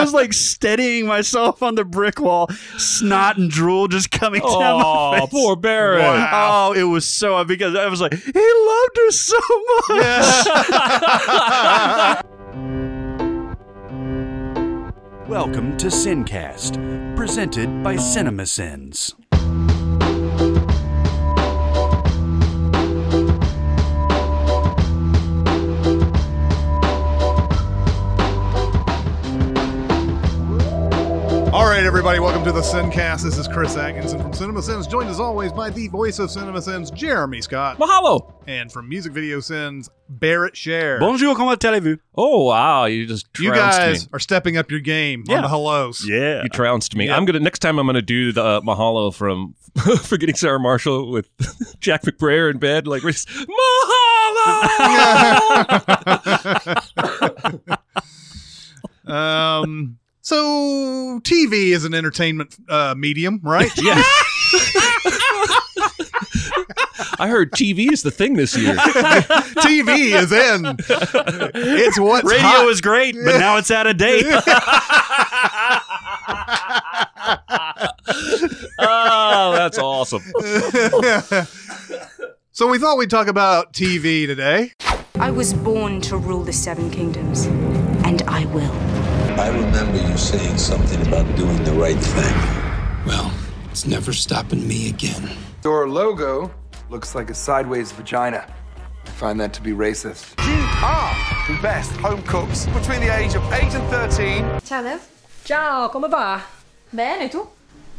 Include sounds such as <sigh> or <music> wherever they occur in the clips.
I was like steadying myself on the brick wall, snot and drool just coming down my Oh, face. poor Barrett. Oh, it was so because I was like, he loved her so much. <laughs> Welcome to Sincast, presented by CinemaSins. All right, everybody, welcome to the Sincast. This is Chris Atkinson from Cinema Sins, joined as always by the voice of Cinema Sins, Jeremy Scott, Mahalo. and from Music Video Sins, Barrett Share. Bonjour, comment allez-vous? Oh wow, you just you trounced guys me. are stepping up your game Yeah. on the hellos. Yeah. You trounced me. Yeah. I'm gonna next time. I'm gonna do the uh, Mahalo from <laughs> Forgetting Sarah Marshall with <laughs> Jack McBrayer in bed. Like we're just, Mahalo. <laughs> Um, so TV is an entertainment uh, medium, right? <laughs> Yeah. I heard TV is the thing this year. <laughs> TV is in. It's what Radio hot. is great, but now it's out of date. <laughs> oh, that's awesome. so we thought we'd talk about TV today. I was born to rule the Seven Kingdoms, and I will. I remember you saying something about doing the right thing. Well, it's never stopping me again. Your logo looks like a sideways vagina. I find that to be racist. You are the best home cooks between the age of 8 and 13. Ciao Lev. Ciao, come va? Bene, tu?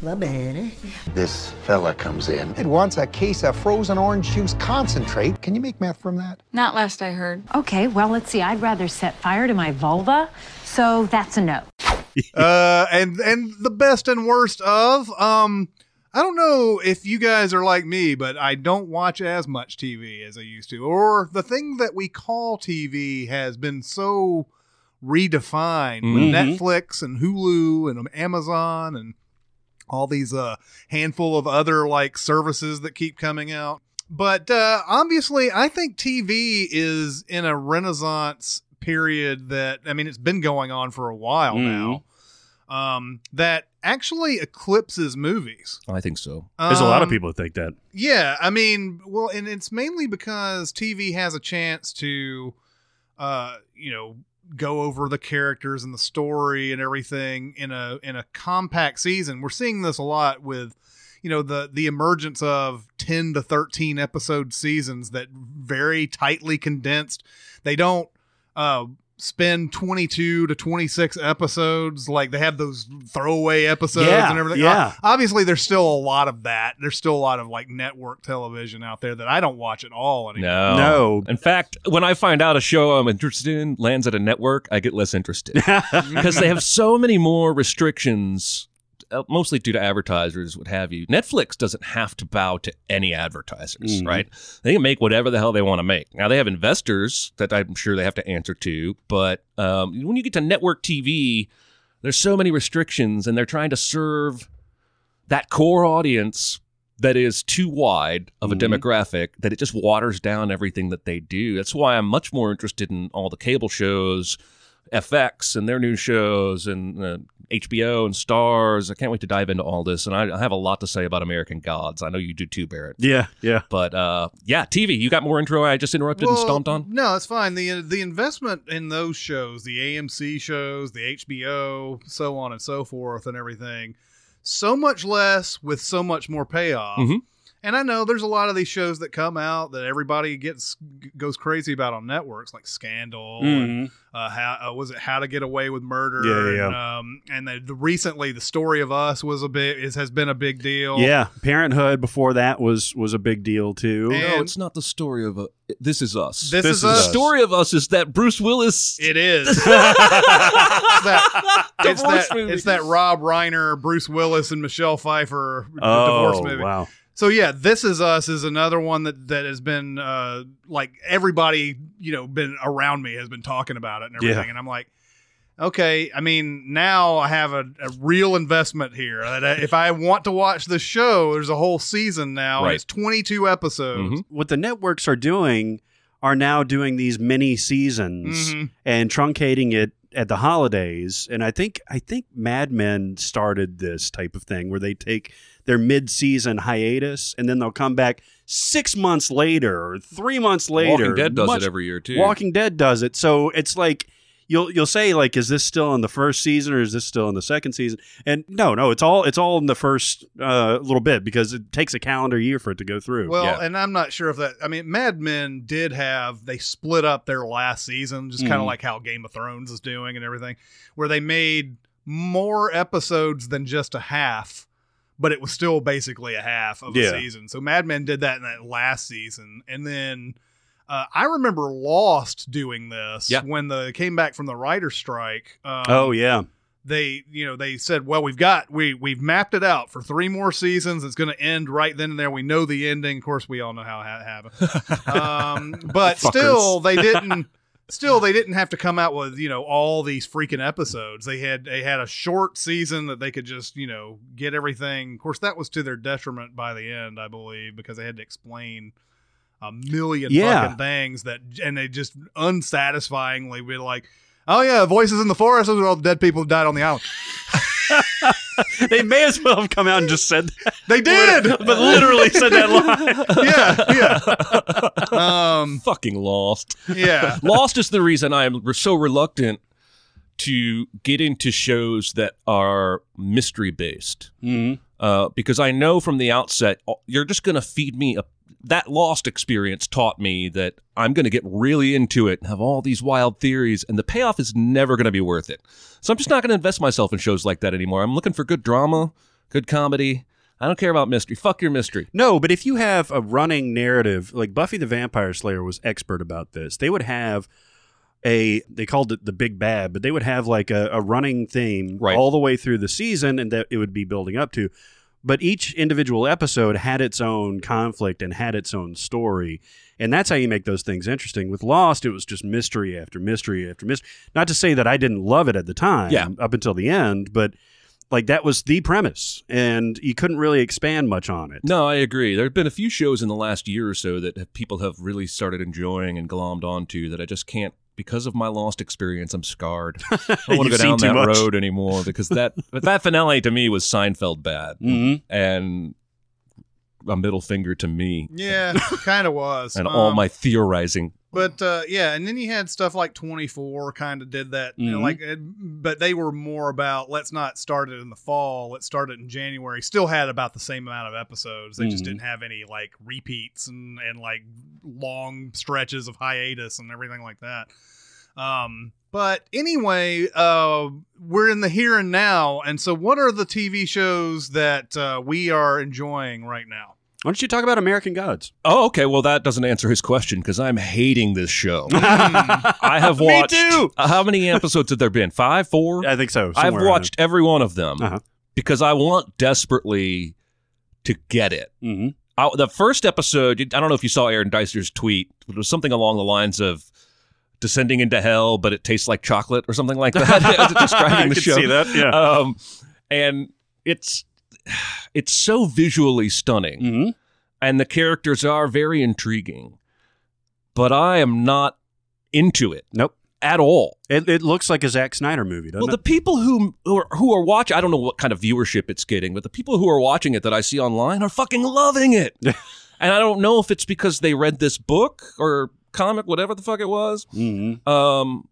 Va bene. This fella comes in. It wants a case of frozen orange juice concentrate. Can you make meth from that? Not last I heard. Okay, well, let's see. I'd rather set fire to my vulva, so that's a no. <laughs> uh, and and the best and worst of um. I don't know if you guys are like me, but I don't watch as much TV as I used to. Or the thing that we call TV has been so redefined with Mhm. Netflix and Hulu and Amazon and all these uh handful of other like services that keep coming out. But uh obviously I think TV is in a renaissance period that I mean it's been going on for a while Mhm. now. Um that actually eclipses movies. I think so. There's a lot of Um, people that think that. yeah, I mean, well, and it's mainly because TV has a chance to, uh, you know, go over the characters and the story and everything in a in a compact season. We're seeing this a lot with, you know, the the emergence of ten to thirteen episode seasons that very tightly condensed. They don't. Uh, spend 22 to 26 episodes like they have those throwaway episodes Yeah, and everything yeah. obviously there's still a lot of that there's still a lot of like network television out there that i don't watch at all anymore No. No. In fact, when I find out a show I'm interested in lands at a network, I get less interested <laughs> <laughs> because they have so many more restrictions, mostly due to advertisers, what have you. Netflix doesn't have to bow to any advertisers, Mhm. right? They can make whatever the hell they want to make. Now they have investors that I'm sure they have to answer to, but um, when you get to network TV, there's so many restrictions, and they're trying to serve that core audience that is too wide of a Mhm. demographic that it just waters down everything that they do. That's why I'm much more interested in all the cable shows, FX and their new shows, and uh, HBO and Starz. I can't wait to dive into all this, and I, I have a lot to say about American Gods. I know you do too, Barrett. Yeah, yeah. But uh, yeah, TV. You got more intro. I just interrupted and stomped on. no it's fine the the investment in those shows the amc shows the hbo so on and so forth and everything so much less with so much more payoff Mhm. And i know there's a lot of these shows that come out that everybody gets goes crazy about on networks like scandal and Mhm. uh, how uh, was it How to Get Away with Murder? Yeah, yeah, And, um, and the, the recently the Story of Us was a bit is, has been a big deal. Yeah, Parenthood before that was was a big deal too. And- no, it's not the story of a. This is us. This, This is is us. the story of us is that Bruce Willis. It is. <laughs> it's that, <laughs> it's, Divorce that movie. it's that Rob Reiner, Bruce Willis, and Michelle Pfeiffer oh, divorce movie. wow. So yeah, This Is Us is another one that that has been uh like everybody, you know, been around me has been talking about it and everything. Yeah. And I'm like, okay, I mean, now I have a, a real investment here. If I want to watch the show, there's a whole season now. Right. It's 22 episodes. Mhm. What the networks are doing are now doing these mini seasons Mhm. and truncating it at the holidays, and I think I think Mad Men started this type of thing where they take their mid-season hiatus and then they'll come back six months later or three months later. Walking Dead does Much- it every year too. Walking Dead does it. So it's like you'll you'll say like, is this still in the first season or is this still in the second season? And no, no, it's all it's all in the first uh, little bit because it takes a calendar year for it to go through. Well, yeah. and I'm not sure if that. I mean, Mad Men did have they split up their last season, just kind of Mhm. like how Game of Thrones is doing and everything, where they made more episodes than just a half, but it was still basically a half of a season. So Mad Men did that in that last season, and then. Uh, I remember Lost doing this Yeah. when the came back from the writer's strike. Um, oh yeah, they you know they said well we've got we we've mapped it out for three more seasons it's going to end right then and there we know the ending of course we all know how it happened <laughs> um, but Fuckers. still they didn't <laughs> still they didn't have to come out with you know all these freaking episodes. They had they had a short season that they could just you know get everything. Of course that was to their detriment by the end i believe because they had to explain a million Yeah. fucking things that and they just unsatisfyingly be like oh yeah voices in the forest. Those are all the dead people who died on the island <laughs> <laughs> they may as well have come out and just said that, <laughs> they did but literally said that line. <laughs> yeah yeah um Fucking Lost. yeah Lost is the reason I am so reluctant to get into shows that are mystery based. Mhm. Uh, because I know from the outset uh, you're just going to feed me a that Lost experience taught me that I'm going to get really into it and have all these wild theories, and the payoff is never going to be worth it. So I'm just not going to invest myself in shows like that anymore. I'm looking for good drama, good comedy. I don't care about mystery. Fuck your mystery. No, but if you have a running narrative, like Buffy the Vampire Slayer was expert about this, they would have a they called it the big bad, but they would have like a, a running theme Right. all the way through the season, and that it would be building up to. But each individual episode had its own conflict and had its own story, and that's how you make those things interesting. With Lost, it was just mystery after mystery after mystery. Not to say that I didn't love it at the time, Yeah. up until the end, but like that was the premise, and you couldn't really expand much on it. No, I agree. There have been a few shows in the last year or so that have- people have really started enjoying and glommed onto that I just can't because of my lost experience. I'm scarred. <laughs> I don't want to go down that much. road anymore because that <laughs> but that finale to me was Seinfeld bad Mhm. and a middle finger to me yeah kind of was and all Um, my theorizing. But uh, yeah, and then you had stuff like 24 kind of did that. you know, Mhm. like, but they were more about let's not start it in the fall. Let's start it in January. Still had about the same amount of episodes. They just Mhm. didn't have any like repeats and and like long stretches of hiatus and everything like that. Um, but anyway, uh, we're in the here and now, and so what are the TV shows that uh, we are enjoying right now? Why don't you talk about American Gods? Oh, okay. Well, that doesn't answer his question because I'm hating this show. <laughs> I have Me watched. too. uh, How many episodes have there been? Five, four? I think so. I've somewhere around watched every one of them Uh-huh. because I want desperately to get it. there. Mhm. I, the first episode, I don't know if you saw Aaron Deister's tweet. It was something along the lines of descending into hell, but it tastes like chocolate or something like that. <laughs> describing <laughs> I the could show. see that, yeah. Um, and it's <sighs> it's so visually stunning, Mhm. and the characters are very intriguing, but I am not into it Nope. at all. It, it looks like a Zack Snyder movie, doesn't Well, the people who who are, who are watching, I don't know what kind of viewership it's getting, but the people who are watching it that I see online are fucking loving it. <laughs> and I don't know if it's because they read this book or comic, whatever the fuck it was, Mhm. um,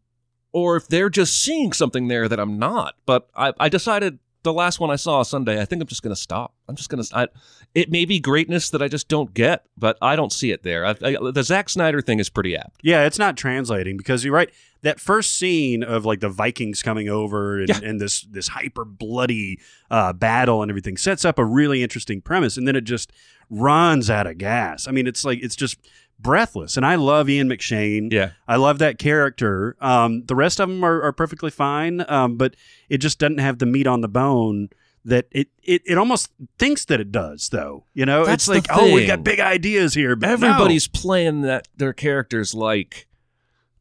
or if they're just seeing something there that I'm not. But I, I decided the last one I saw Sunday, I think I'm just going to stop. I'm just going to. It may be greatness that I just don't get, but I don't see it there. I, I, the Zack Snyder thing is pretty apt. Yeah, it's not translating because you're right. That first scene of like the Vikings coming over and, Yeah. and this this hyper bloody uh, battle and everything sets up a really interesting premise, and then it just runs out of gas. I mean, it's like it's just breathless. And I love Ian McShane. Yeah. I love that character. Um, the rest of them are, are perfectly fine, um, but it just doesn't have the meat on the bone that it, it it almost thinks that it does though you know That's it's like oh we've got big ideas here but no. Everybody's playing that their characters like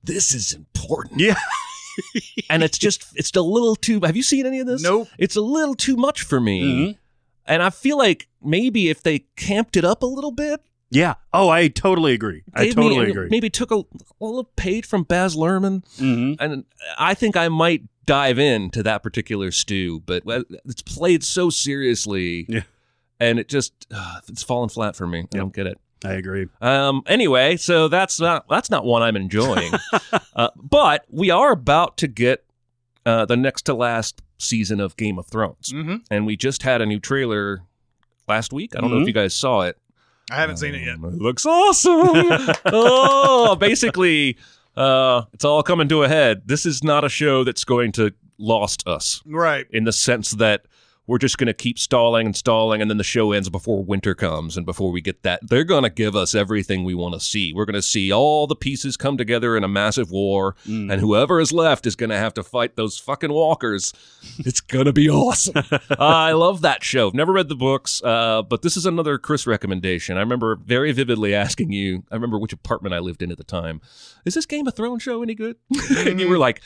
this is important. yeah <laughs> and it's just it's a little too have you seen any of this Nope. it's a little too much for me Mhm. and i feel like maybe if they camped it up a little bit Yeah. Oh, I totally agree. I Gave me- totally agree. Maybe took a, a little page from Baz Luhrmann, Mhm. and I think I might dive into that particular stew. But it's played so seriously, Yeah. and it just uh, it's fallen flat for me. I don't get it. I agree. Um. Anyway, so that's not that's not one I'm enjoying. <laughs> uh, but we are about to get uh, the next to last season of Game of Thrones, Mm-hmm. and we just had a new trailer last week. I don't know Mhm. if you guys saw it. I haven't seen it yet. Um, It looks awesome. <laughs> oh, basically, uh, it's all coming to a head. This is not a show that's going to lost us Right. in the sense that we're just going to keep stalling and stalling, and then the show ends before winter comes, and before we get that, they're going to give us everything we want to see. We're going to see all the pieces come together in a massive war, Mm. and whoever is left is going to have to fight those fucking walkers. It's going to be awesome. <laughs> I love that show. Never read the books, uh, but this is another Chris recommendation. I remember very vividly asking you. I remember which apartment I lived in at the time. Is this Game of Thrones show any good? <laughs> and you were like.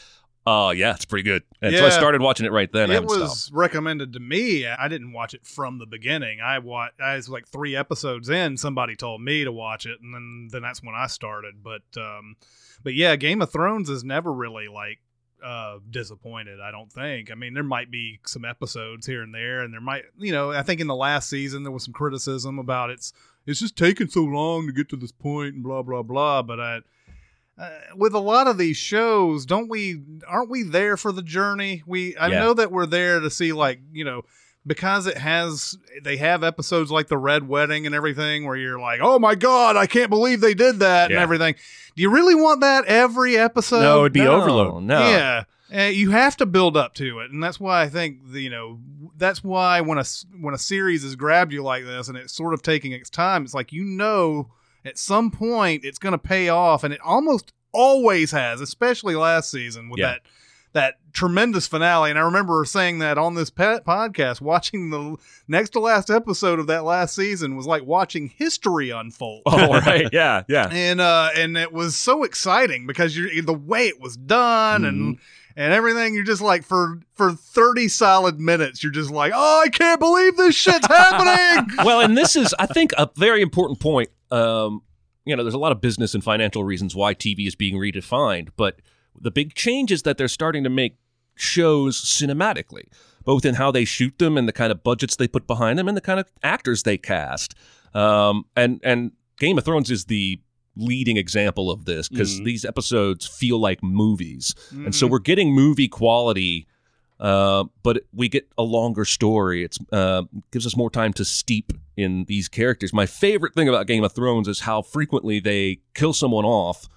Oh yeah, it's pretty good. And so I started watching it right then. It was stopped. recommended to me. I didn't watch it from the beginning. I watched. I was like three episodes in. Somebody told me to watch it, and then then that's when I started. But um, but yeah, Game of Thrones is never really like uh disappointed. I don't think. I mean, there might be some episodes here and there, and there might you know. I think in the last season there was some criticism about it's it's just taking so long to get to this point and blah blah blah. But I uh, with a lot of these shows, don't we? Aren't we there for the journey? We I Yeah. know that we're there to see like you know because it has they have episodes like the red wedding and everything where you're like oh my god i can't believe they did that and everything do you really want that every episode no, it'd be No, overload. No. yeah Uh, you have to build up to it and that's why i think the, you know that's why when a when a series has grabbed you like this and it's sort of taking its time it's like you know at some point it's going to pay off and it almost always has especially last season with Yeah. that that tremendous finale and i remember saying that on this pet podcast watching the next to last episode of that last season was like watching history unfold Oh <laughs> right, yeah, yeah. and uh and it was so exciting because you're the way it was done and and everything you're just like for for 30 solid minutes you're just like oh i can't believe this shit's happening <laughs> well, and this is, I think, a very important point. Um, you know, there's a lot of business and financial reasons why TV is being redefined, but the big change is that they're starting to make shows cinematically, both in how they shoot them and the kind of budgets they put behind them and the kind of actors they cast. Um, and and Game of Thrones is the leading example of this because Mhm. these episodes feel like movies, and Mm-hmm. so we're getting movie quality. Uh, but we get a longer story. It's uh, gives us more time to steep in these characters. My favorite thing about Game of Thrones is how frequently they kill someone off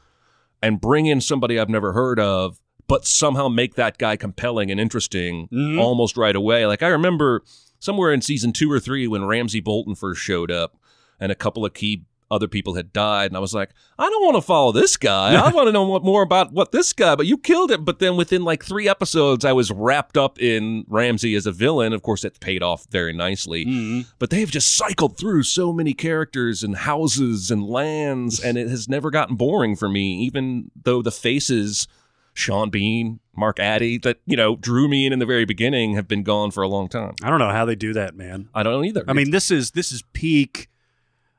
and bring in somebody I've never heard of, but somehow make that guy compelling and interesting Mhm. almost right away. Like I remember somewhere in season two or three when Ramsay Bolton first showed up, and a couple of key other people had died, and I was like, I don't want to follow this guy. <laughs> I want to know what, more about what this guy. But you killed him. But then within like three episodes, I was wrapped up in Ramsay as a villain. Of course, it's paid off very nicely. Mhm. But they've just cycled through so many characters and houses and lands, and it has never gotten boring for me, even though the faces, Sean Bean, Mark Addy, that, you know, drew me in in the very beginning have been gone for a long time. I don't know how they do that, man. I don't either. I mean, this is this is peak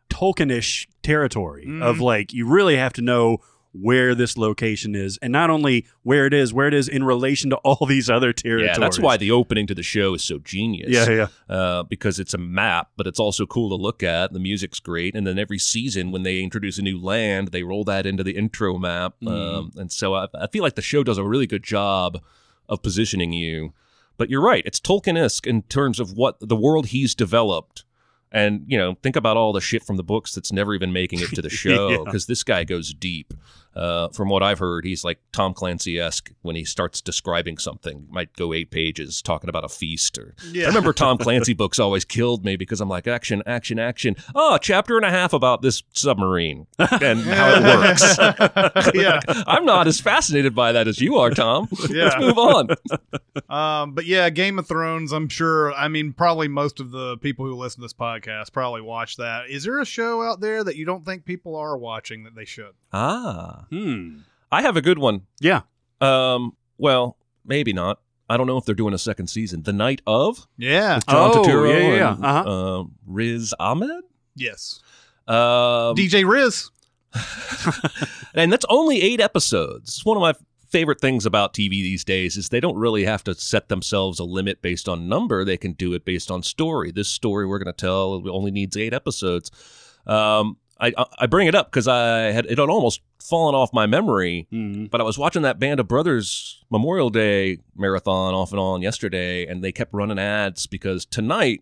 Tolkienish territory Mhm. of like you really have to know where this location is, and not only where it is, where it is in relation to all these other territories. yeah, that's why the opening to the show is so genius. Yeah, yeah. Uh, because it's a map, but it's also cool to look at. The music's great, and then every season when they introduce a new land, they roll that into the intro map. Mhm. Um, and so I, I feel like the show does a really good job of positioning you. But you're right; it's Tolkien-esque in terms of what the world he's developed. And you know, think about all the shit from the books that's never even making it to the <laughs> show Yeah. because this guy goes deep. Uh, from what I've heard, he's like Tom Clancy esque when he starts describing something. Might go eight pages talking about a feast. Or Yeah. I remember Tom <laughs> Clancy books always killed me because I'm like action, action, action. Oh, chapter and a half about this submarine and how it works. <laughs> Yeah. <laughs> I'm not as fascinated by that as you are, Tom. Yeah. Let's move on. Um, but yeah, Game of Thrones. I'm sure. I mean, probably most of the people who listen to this podcast probably watch that. Is there a show out there that you don't think people are watching that they should? Ah, Hmm. I have a good one. Yeah. Um, well, maybe not. I don't know if they're doing a second season. The Night of Yeah. John Oh, Turturro yeah, yeah, yeah. and Uh-huh. uh, Riz Ahmed. Yes. Um, DJ Riz. <laughs> and that's only eight episodes. It's one of my favorite things about TV these days is they don't really have to set themselves a limit based on number. They can do it based on story. This story we're going to tell only needs eight episodes. Um, I I bring it up because I had it had almost fallen off my memory, Mm-hmm. but I was watching that Band of Brothers Memorial Day marathon off and on yesterday, and they kept running ads because tonight.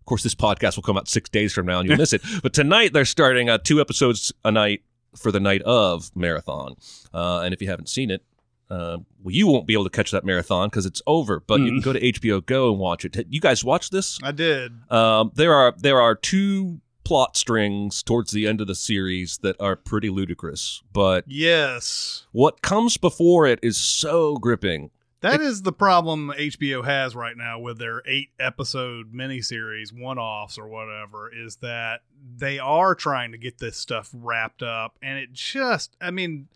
Of course, this podcast will come out six days from now, and you'll miss it. <laughs> But tonight they're starting uh, two episodes a night for the night of marathon. Uh, and if you haven't seen it, uh, well, you won't be able to catch that marathon because it's over. But you can go to HBO Go and watch it. You guys watch this? I did. Um, there are there are two plot strings towards the end of the series that are pretty ludicrous, but Yes. what comes before it is so gripping. That is the problem HBO has right now with their eight episode miniseries, one offs or whatever, is that they are trying to get this stuff wrapped up. And it just, I mean,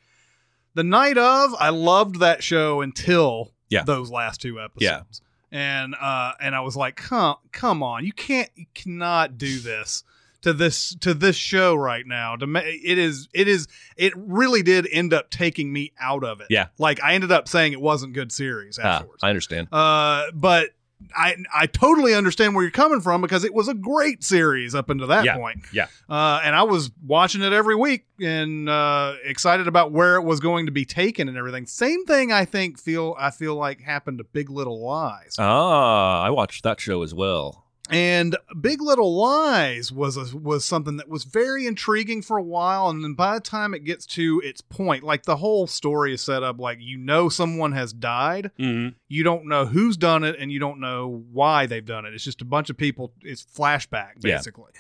the night of, I loved that show until Yeah. those last two episodes. Yeah. And uh and I was like, come come on, you can't you cannot do this to this to this show right now. To ma- it is it is it really did end up taking me out of it. Yeah. Like I ended up saying it wasn't good series Ah, afterwards. I understand. Uh, but I I totally understand where you're coming from because it was a great series up until that Yeah. point. Yeah. Uh, and I was watching it every week and uh, excited about where it was going to be taken and everything. Same thing I think feel I feel like happened to Big Little Lies. Ah, I watched that show as well. And Big Little Lies was a, was something that was very intriguing for a while, and then by the time it gets to its point, like the whole story is set up like you know someone has died, Mhm. you don't know who's done it, and you don't know why they've done it. It's just a bunch of people. It's flashback Yeah. basically.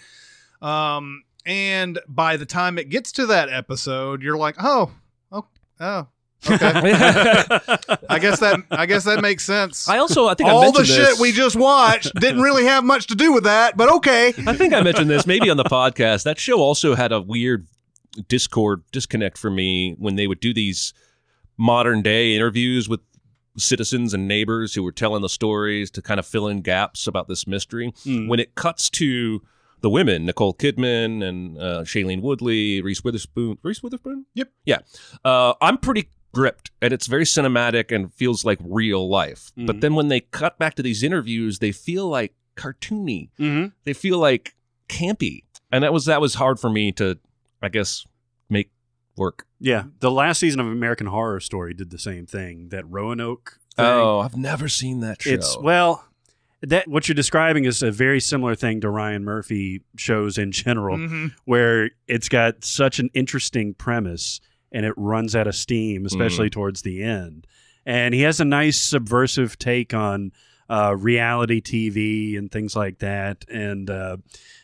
Um, and by the time it gets to that episode, you're like, oh, oh, oh. Okay, <laughs> I guess that I guess that makes sense. I also I think I all the mentioned shit this- we just watched didn't really have much to do with that, but okay. I think I mentioned this maybe on the podcast. That show also had a weird discord disconnect for me when they would do these modern day interviews with citizens and neighbors who were telling the stories to kind of fill in gaps about this mystery. Mm. When it cuts to the women, Nicole Kidman and uh, Shailene Woodley, Reese Witherspoon, Reese Witherspoon. Yep. Yeah, uh, I'm pretty gripped, and it's very cinematic and feels like real life. But Mhm. then when they cut back to these interviews, they feel like cartoony hmm they feel like campy and that was that was hard for me to i guess make work Yeah, the last season of American Horror Story did the same thing. That Roanoke. Thing. oh i've never seen that show It's well, that what you're describing is a very similar thing to Ryan Murphy shows in general, Mhm. where it's got such an interesting premise and it runs out of steam, especially towards the end. And he has a nice subversive take on uh, reality TV and things like that, and uh,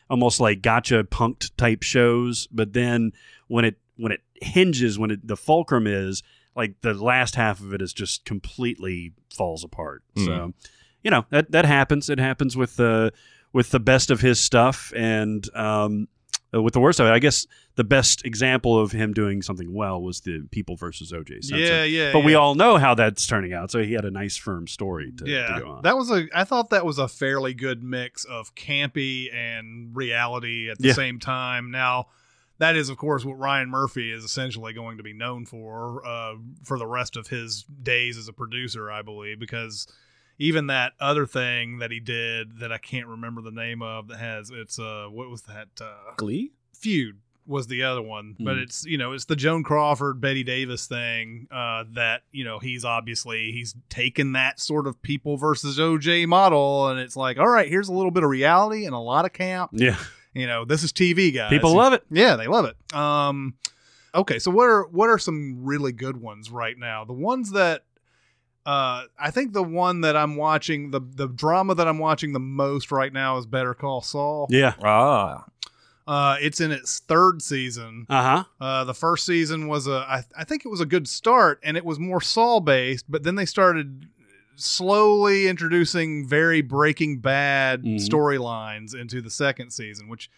almost like gotcha punked type shows. But then when it when it hinges, when it, the fulcrum is like the last half of it is just completely falls apart. So you know that that happens. It happens with the with the best of his stuff and um, uh, with the worst of it. I guess the best example of him doing something well was the People versus O.J. Simpson. Yeah, yeah. But we all know how that's turning out. So he had a nice firm story to, to yeah, go on. that was a. I thought that was a fairly good mix of campy and reality at the Yeah. same time. Now, that is, of course, what Ryan Murphy is essentially going to be known for uh, for the rest of his days as a producer, I believe, because even that other thing that he did that I can't remember the name of that has it's uh what was that uh, glee? Feud was the other one. But Mhm. it's you know it's the joan crawford betty davis thing uh that you know he's obviously he's taken that sort of people versus oj model. And it's like all right here's a little bit of reality and a lot of camp. Yeah. you know this is tv guys. People love it. yeah they love it. Um okay so what are what are some really good ones right now? The ones that uh, I think the one that I'm watching, the the drama that I'm watching the most right now is Better Call Saul. Yeah. ah Uh, it's in its third season. Uh huh. Uh, the first season was a, I, I think it was a good start, and it was more Saul based. But then they started slowly introducing very Breaking Bad Mhm. storylines into the second season, which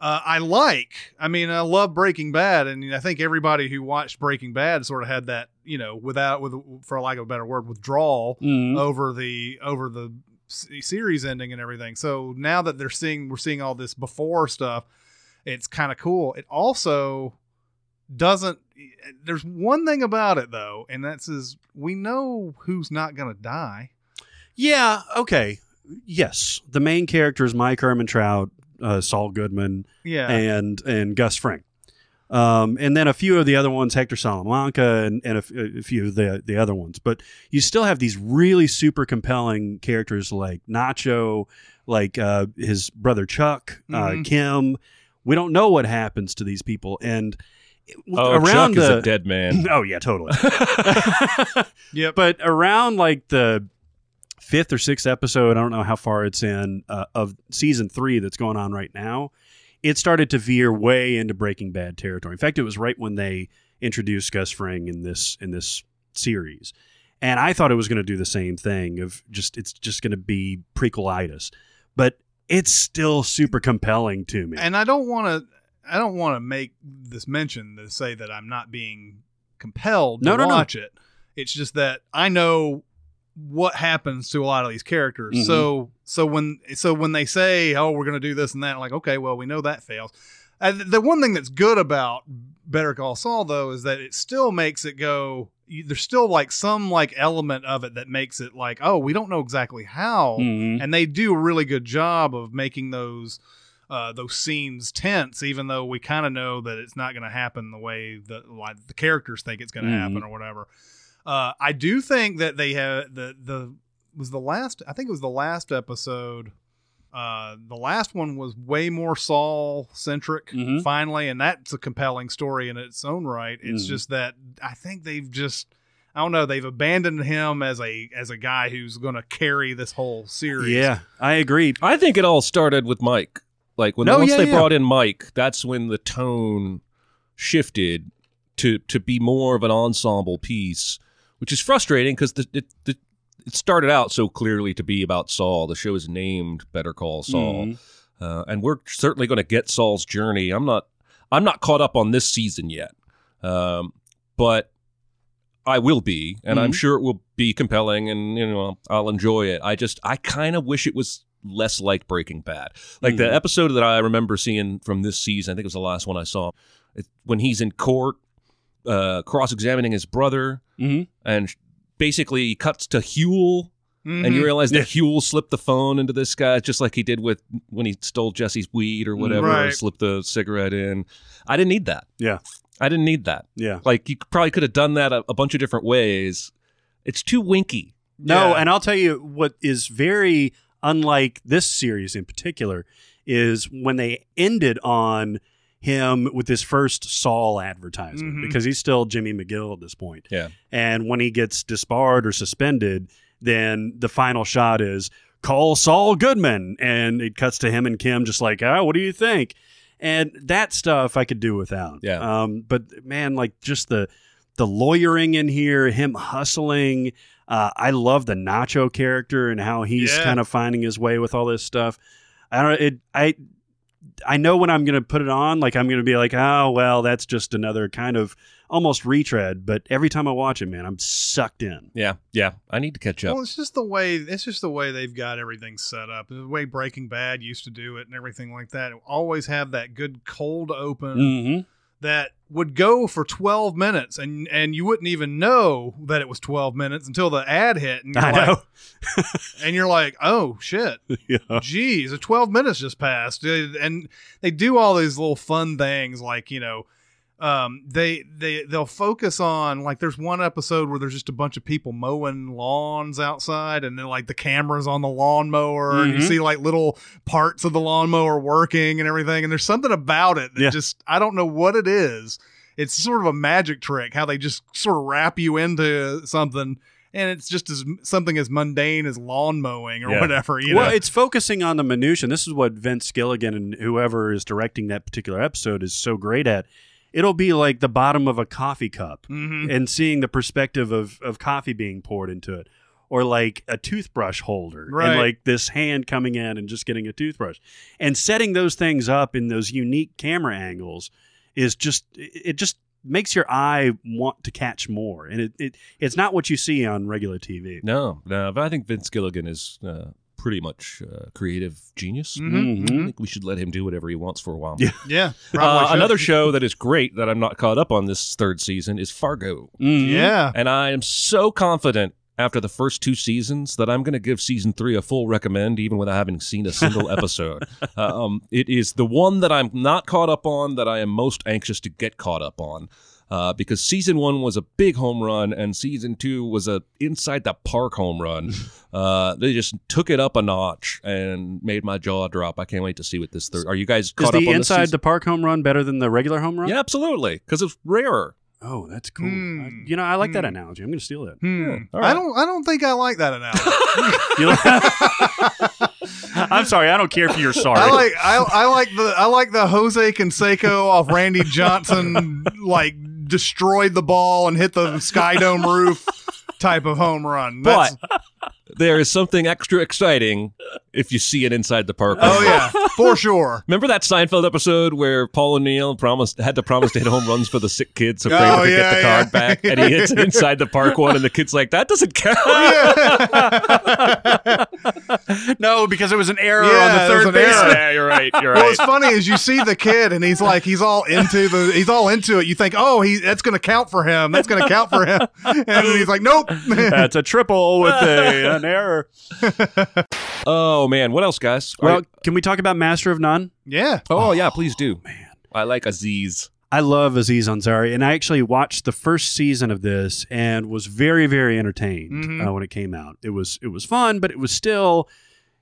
uh, I like. I mean, I love Breaking Bad, and I think everybody who watched Breaking Bad sort of had that, you know, without with for lack of a better word, withdrawal Mhm. over the over the series ending and everything. So now that they're seeing we're seeing all this before stuff, it's kind of cool. It also doesn't. There's one thing about it though, and that's is we know who's not gonna die. Yeah. Okay. Yes, the main character is Mike Ehrmantraut, uh, Saul Goodman, Yeah. and and Gus Fring. Um, and then a few of the other ones, Hector Salamanca, and, and a, f- a few of the the other ones. But you still have these really super compelling characters like Nacho, like uh, his brother Chuck, uh, Mhm. Kim. We don't know what happens to these people, and Oh, around Chuck is the a dead man. <laughs> oh yeah, totally. <laughs> <laughs> Yep. But around like the fifth or sixth episode, I don't know how far it's in uh, of season three that's going on right now. It started to veer way into Breaking Bad territory. In fact, it was right when they introduced Gus Fring in this in this series, and I thought it was going to do the same thing of just it's just going to be prequelitis, but it's still super compelling to me. and I don't want to. I don't want to make this mention to say that I'm not being compelled to No, no, no. watch it. It's just that I know what happens to a lot of these characters. Mhm. So so when so when they say, "Oh, we're going to do this and that," I'm like, okay, well, we know that fails. And the one thing that's good about Better Call Saul though is that it still makes it go. you- There's still like some like element of it that makes it like, oh, we don't know exactly how, Mhm. and they do a really good job of making those uh, those scenes tense, even though we kind of know that it's not going to happen the way that like the characters think it's going to Mhm. happen or whatever. Uh, I do think that they have the the was the last. I think it was the last episode. Uh, the last one was way more Saul centric, Mhm. finally, and that's a compelling story in its own right. It's Mhm. just that I think they've just. I don't know. They've abandoned him as a as a guy who's going to carry this whole series. yeah, I agree. I think it all started with Mike. Like when No, once yeah, they yeah. brought in Mike, that's when the tone shifted to to be more of an ensemble piece, which is frustrating because the, it the it started out so clearly to be about Saul. The show is named Better Call Saul, Mhm. uh, and we're certainly going to get Saul's journey. I'm not I'm not caught up on this season yet, um, but I will be, and I'm Mhm. sure it will be compelling, and you know I'll enjoy it. I just I kind of wish it was less like Breaking Bad. Like the Mhm. episode that I remember seeing from this season, I think it was the last one I saw, it, when he's in court, uh, cross-examining his brother, Mhm. and basically he cuts to Huell. And you Mhm. realize Yeah. that Huell slipped the phone into this guy, just like he did with when he stole Jesse's weed or whatever, or slipped the cigarette in. I didn't need that. Yeah. I didn't need that. Yeah. Like you probably could have done that a, a bunch of different ways. It's too winky. No, Yeah. and I'll tell you what is very unlike this series in particular is when they ended on him with his first Saul advertisement Mhm. because he's still Jimmy McGill at this point. Yeah. And when he gets disbarred or suspended, then the final shot is call Saul Goodman and it cuts to him and Kim just like, "Oh, what do you think?" And that stuff I could do without. Yeah. Um but man, like just the the lawyering in here, him hustling. Uh, I love the Nacho character and how he's Yeah. kind of finding his way with all this stuff. I don't. It. I. I know when I'm going to put it on, like I'm going to be like, oh well, that's just another kind of almost retread. But every time I watch it, man, I'm sucked in. Yeah, yeah. I need to catch up. Well, it's just the way it's just the way they've got everything set up. The way Breaking Bad used to do it and everything like that. Always have that good cold open Mm-hmm. that would go for 12 minutes and and you wouldn't even know that it was 12 minutes until the ad hit and <laughs> you're I like know. <laughs> and you're like, "Oh shit. <laughs> yeah. Geez, 12 minutes just passed." And they do all these little fun things like, you know, um, they they they'll focus on like there's one episode where there's just a bunch of people mowing lawns outside, and then like the cameras on the lawnmower, and you Mhm. see like little parts of the lawnmower working and everything. And there's something about it that Yeah. just I don't know what it is. It's sort of a magic trick how they just sort of wrap you into something. And it's just as something as mundane as lawn mowing or Yeah. whatever. You well, know, it's focusing on the minutia. This is what Vince Gilligan and whoever is directing that particular episode is so great at. It'll be like the bottom of a coffee cup Mhm. and seeing the perspective of, of coffee being poured into it. Or like a toothbrush holder Right. and like this hand coming in and just getting a toothbrush. And setting those things up in those unique camera angles is just it it just makes your eye want to catch more. And it, it it's not what you see on regular TV. No, no. But I think Vince Gilligan is uh, pretty much uh, creative genius. Mhm, I mhm. think we should let him do whatever he wants for a while. Yeah. <laughs> Yeah, Uh, probably another show that is great that I'm not caught up on this third season is Fargo. Mhm. Yeah, And I am so confident after the first two seasons that I'm going to give season three a full recommend, even without having seen a single <laughs> episode. Uh, um, it is the one that I'm not caught up on that I am most anxious to get caught up on. Uh, because season one was a big home run and season two was a inside the park home run. <laughs> Uh, they just took it up a notch and made my jaw drop. I can't wait to see what this third. Are you guys Is caught the up on this inside season? the park home run better than the regular home run? Yeah, absolutely, because it's rarer. Oh, that's cool. Hmm. I- you know, I like that Hmm. analogy. I'm going to steal that. Hmm. all right. I don't. I don't think I like that analogy. <laughs> You- <laughs> I'm sorry. I don't care if you're sorry. I like. I, I like the. I like the Jose Canseco off Randy Johnson like destroyed the ball and hit the Sky Dome <laughs> roof type of home run. But there is something extra exciting if you see it inside the park. oh yeah, for sure. Remember that Seinfeld episode where Paul O'Neill promised had to promise to hit home runs for the sick kid so oh, Kramer Oh, could yeah, get the yeah. card back, and he hits it inside the park one, and the kid's like, "That doesn't count." <laughs> <laughs> <laughs> no, because it was an error Yeah, on the third an base. yeah, you're right. You're Well, right. what's funny is you see the kid and he's like he's all into the he's all into it. You think, oh, he that's going to count for him. That's going to count for him. <laughs> And he's like, nope. <laughs> That's a triple with a, an error. oh man, what else, guys? Well, Are- can we talk about Master of None? yeah. oh yeah, please do. Man, I like Aziz. I love Aziz Ansari, and I actually watched the first season of this and was very, very entertained Mhm. uh, when it came out. It was it was fun, but it was still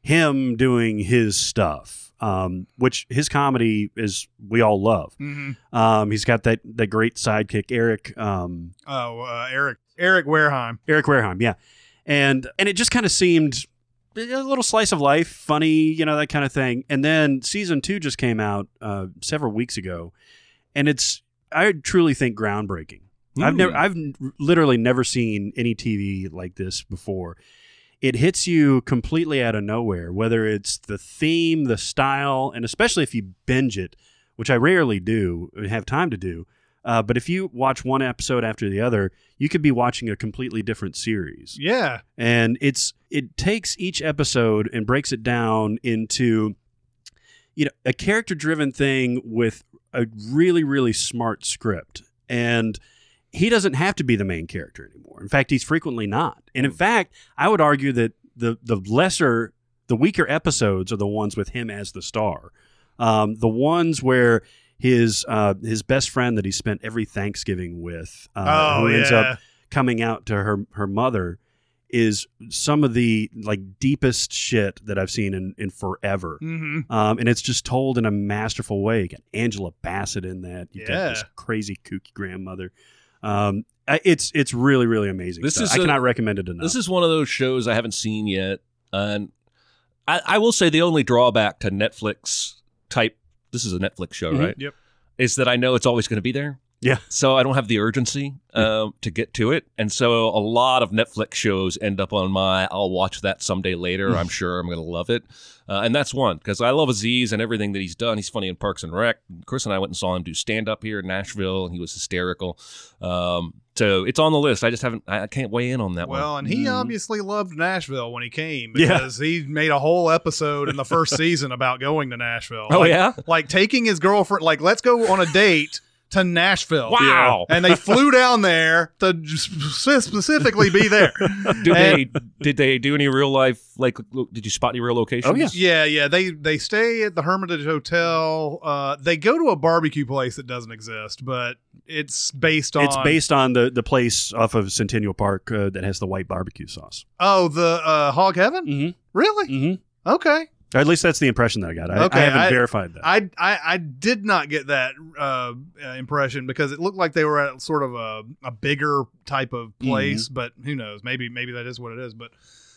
him doing his stuff, um, which his comedy is we all love. hmm Um, he's got that that great sidekick Eric um, Oh, uh, Eric Eric Wareheim. Eric Wareheim, yeah, and and it just kind of seemed a little slice of life, funny, you know, that kind of thing. And then season two just came out uh, several weeks ago, and it's I truly think groundbreaking. I've never, I've literally never seen any TV like this before. It hits you completely out of nowhere, whether it's the theme, the style, and especially if you binge it, which I rarely do and have time to do. Uh, but if you watch one episode after the other, you could be watching a completely different series. Yeah. And it's it takes each episode and breaks it down into you know a character driven thing with a really really smart script and he doesn't have to be the main character anymore. In fact he's frequently not. And in fact i would argue that the the lesser the weaker episodes are the ones with him as the star. Um, the ones where his uh, his best friend that he spent every thanksgiving with uh, oh, who ends yeah. up coming out to her her mother is some of the like deepest shit that I've seen in in forever. hmm Um, and it's just told in a masterful way. You got Angela Bassett in that. You got Yeah. this crazy kooky grandmother. Um, it's it's really really amazing. This stuff. is I a- cannot recommend it enough. This is one of those shows I haven't seen yet, and I, I will say the only drawback to Netflix type. This is a Netflix show, Mhm. right? Yep. Is that I know it's always going to be there. Yeah. So I don't have the urgency um, to get to it, and so a lot of Netflix shows end up on my. I'll watch that someday later. I'm sure I'm going to love it, uh, and that's one because I love Aziz and everything that he's done. He's funny in Parks and Rec. Chris and I went and saw him do stand up here in Nashville, and he was hysterical. Um, so it's on the list. I just haven't. I I can't weigh in on that one. Well, and he Mm. obviously loved Nashville when he came Yeah. because he made a whole episode in the first <laughs> season about going to Nashville. Oh Like- yeah. like taking his girlfriend, like let's go on a date to Nashville. Wow. And they flew down there to specifically be there. <laughs> Did they did they do any real life like did you spot any real locations? Oh, yeah. Yeah, yeah. They they stay at the Hermitage Hotel. Uh, they go to a barbecue place that doesn't exist, but it's based on it's based on the the place off of Centennial Park uh, that has the white barbecue sauce. Oh, the uh, Hog Heaven. Mm-hmm. Really? Mm-hmm. Okay. Or at least that's the impression that I got. I, Okay, I haven't I- verified that. I, I I did not get that uh, uh, impression because it looked like they were at sort of a, a bigger type of place, Mm-hmm. but who knows? Maybe maybe that is what it is. But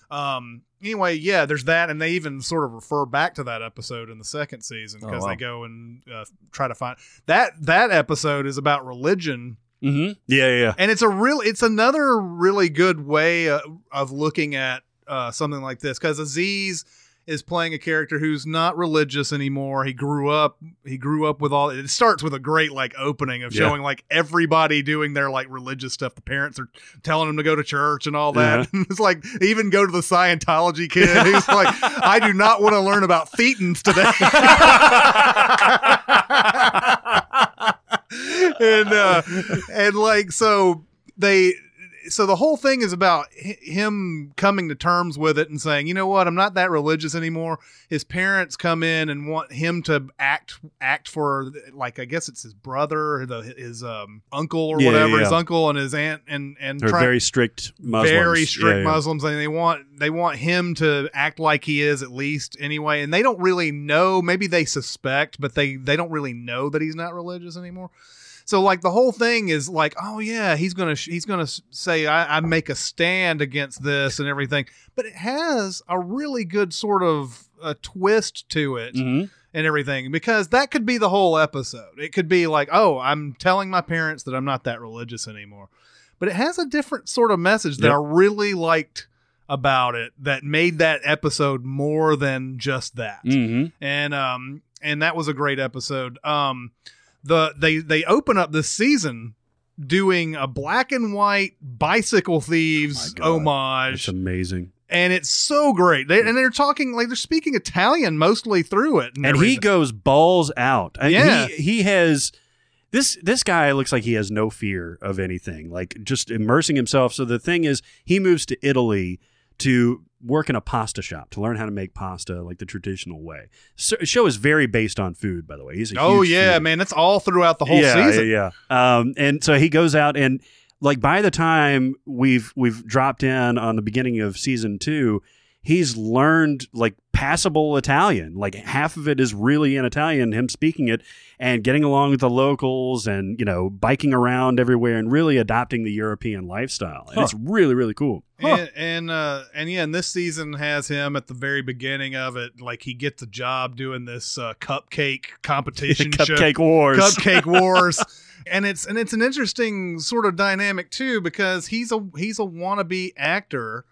um, anyway, yeah, there's that, and they even sort of refer back to that episode in the second season Oh, because wow. they go and uh, try to find that that episode is about religion, mm-hmm. Yeah, yeah, yeah. and it's a real it's another really good way uh, of looking at uh, something like this because Aziz is playing a character who's not religious anymore. He grew up he grew up with all it starts with a great like opening of Yeah. showing like everybody doing their like religious stuff. The parents are telling him to go to church and all that. <laughs> it's like even go to the Scientology kid <laughs> who's like, I do not want to learn about thetans today. <laughs> and uh and like so they so the whole thing is about hi- him coming to terms with it and saying, you know what, I'm not that religious anymore. His parents come in and want him to act act for like I guess it's his brother, the, his um, uncle or Yeah, whatever, yeah, his uncle and his aunt and and They're try- very strict Muslims. very strict Yeah, yeah. Muslims, and they want they want him to act like he is at least anyway. And they don't really know. Maybe they suspect, but they they don't really know that he's not religious anymore. So like the whole thing is like, oh yeah, he's gonna sh- he's gonna say I, I make a stand against this and everything, but it has a really good sort of a twist to it Mhm. and everything because that could be the whole episode. It could be like, oh, I'm telling my parents that I'm not that religious anymore. But it has a different sort of message that Yep. I really liked about it that made that episode more than just that. Mhm. And um and that was a great episode. Um the they they open up this season doing a black and white bicycle thieves oh homage It's amazing. and it's so great. They, and they're talking like they're speaking Italian mostly through it, and everything. he goes balls out. And Yeah. he he has this this guy looks like he has no fear of anything, like just immersing himself. So the thing is, he moves to Italy to work in a pasta shop to learn how to make pasta like the traditional way. So, show is very based on food, by the way. He's a oh yeah, foodie. man, that's all throughout the whole yeah, season. Yeah, yeah. Um, and so he goes out and like by the time we've we've dropped in on the beginning of season two, he's learned like passable Italian. Like half of it is really in Italian, him speaking it and getting along with the locals and, you know, biking around everywhere and really adopting the European lifestyle. And Huh. it's really, really cool. And and, uh, and yeah, and this season has him at the very beginning of it. Like he gets a job doing this uh, cupcake competition, <laughs> show. Cupcake Wars. Cupcake <laughs> Wars, and it's and it's an interesting sort of dynamic too because he's a he's a wannabe actor,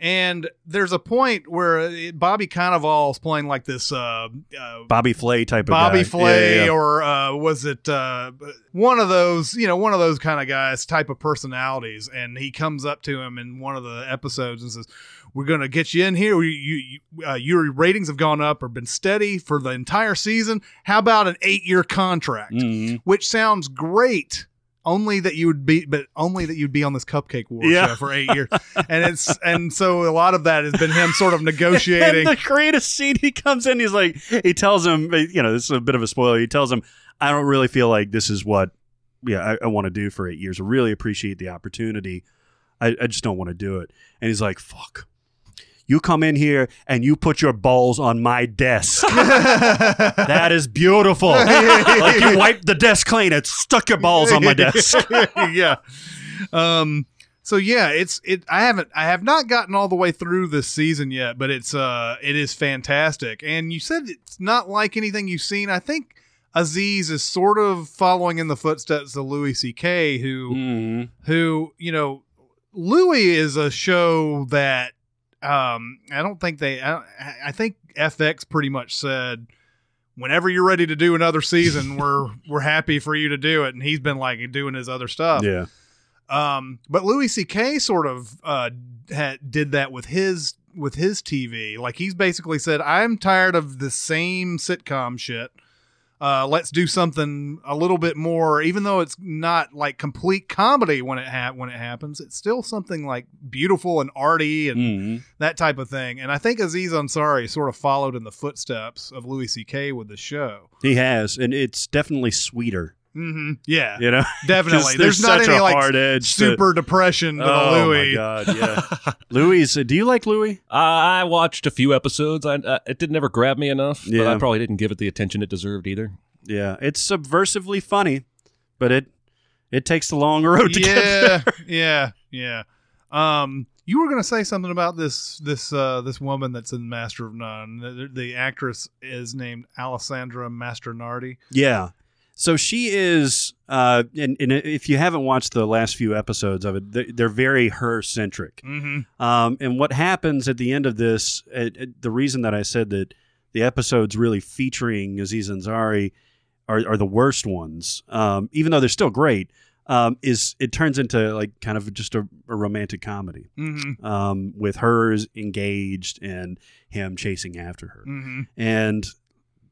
and there's a point where it, Bobby is playing like this uh, uh, Bobby Flay type of Bobby guy. Flay, Yeah, yeah. or uh, was it uh, one of those, you know, one of those kind of guys, type of personalities? And he comes up to him in one of the episodes and says, "We're gonna get you in here. You, you, you, uh, your ratings have gone up or been steady for the entire season. How about an eight-year contract?" Mhm. Which sounds great. Only that you would be, but only that you'd be on this Cupcake War Yeah. show for eight years, and it's and so a lot of that has been him sort of <laughs> negotiating. And the greatest scene, he comes in, he's like, he tells him, you know, this is a bit of a spoiler. He tells him, I don't really feel like this is what, yeah, I, I want to do for eight years. I really appreciate the opportunity. I, I just don't want to do it. And he's like, fuck. You come in here and you put your balls on my desk. <laughs> that is beautiful. like you <laughs> wiped the desk clean and stuck your balls on my desk. <laughs> yeah. Um so yeah, it's it I haven't I have not gotten all the way through this season yet, but it's uh it is fantastic. And you said it's not like anything you've seen. I think Aziz is sort of following in the footsteps of Louis C.K. who Mhm. who, you know, Louis is a show that um I don't think they I, I think FX pretty much said whenever you're ready to do another season, <laughs> we're we're happy for you to do it. And he's been like doing his other stuff. Yeah. Um, but Louis C.K. sort of uh, had, did that with his with his TV. Like he's basically said, "I'm tired of the same sitcom shit. Uh, let's do something a little bit more. Even though it's not like complete comedy when it ha- when it happens, it's still something like beautiful and arty and Mhm. that type of thing. And I think Aziz Ansari sort of followed in the footsteps of Louis C.K. with the show. He has. And it's definitely sweeter. Mm-hmm. Yeah, You know? <laughs> definitely. There's, not such any a like hard edge to- super depression to oh Louis. my god, yeah. <laughs> Louis, do you like Louis? Uh, I watched a few episodes. I, uh, it did never grab me enough, but Yeah. I probably didn't give it the attention it deserved either. Yeah, it's subversively funny, but it it takes the long road to get yeah, there. <laughs> yeah, yeah. Um, you were gonna say something about this this uh this woman that's in Master of None. The, the actress is named Alessandra Mastronardi. Yeah. So she is, uh, and, and if you haven't watched the last few episodes of it, they- they're very her centric. Mm-hmm. Um, and what happens at the end of this, uh, uh, the reason that I said that the episodes really featuring Aziz Ansari are, are the worst ones, um, even though they're still great, um, is it turns into like kind of just a, a romantic comedy Mm-hmm. um, with hers engaged and him chasing after her. Mm-hmm. And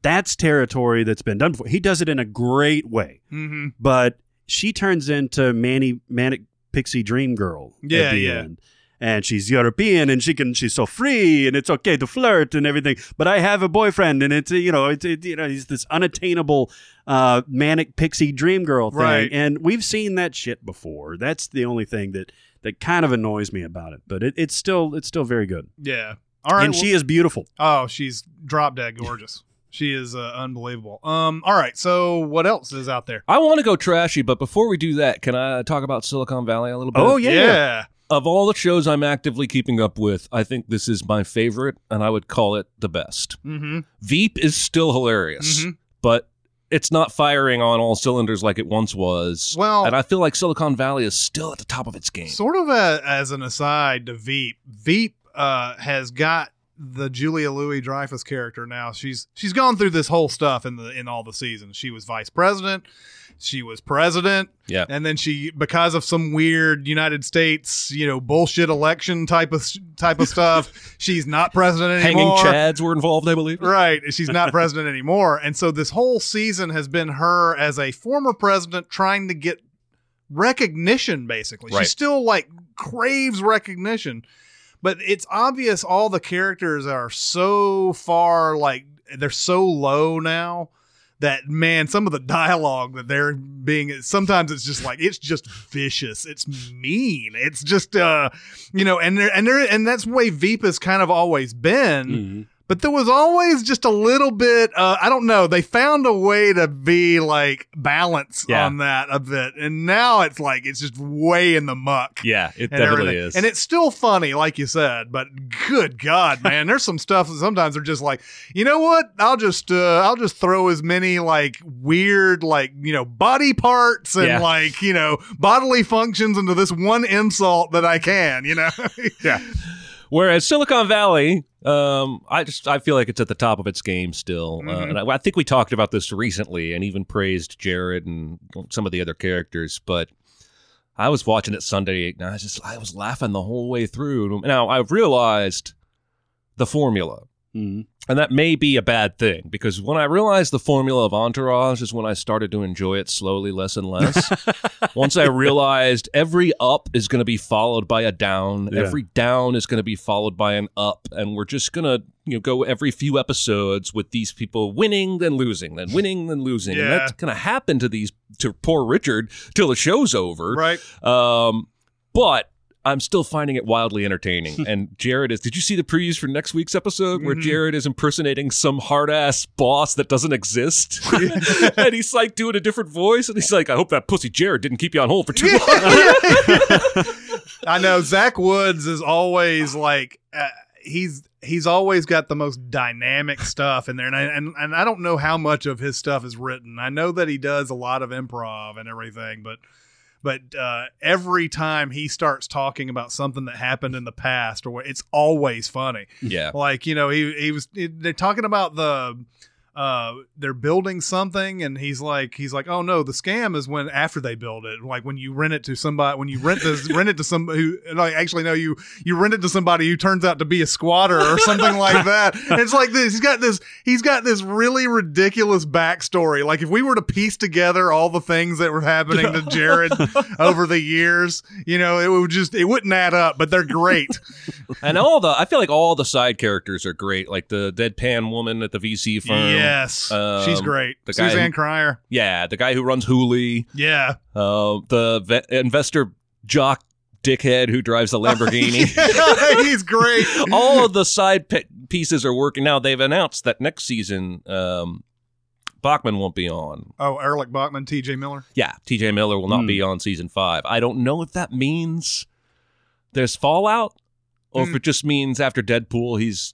that's territory that's been done before. He does it in a great way, Mm-hmm. but she turns into Manny Manic Pixie Dream Girl Yeah, at the yeah. end. And she's European, and she can she's so free, and it's okay to flirt and everything. But I have a boyfriend, and it's you know it's it, you know he's this unattainable uh, manic pixie dream girl thing, Right. and we've seen that shit before. That's the only thing that that kind of annoys me about it. But it, it's still it's still very good, Yeah. All right. and well- she is beautiful. Oh, she's drop dead gorgeous. She is uh, unbelievable. Um. All right. So what else is out there? I want to go trashy, but before we do that, can I talk about Silicon Valley a little bit? Oh yeah, yeah. Of all the shows I'm actively keeping up with, I think this is my favorite, and I would call it the best. Mm-hmm. Veep is still hilarious, Mhm. but it's not firing on all cylinders like it once was. Well- and I feel like Silicon Valley is still at the top of its game. Sort of a, as an aside to Veep, Veep uh, has got the Julia Louis Dreyfus character now. She's she's gone through this whole stuff in the in all the seasons. She was vice president, she was president, Yeah. and then she because of some weird United States you know bullshit election type of type of <laughs> stuff, she's not president anymore. Hanging. Chads were involved, I believe. Right. She's not <laughs> president anymore. And so this whole season has been her as a former president trying to get recognition, basically. Right. She still like craves recognition. But it's obvious all the characters are so far like they're so low now that man, some of the dialogue that they're being sometimes it's just like it's just vicious. It's mean. It's just uh you know, and there and there and that's the way Veep has kind of always been. Mhm. But there was always just a little bit. Uh, I don't know. They found a way to be like balance Yeah. on that a bit, and now it's like it's just way in the muck. Yeah, it definitely everything. is. and it's still funny, like you said. But good God, <laughs> man, there's some stuff that sometimes they're just like, you know what? I'll just, uh, I'll just throw as many like weird, like you know, body parts and Yeah. like you know, bodily functions into this one insult that I can. You know, <laughs> yeah. <laughs> Whereas Silicon Valley, um, I just I feel like it's at the top of its game still, uh, Mhm. and I, I think we talked about this recently, and even praised Jared and some of the other characters. But I was watching it Sunday, and I was just I was laughing the whole way through. Now I've realized the formula, Mhm. and that may be a bad thing because when I realized the formula of Entourage is when I started to enjoy it slowly, less and less. <laughs> Once I realized every up is going to be followed by a down, Yeah. every down is going to be followed by an up, and we're just going to you know go every few episodes with these people winning then losing, then winning then losing, and that's going to happen to these to poor Richard till the show's over. right. Um, but I'm still finding it wildly entertaining. <laughs> and Jared is. Did you see the previews for next week's episode where Mhm. Jared is impersonating some hard ass boss that doesn't exist? <laughs> <laughs> and he's like doing a different voice, and he's like, "I hope that pussy Jared didn't keep you on hold for too long." I know Zach Woods is always like uh, he's he's always got the most dynamic stuff in there, and I, and and I don't know how much of his stuff is written. I know that he does a lot of improv and everything, but but uh, every time he starts talking about something that happened in the past, or what, it's always funny. yeah. Like you know, he he was they're talking about the uh they're building something and he's like he's like oh no the scam is when after they build it like when you rent it to somebody when you rent this <laughs> rent it to somebody who like actually no you you rent it to somebody who turns out to be a squatter or something like that And <laughs> it's like this he's got this he's got this really ridiculous backstory like if we were to piece together all the things that were happening to Jared <laughs> over the years you know it would just it wouldn't add up but they're great And all the I feel like all the side characters are great. Like the deadpan woman at the VC firm. Yes, Um, she's great. the guy Suzanne who- Cryer. Yeah, the guy who runs Hooli. Yeah, Uh, the ve- investor jock dickhead who drives the Lamborghini. <laughs> <laughs> he's great. <laughs> all of the side pe- pieces are working now. They've announced that next season, um, Bachman won't be on. Oh, Erlich Bachman, T.J. Miller. Yeah, TJ Miller will not Hmm. be on season five. I don't know if that means there's fallout or if Hmm. it just means after Deadpool he's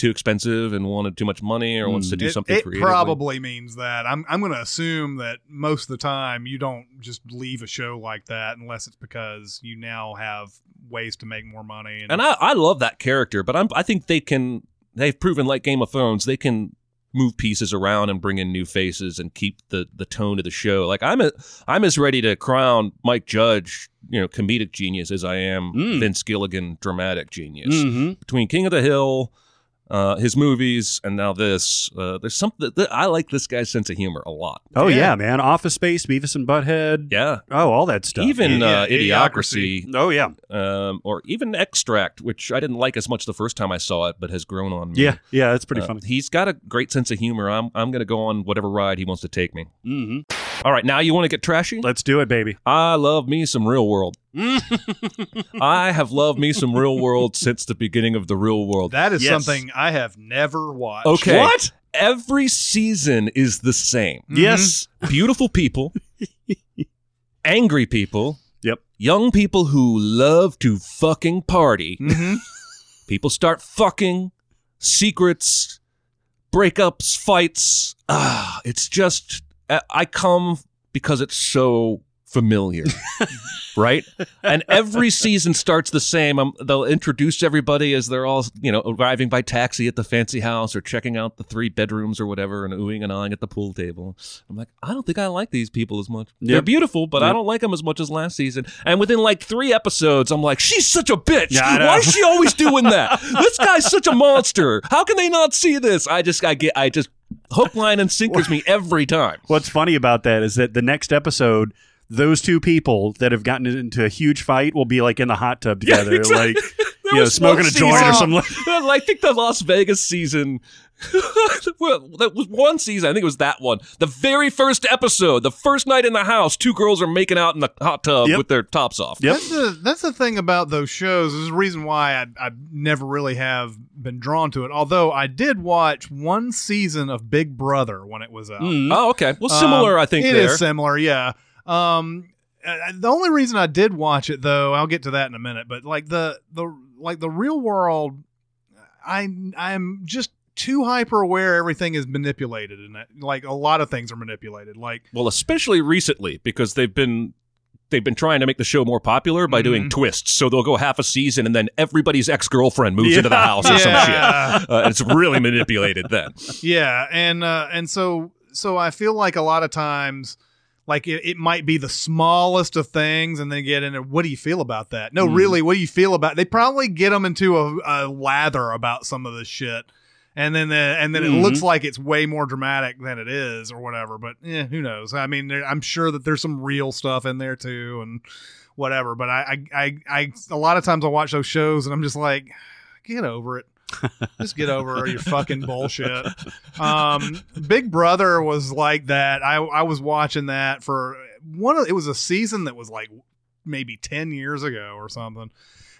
too expensive and wanted too much money or wants to do It, something it creatively. probably means that. I'm I'm going to assume that most of the time you don't just leave a show like that unless it's because you now have ways to make more money. And I, I love that character, but I'm I think they can they've proven like Game of Thrones, they can move pieces around and bring in new faces and keep the the tone of the show. Like I'm a, I'm as ready to crown Mike Judge, you know, comedic genius as I am Mm. Vince Gilligan dramatic genius. Mhm. Between King of the Hill, uh, his movies, and now this, uh, there's something that I like this guy's sense of humor a lot. Oh yeah. man. Office Space, Beavis and Butthead. Yeah. Oh, all that stuff. Even Yeah, uh, Idiocracy. Idiocracy, oh yeah. um, or even Extract, which I didn't like as much the first time I saw it, but has grown on me. Yeah. Yeah. it's pretty Uh, funny. He's got a great sense of humor. I'm I'm gonna go on whatever ride he wants to take me. hmm All right, now you want to get trashy? Let's do it, baby. I love me some Real World. <laughs> I have loved me some Real World since the beginning of the Real World. that is Yes. something I have never watched. Okay, What? Every season is the same. Yes. Beautiful people, <laughs> angry people, Yep. young people who love to fucking party. hmm <laughs> People start fucking, secrets, breakups, fights. Ah, it's just I- come because it's so familiar, <laughs> right? And every season starts the same. Um, they'll introduce everybody as they're all you know arriving by taxi at the fancy house or checking out the three bedrooms or whatever and oohing and ahhing at the pool table. I'm like, I don't think I like these people as much. They're beautiful, but I don't like them as much as last season. And within like three episodes, I'm like, she's such a bitch. Yeah, Why is she always doing that? <laughs> this guy's such a monster. How can they not see this? I just, I get, I just hook, line, and sinkers me every time. What's funny about that is that the next episode, those two people that have gotten into a huge fight will be like in the hot tub <laughs> together, exactly. <laughs> like you know, smoking a joint or something. <laughs> I think the Las Vegas season. <laughs> well, that was one season. I think it was that one. The very first episode, the first night in the house, two girls are making out in the hot tub Yep. with their tops off. Yep. That's the that's the thing about those shows. This Is the reason why I I never really have been drawn to it. Although I did watch one season of Big Brother when it was out. Mm. Oh, okay. Well, similar, Um, I think. it there. is similar. Yeah. Um, the only reason I did watch it though, I'll get to that in a minute. But like the the like the real world, I I'm just too hyper aware everything is manipulated and like a lot of things are manipulated. Like Well, especially recently because they've been they've been trying to make the show more popular by doing Mhm. twists. So they'll go half a season and then everybody's ex girlfriend moves Yeah. into the house or some shit. Uh, it's really <laughs> manipulated then. yeah, and uh, and so so I feel like a lot of times. Like it, it might be the smallest of things, and they get into what do you feel about that? No, Mhm. really, what do you feel about? They probably get them into a, a lather about some of this shit, and then the, and then Mhm. it looks like it's way more dramatic than it is, or whatever. But yeah, who knows? I mean, there, I'm sure that there's some real stuff in there too, and whatever. But I, I, I, I a lot of times I watch those shows, and I'm just like, get over it. Just get over your fucking bullshit. Um, Big Brother was like that. I I was watching that for one of it was a season that was like maybe 10 years ago or something.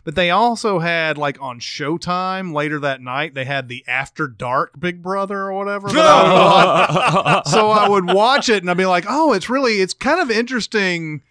But they also had like on Showtime later that night, they had the After Dark Big Brother or whatever. I <laughs> so I would watch it and I'd be like, "Oh, it's really it's kind of interesting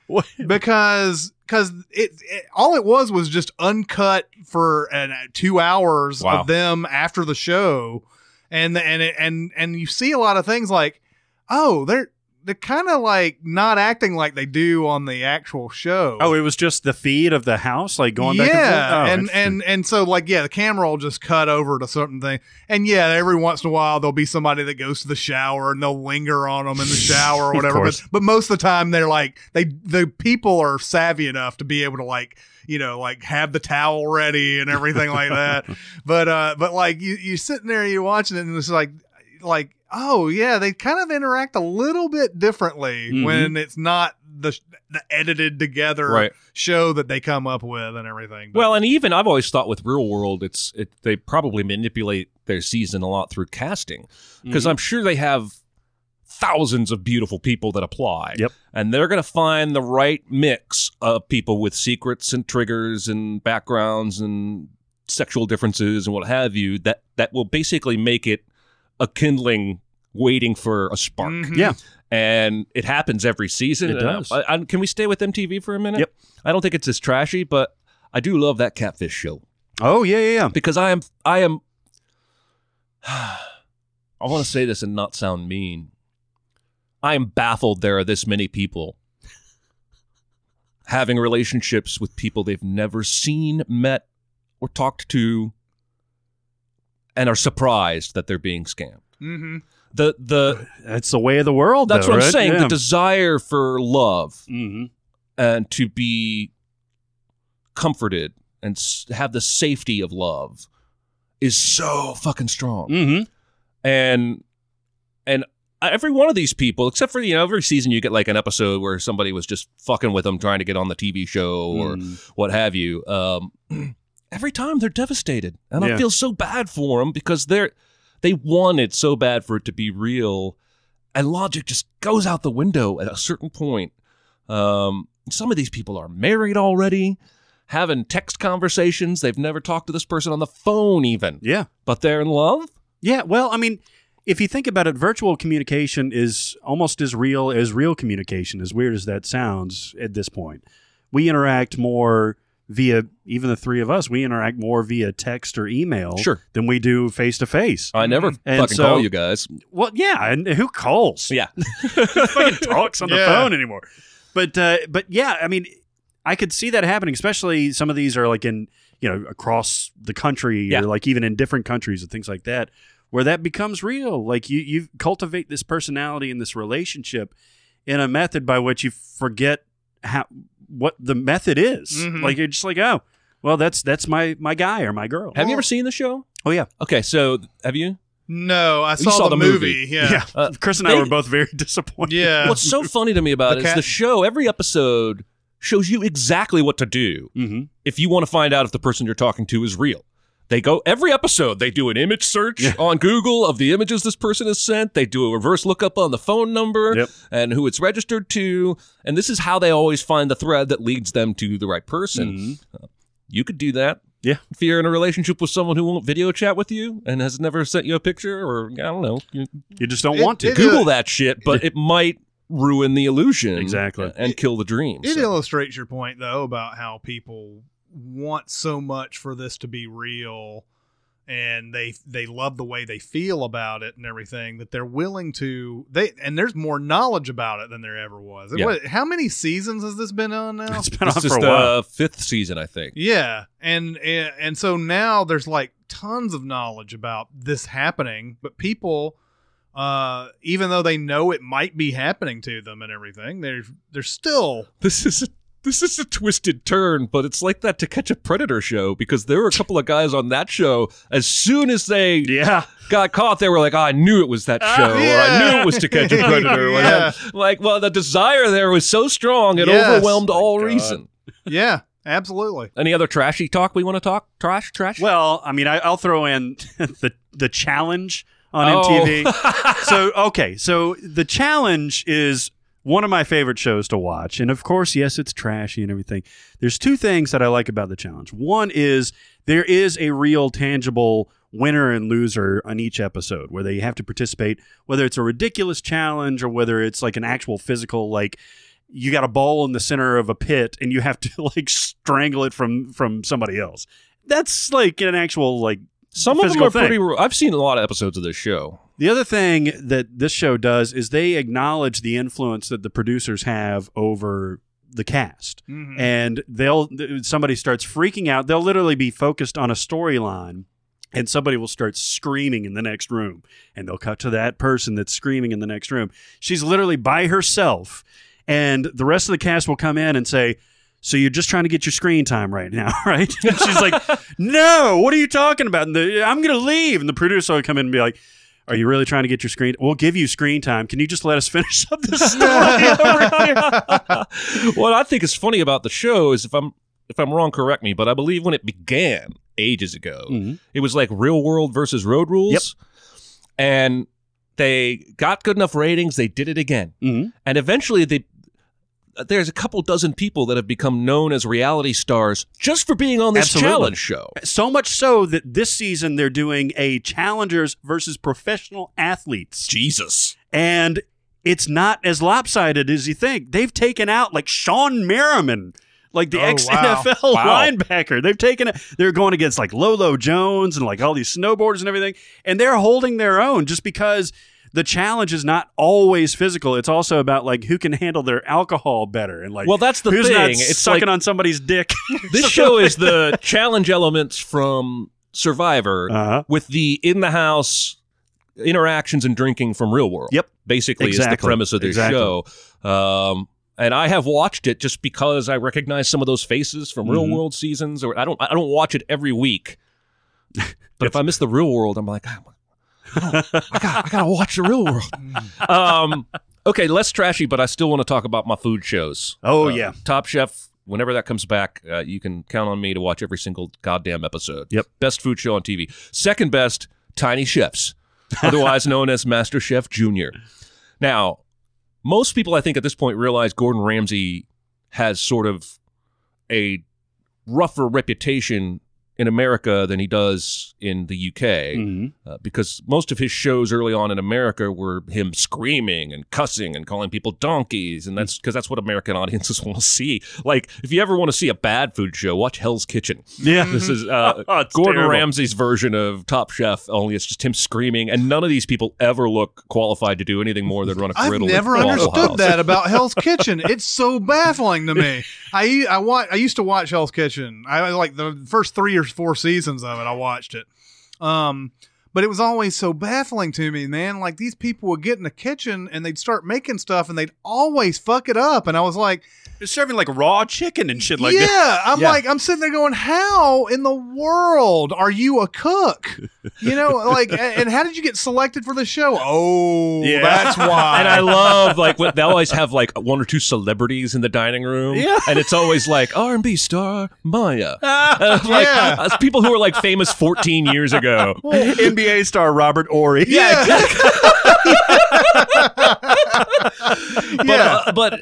because because it, it all it was was just uncut for uh, two hours Wow. of them after the show, and and it, and and you see a lot of things like, oh, they're they're kind of like not acting like they do on the actual show. Oh, it was just the feed of the house, like going back and forth. yeah, Oh, and and and so like yeah, the camera will just cut over to certain thing, and yeah, every once in a while there'll be somebody that goes to the shower and they'll linger on them in the shower or <laughs> whatever. but but most of the time they're like they the people are savvy enough to be able to like you know like have the towel ready and everything like that. <laughs> But uh, but like you you sitting there you're watching it and it's like like oh yeah they kind of interact a little bit differently Mhm. when it's not the the edited together Right. show that they come up with and everything. But- Well, and even I've always thought with Real World, it's it, they probably manipulate their season a lot through casting because Mhm. I'm sure they have thousands of beautiful people that apply. Yep. And they're going to find the right mix of people with secrets and triggers and backgrounds and sexual differences and what have you that that will basically make it a kindling waiting for a spark. Mhm. Yeah. And it happens every season. It does. I- I- can we stay with MTV for a minute? Yep. I don't think it's as trashy, but I do love that catfish show oh yeah, yeah, yeah. because I am I am <sighs> I want to say this and not sound mean. I am baffled there are this many people having relationships with people they've never seen, met, or talked to and are surprised that they're being scammed. Mm-hmm. The the That's the way of the world. that's though, what I'm saying. Yeah. The desire for love hmm and to be comforted and have the safety of love is so fucking strong. hmm And and every one of these people, except for you know every season, you get like an episode where somebody was just fucking with them, trying to get on the TV show or Mm. what have you. Um, every time they're devastated, and Yeah. I feel so bad for them because they're they wanted so bad for it to be real, and logic just goes out the window at a certain point. Um, some of these people are married already, having text conversations. They've never talked to this person on the phone, even, Yeah. but they're in love. Yeah, well, I mean, if you think about it, virtual communication is almost as real as real communication, as weird as that sounds at this point. We interact more via, even the three of us, we interact more via text or email Sure. than we do face to face. I never And fucking so- call you guys. Well, yeah, and who calls? Yeah. <laughs> Who fucking talks on the <laughs> phone anymore? But uh, but yeah, I mean, I could see that happening. Especially some of these are like in you know across the country Yeah. or like even in different countries and things like that, where that becomes real. Like you you cultivate this personality and this relationship in a method by which you forget how what the method is. Mhm. Like you're just like oh. Well, that's that's my my guy or my girl. Have you ever seen the show? Oh yeah, Okay, so have you? No, I saw, saw the, the movie. movie. Yeah. yeah. Uh, <laughs> Chris and I were both very <laughs> disappointed. Yeah. What's so funny to me about The it is cat- the show. Every episode shows you exactly what to do hmm if you want to find out if the person you're talking to is real. They go every episode. They do an image search Yeah. on Google of the images this person has sent. They do a reverse lookup on the phone number Yep. and who it's registered to. And this is how they always find the thread that leads them to the right person. Mhm. You could do that. Yeah. If you're in a relationship with someone who won't video chat with you and has never sent you a picture, or I don't know, you You just don't It- want to. it- Google that shit, but it might ruin the illusion Exactly. and kill the dream. It So- illustrates your point though about how people want so much for this to be real and they they love the way they feel about it and everything that they're willing to they and there's more knowledge about it than there ever was. Yeah. What, how many seasons has this been on now? It's been This on is for a while. fifth season, I think. Yeah, and, and and so now there's like tons of knowledge about this happening, but people, uh, even though they know it might be happening to them and everything, they're they're still This is a, this is a twisted turn, but it's like that to catch a predator show because there were a couple of guys on that show. As soon as they Yeah. got caught, they were like, oh, "I knew it was that ah, show, or I knew it was to catch a <laughs> predator." or Yeah. whatever. Like, well, the desire there was so strong it Yes. overwhelmed all God. reason. yeah, absolutely. Any other trashy talk we want to talk? Trash, trash. Well, I mean, I, I'll throw in <laughs> the the challenge on Oh. MTV. <laughs> so okay, so the challenge is one of my favorite shows to watch, and of course, yes, it's trashy and everything. There's two things that I like about the challenge. One is there is a real, tangible winner and loser on each episode where they have to participate, whether it's a ridiculous challenge or whether it's like an actual physical, like you got a ball in the center of a pit and you have to <laughs> like strangle it from from somebody else. That's like an actual like Some of them are thing. pretty. I've seen a lot of episodes of this show. The other thing that this show does is they acknowledge the influence that the producers have over the cast. Mhm. And they'll somebody starts freaking out. They'll literally be focused on a storyline and somebody will start screaming in the next room and they'll cut to that person that's screaming in the next room. She's literally by herself and the rest of the cast will come in and say so you're just trying to get your screen time right now, <laughs> right? And she's like, <laughs> "No, what are you talking about?" And the, I'm going to leave, and the producer will come in and be like, "Are you really trying to get your screen? We'll give you screen time. Can you just let us <laughs> finish up this story <laughs> what I think is funny about the show is if I'm if I'm wrong, correct me, but I believe when it began ages ago, Mhm. it was like real world versus road rules. Yep. And they got good enough ratings, they did it again. Mhm. And eventually they Uh, there's a couple dozen people that have become known as reality stars just for being on this Absolutely. challenge show. So much so that this season they're doing a challengers versus professional athletes. Jesus. and it's not as lopsided as you think. They've taken out like Shawne Merriman. like the Oh, ex wow. NFL <laughs> Wow. linebacker. They've taken it. They're going against like Lolo Jones and like all these snowboarders and everything, and they're holding their own just because the challenge is not always physical. It's also about like who can handle their alcohol better and like Well, that's the who's not thing. It's sucking like- on somebody's dick. <laughs> This show is the challenge elements from Survivor Uh-huh. with the in the house interactions and drinking from real world. Yep. Basically, is the premise of this Exactly. show. Um, and I have watched it just because I recognize some of those faces from real Mhm. world seasons. Or I don't, I don't watch it every week. <laughs> But if I miss the real world, I'm like, "Ah, I, don't- I got, I got to watch the real world. <laughs> um, okay, less trashy, but I still want to talk about my food shows. Oh, Uh, yeah. Top Chef. Whenever that comes back, uh, you can count on me to watch every single goddamn episode. Yep. Best food show on TV. Second best, Tiny Chefs, <laughs> otherwise known as Master Chef Junior. Now, most people, I think, at this point realize Gordon Ramsay has sort of a rougher reputation in America than he does in the UK Mhm. uh, because most of his shows early on in America were him screaming and cussing and calling people donkeys, and that's because that's what American audiences <laughs> want to see. Like, if you ever want to see a bad food show, watch Hell's Kitchen. Yeah. This is uh, <laughs> Oh, Gordon terrible. Ramsay's version of Top Chef, only it's just him screaming, and none of these people ever look qualified to do anything more than run a I've griddle. at never understood that <laughs> about Hell's Kitchen. It's so baffling to me. I I wa- I used to watch Hell's Kitchen. I like the first three or four seasons of it. I watched it. Um, but it was always so baffling to me, man. Like these people would get in the kitchen and they'd start making stuff and they'd always fuck it up. And I was like, They're serving like raw chicken and shit like yeah, that. I'm Yeah. like, I'm sitting there going, how in the world are you a cook? You know, <laughs> like, and how did you get selected for the show? Oh, Yeah. that's <laughs> why. And I love like what they always have like one or two celebrities in the dining room, Yeah. and it's always like R and B star Maya, Uh, <laughs> like, Yeah. uh, people who are like famous 14 years ago. NBA star Robert Horry. Yeah. But, Yeah. uh, but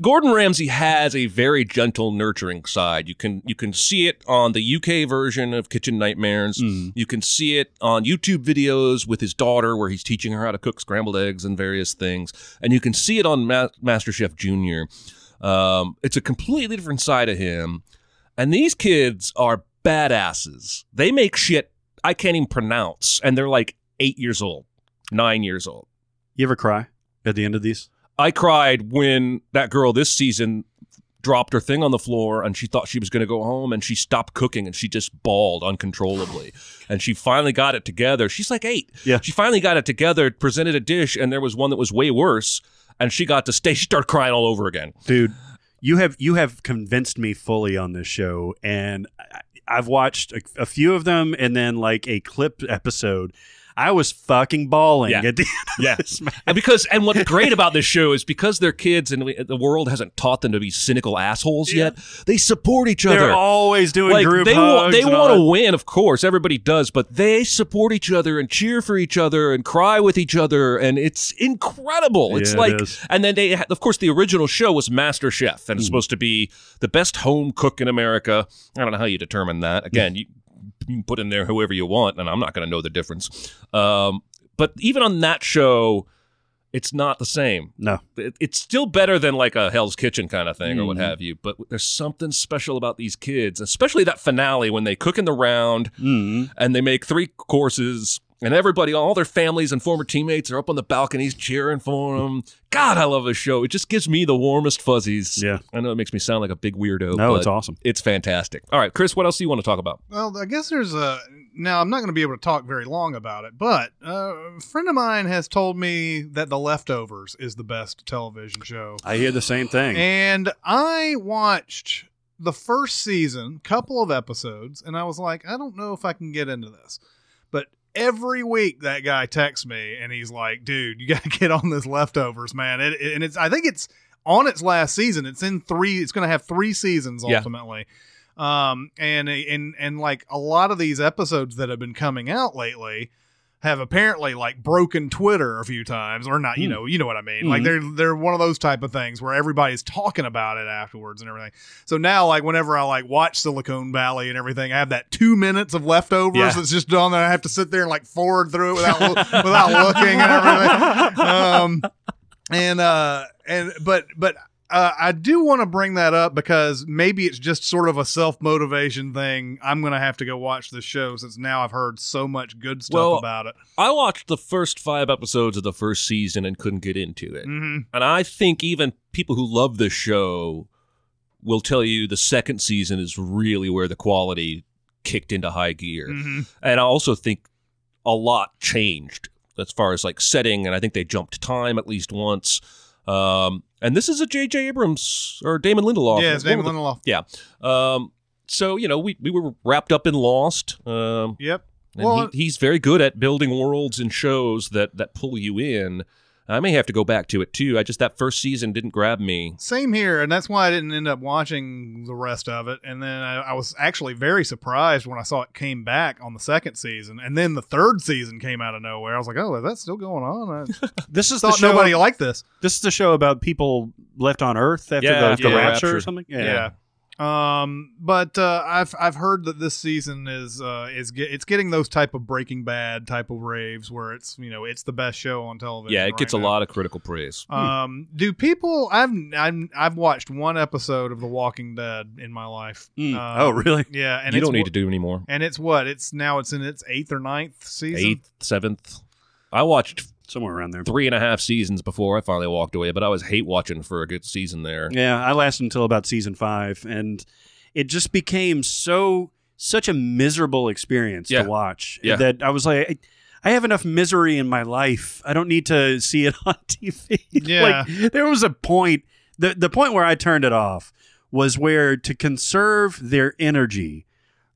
Gordon Ramsay has a very gentle, nurturing side. You can you can see it on the UK version of Kitchen Nightmares. You can see it on YouTube videos with his daughter, where he's teaching her how to cook scrambled eggs and various things, and you can see it on Ma- MasterChef Junior. Um, it's a completely different side of him, and these kids are badasses. They make shit I can't even pronounce, and they're like eight years old, nine years old. You ever cry at the end of these? I cried when that girl this season dropped her thing on the floor and she thought she was going to go home and she stopped cooking and she just bawled uncontrollably. and she finally got it together. She's like eight. Yeah. She finally got it together, presented a dish, and there was one that was way worse. And she got to stay. <laughs> She started crying all over again. dude you have you have convinced me fully on this show and I, i've watched a, a few of them and then like a clip episode i was fucking bawling Yeah. at the end Yeah. <laughs> And because and what's great about this show is because they're kids and we, the world hasn't taught them to be cynical assholes yet. They support each other. they're always doing like group they wa- hugs they want to win, of course. Everybody does, but they support each other and cheer for each other and cry with each other, and it's incredible. It's Yeah, like, and then they, of course, the original show was Master Chef, and it's hmm. supposed to be the best home cook in America. I don't know how you determine that. Again, you, you can put in there whoever you want, and I'm not going to know the difference. Um, but even on that show. It's not the same no it- it's still better than like a Hell's Kitchen kind of thing or what Mhm. have you. But there's something special about these kids, especially that finale when they cook in the round mm and they make three courses. And everybody, all their families and former teammates are up on the balconies cheering for them. God, I love this show. It just gives me the warmest fuzzies. Yeah. I know it makes me sound like a big weirdo. no but it's awesome It's fantastic. All right, Chris, what else do you want to talk about? Well, I guess there's a. Now, I'm not going to be able to talk very long about it, but uh, a friend of mine has told me that The Leftovers is the best television show. i hear the same thing And I watched the first season, couple of episodes, and I was like, I don't know if I can get into this. But every week that guy texts me and he's like, dude, you got to <laughs> get on this leftovers, man. It, it- and it's, I think it's on its last season. It's in three, it's going to have three seasons Yeah. ultimately. Um, and, and, and like a lot of these episodes that have been coming out lately, have apparently like broken Twitter a few times, or not. You Hmm. know, you know what I mean. Like Mhm. they're they're one of those type of things where everybody's talking about it afterwards and everything. So now, like whenever I like watch Silicon Valley and everything, I have that two minutes of leftovers Yeah. that's just on there. I have to sit there and like forward through it without without looking and everything. <laughs> Um, and uh, and but but uh, I do want to bring that up because maybe it's just sort of a self motivation thing. I'm going to have to go watch the show since now I've heard so much good stuff Well, about it. I watched the first five episodes of the first season and couldn't get into it. Mhm. And I think even people who love the show will tell you the second season is really where the quality kicked into high gear. Mhm. And I also think a lot changed as far as like setting, and I think they jumped time at least once. Um, and this is a J.J. Abrams or Damon Lindelof. Yeah, it's Damon the- Lindelof. Yeah. Um, so you know, we we were wrapped up in Lost. Um, Yep. and Well- he, he's very good at building worlds and shows that that pull you in. I may have to go back to it too. I just that first season didn't grab me. Same here, and that's why I didn't end up watching the rest of it. And then I, I was actually very surprised when I saw it came back on the second season, and then the third season came out of nowhere. I was like, "Oh, is that still going on?" I <laughs> This is the thought show. nobody liked this. This is the show about people left on Earth after Yeah, the, after the the rapture, or rapture. something. Yeah. Um, but uh, I've I've heard that this season is uh is get, it's getting those type of Breaking Bad type of raves where it's you know it's the best show on television. Yeah, it gets right a lot of critical praise. Um, do people? I've I've I've watched one episode of The Walking Dead in my life. Mm. Um, Oh, really? Yeah, and you don't need to do anymore. And it's what? It's now it's in its eighth or ninth season. Eighth, seventh. I watched Somewhere around there. three and a half seasons before I finally walked away, but I was hate watching for a good season there. Yeah, I lasted until about season five, and it just became so such a miserable experience Yeah. to watch Yeah. that I was like, I, I have enough misery in my life. I don't need to see it <laughs> on TV. Yeah. like there was a point. the The point where I turned it off was where to conserve their energy.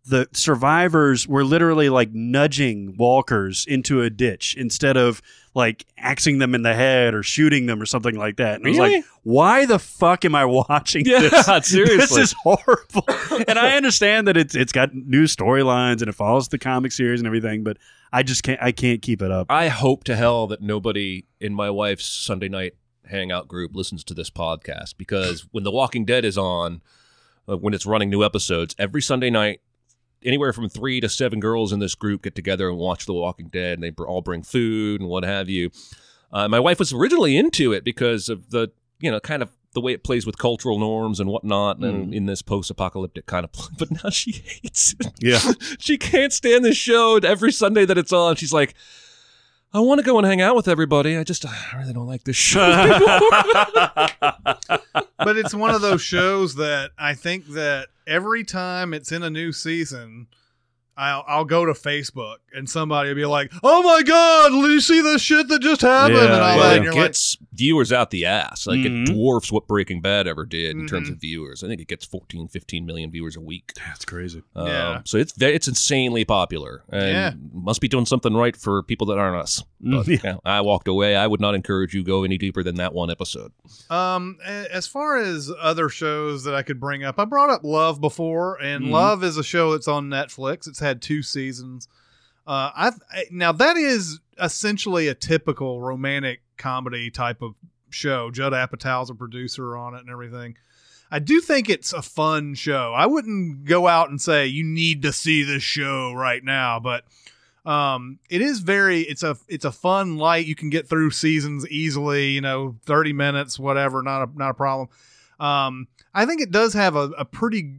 The survivors were literally like nudging walkers into a ditch instead of like axing them in the head or shooting them or something like that. And I was Really? like, why the fuck am I watching Yeah, this? <laughs> seriously. This is horrible. and I understand that it's it's got new storylines and it follows the comic series and everything, but I just can't I can't keep it up. I hope to hell that nobody in my wife's Sunday night hangout group listens to this podcast because when The Walking Dead is on, uh, when it's running new episodes, every Sunday night, anywhere from three to seven girls in this group get together and watch The Walking Dead, and they all bring food and what have you. Uh, my wife was originally into it because of the, you know, kind of the way it plays with cultural norms and whatnot, and in this post-apocalyptic kind of. Play. <laughs> But now she hates it. Yeah. <laughs> she can't stand this show. Every Sunday that it's on, she's like, I want to go and hang out with everybody. I just, I really don't like this show. <laughs> <laughs> but it's one of those shows that I think that every time it's in a new season, I'll, I'll go to Facebook and somebody will be like, "Oh my god, did you see this shit that just happened?" Yeah, and all yeah. that. Well, And it you're gets viewers out the ass. Like Mhm. it dwarfs what Breaking Bad ever did in terms Mhm. of viewers. I think it gets 14, 15 million viewers a week. That's crazy. Um, Yeah. So it's it's insanely popular, and Yeah. must be doing something right for people that aren't us. But, Mm, yeah, I walked away. I would not encourage you go any deeper than that one episode. um, as far as other shows that I could bring up, I brought up Love before, and Mhm. Love is a show that's on Netflix. It's had two seasons. Uh, I've I, now that is essentially a typical romantic comedy type of show. Judd Apatow's a producer on it and everything. I do think it's a fun show. I wouldn't go out and say you need to see this show right now, but um, it is very it's a it's a fun light. You can get through seasons easily. You know, thirty minutes, whatever, not a not a problem. Um, I think it does have a, a pretty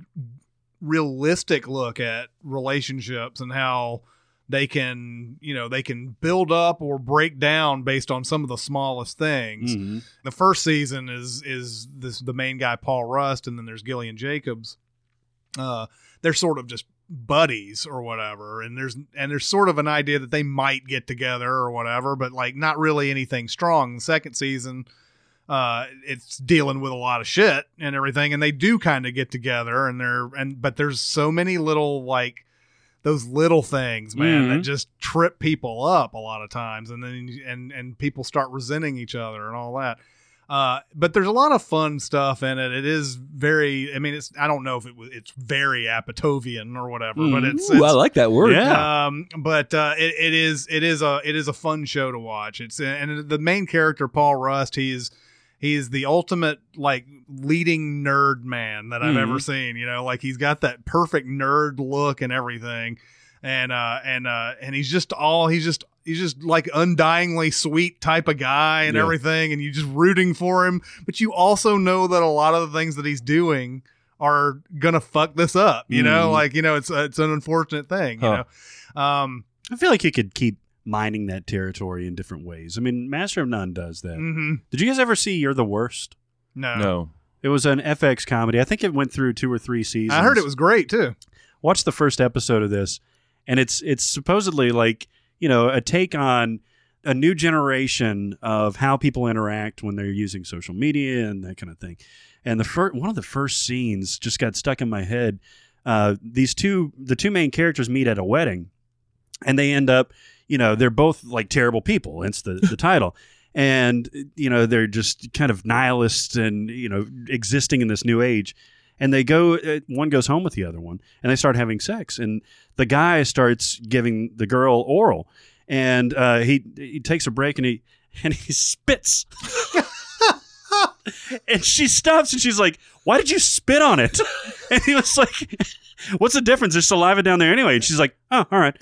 realistic look at relationships and how they can you know they can build up or break down based on some of the smallest things Mhm. the first season is is this the main guy Paul Rust, and then there's Gillian Jacobs. Uh, they're sort of just buddies or whatever, and there's and there's sort of an idea that they might get together or whatever, but like not really anything strong. The second season, uh, it's dealing with a lot of shit and everything, and they do kind of get together, and they're and but there's so many little like those little things, man, that Mhm. just trip people up a lot of times, and then and and people start resenting each other and all that. Uh, but there's a lot of fun stuff in it. It is very. I mean, it's. I don't know if it was. It's very Apatovian or whatever, but it's. Ooh, I like that word. Yeah. um, but uh, it, it is it is a it is a fun show to watch. It's and the main character Paul Rust. He's he's the ultimate like leading nerd man that I've ever seen. You know, like he's got that perfect nerd look and everything, and uh and uh and he's just all he's just he's just like undyingly sweet type of guy and Yeah. everything, and you're just rooting for him. But you also know that a lot of the things that he's doing are gonna fuck this up. You know, Mhm. like you know, it's it's an unfortunate thing. Huh. You know, um, I feel like he could keep mining that territory in different ways. I mean, Master of None does that. mhm. Did you guys ever see You're the Worst? no, No. It was an FX comedy. I think it went through two or three seasons. I heard it was great too. Watch the first episode of this, and it's it's supposedly like you know a take on a new generation of how people interact when they're using social media and that kind of thing. And the first one of the first scenes just got stuck in my head. Uh, these two, the two main characters meet at a wedding, and they end up, you know, they're both like terrible people. Hence the the <laughs> title. And you know they're just kind of nihilists and you know existing in this new age and they go uh, one goes home with the other one and they start having sex and the guy starts giving the girl oral and uh, he he takes a break and he and he <laughs> spits and she stops and she's like why did you spit on it <laughs> and he was like what's the difference there's saliva down there anyway and she's like oh all right.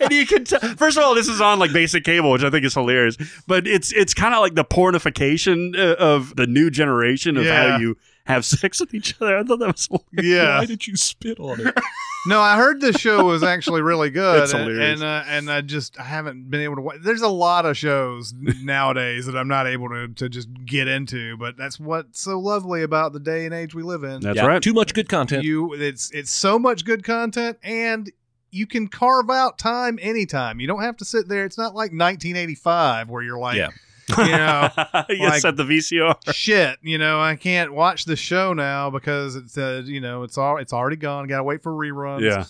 And you can tell. First of all, this is on like basic cable, which I think is hilarious. But it's it's kind of like the pornification uh, of the new generation of Yeah. how you have sex with each other. I thought that was hilarious. Yeah. Why did you spit on it? <laughs> No, I heard this show was actually really <laughs> good, It's and hilarious. and, uh, and I just I haven't been able to. Watch. There's a lot of shows nowadays that I'm not able to to just get into, but that's what's so lovely about the day and age we live in. That's Yeah, right. Too much good content. You, it's it's so much good content, and you can carve out time anytime. You don't have to sit there. It's not like 1985 where you're like, Yeah. You know, <laughs> you like- set the VCR. shit, you know, I can't watch the show now because it's uh, you know, it's all it's already gone. Got to wait for reruns. Yeah.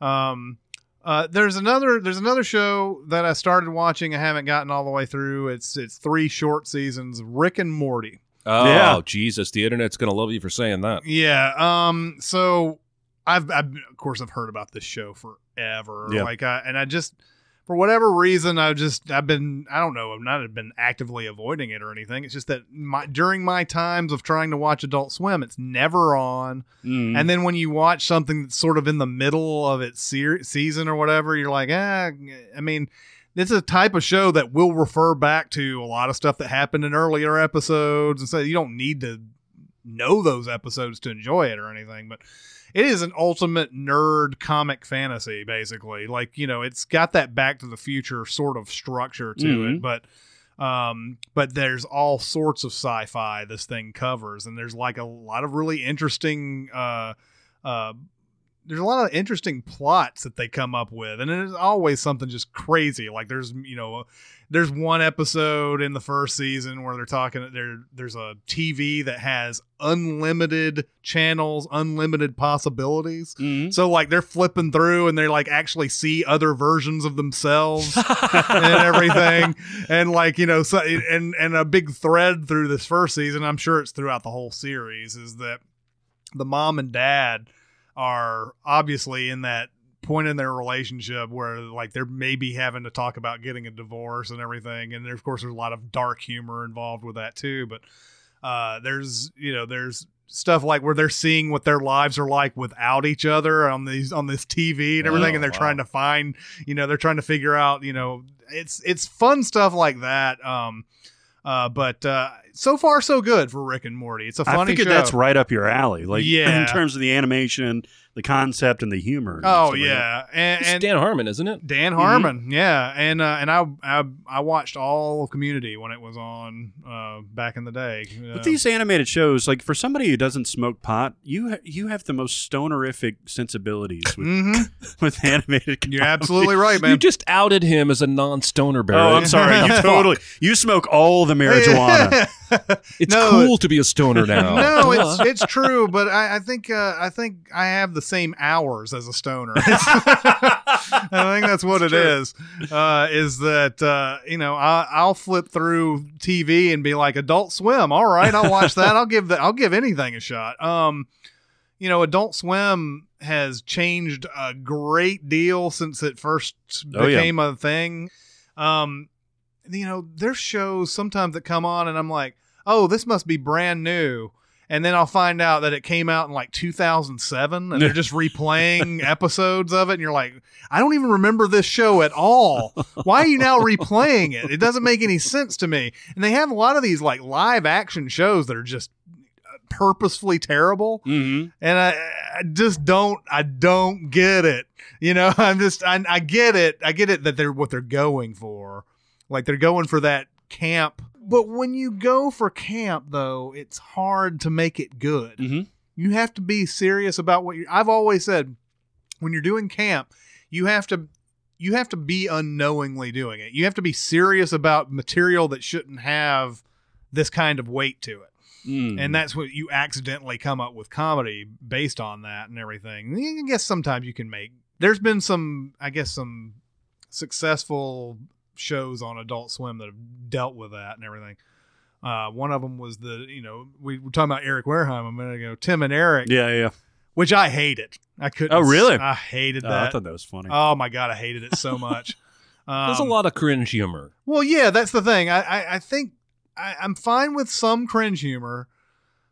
Um, uh, there's another there's another show that I started watching. I haven't gotten all the way through. It's it's three short seasons. Rick and Morty. Oh, Yeah. Jesus. The internet's going to love you for saying that. Yeah. Um. So I've, I've of course I've heard about this show forever. Yeah. Like I and I just for whatever reason I've just I've been I don't know I've not been actively avoiding it or anything. It's just that my during my times of trying to watch Adult Swim, it's never on. Mm. And then when you watch something that's sort of in the middle of its ser- season or whatever, you're like, ah, I mean, this is a type of show that will refer back to a lot of stuff that happened in earlier episodes. And so you don't need to know those episodes to enjoy it or anything. But it is an ultimate nerd comic fantasy, basically. Like, you know, it's got that back to the future sort of structure to Mhm. it. But um but there's all sorts of sci-fi this thing covers and there's like a lot of really interesting uh uh there's a lot of interesting plots that they come up with and there's always something just crazy. Like there's you know there's one episode in the first season where they're talking there there's a TV that has unlimited channels unlimited possibilities. Mhm. so like they're flipping through and they like actually see other versions of themselves <laughs> and everything. And like you know so and and a big thread through this first season i'm sure it's throughout the whole series is that the mom and dad are obviously in that point in their relationship where like they're maybe having to talk about getting a divorce and everything. And there, of course there's a lot of dark humor involved with that too. But uh there's you know there's stuff like where they're seeing what their lives are like without each other on these on this TV and everything. Oh, and they're wow. trying to find you know they're trying to figure out you know it's it's fun stuff like that. Um uh but uh so far so good for Rick and Morty it's a funny I figured show that's right up your alley. Like Yeah. in terms of the animation, the concept, and the humor. and oh stuff like that. yeah and, It's and Dan Harmon, isn't it? Dan Harmon, yeah, and uh, and I, I I watched all Community when it was on uh, back in the day. Uh, With these animated shows, like for somebody who doesn't smoke pot, you ha- you have the most stonerific sensibilities with, mhm. <laughs> with animated. you're absolutely right, man. You just outed him as a non-stoner, Barry. Oh, I'm sorry. <laughs> You totally you smoke all the marijuana. It's No, cool to be a stoner now. <laughs> no, it's it's true, but I, I think uh, I think I have the same hours as a stoner. <laughs> <laughs> I think that's what it is. Uh, is that uh, you know I, I'll flip through TV and be like Adult Swim. All right, I'll watch that. I'll give that. I'll give anything a shot. Um, you know, Adult Swim has changed a great deal since it first Oh, yeah. became a thing. Um, you know, there's shows sometimes that come on, and I'm like, oh, this must be brand new. And then I'll find out that it came out in like 2007 and they're just <laughs> replaying episodes of it and you're like I don't even remember this show at all. Why are you now replaying it? It doesn't make any sense to me. And they have a lot of these like live action shows that are just purposefully terrible Mm-hmm. and I, I just don't I don't get it. You know, <laughs> I'm just I, I get it. I get it that they're what they're going for. Like they're going for that camp. But when you go for camp though, it's hard to make it good. Mhm. You have to be serious about what you I've always said when you're doing camp, you have to you have to be unknowingly doing it. You have to be serious about material that shouldn't have this kind of weight to it Mm. and that's what you accidentally come up with comedy based on that and everything. I guess sometimes you can make. There's been some, I guess, some successful shows on Adult Swim that have dealt with that and everything. Uh, one of them was the, you know, we were talking about Eric Wareheim a minute ago, Tim and Eric, yeah, yeah. which I hated. I couldn't. Oh, really? I hated Oh, that. I thought that was funny. Oh my god, I hated it so <laughs> much. There's a Um, lot of cringe humor. well, yeah, that's the thing. I I, I think I, I'm fine with some cringe humor,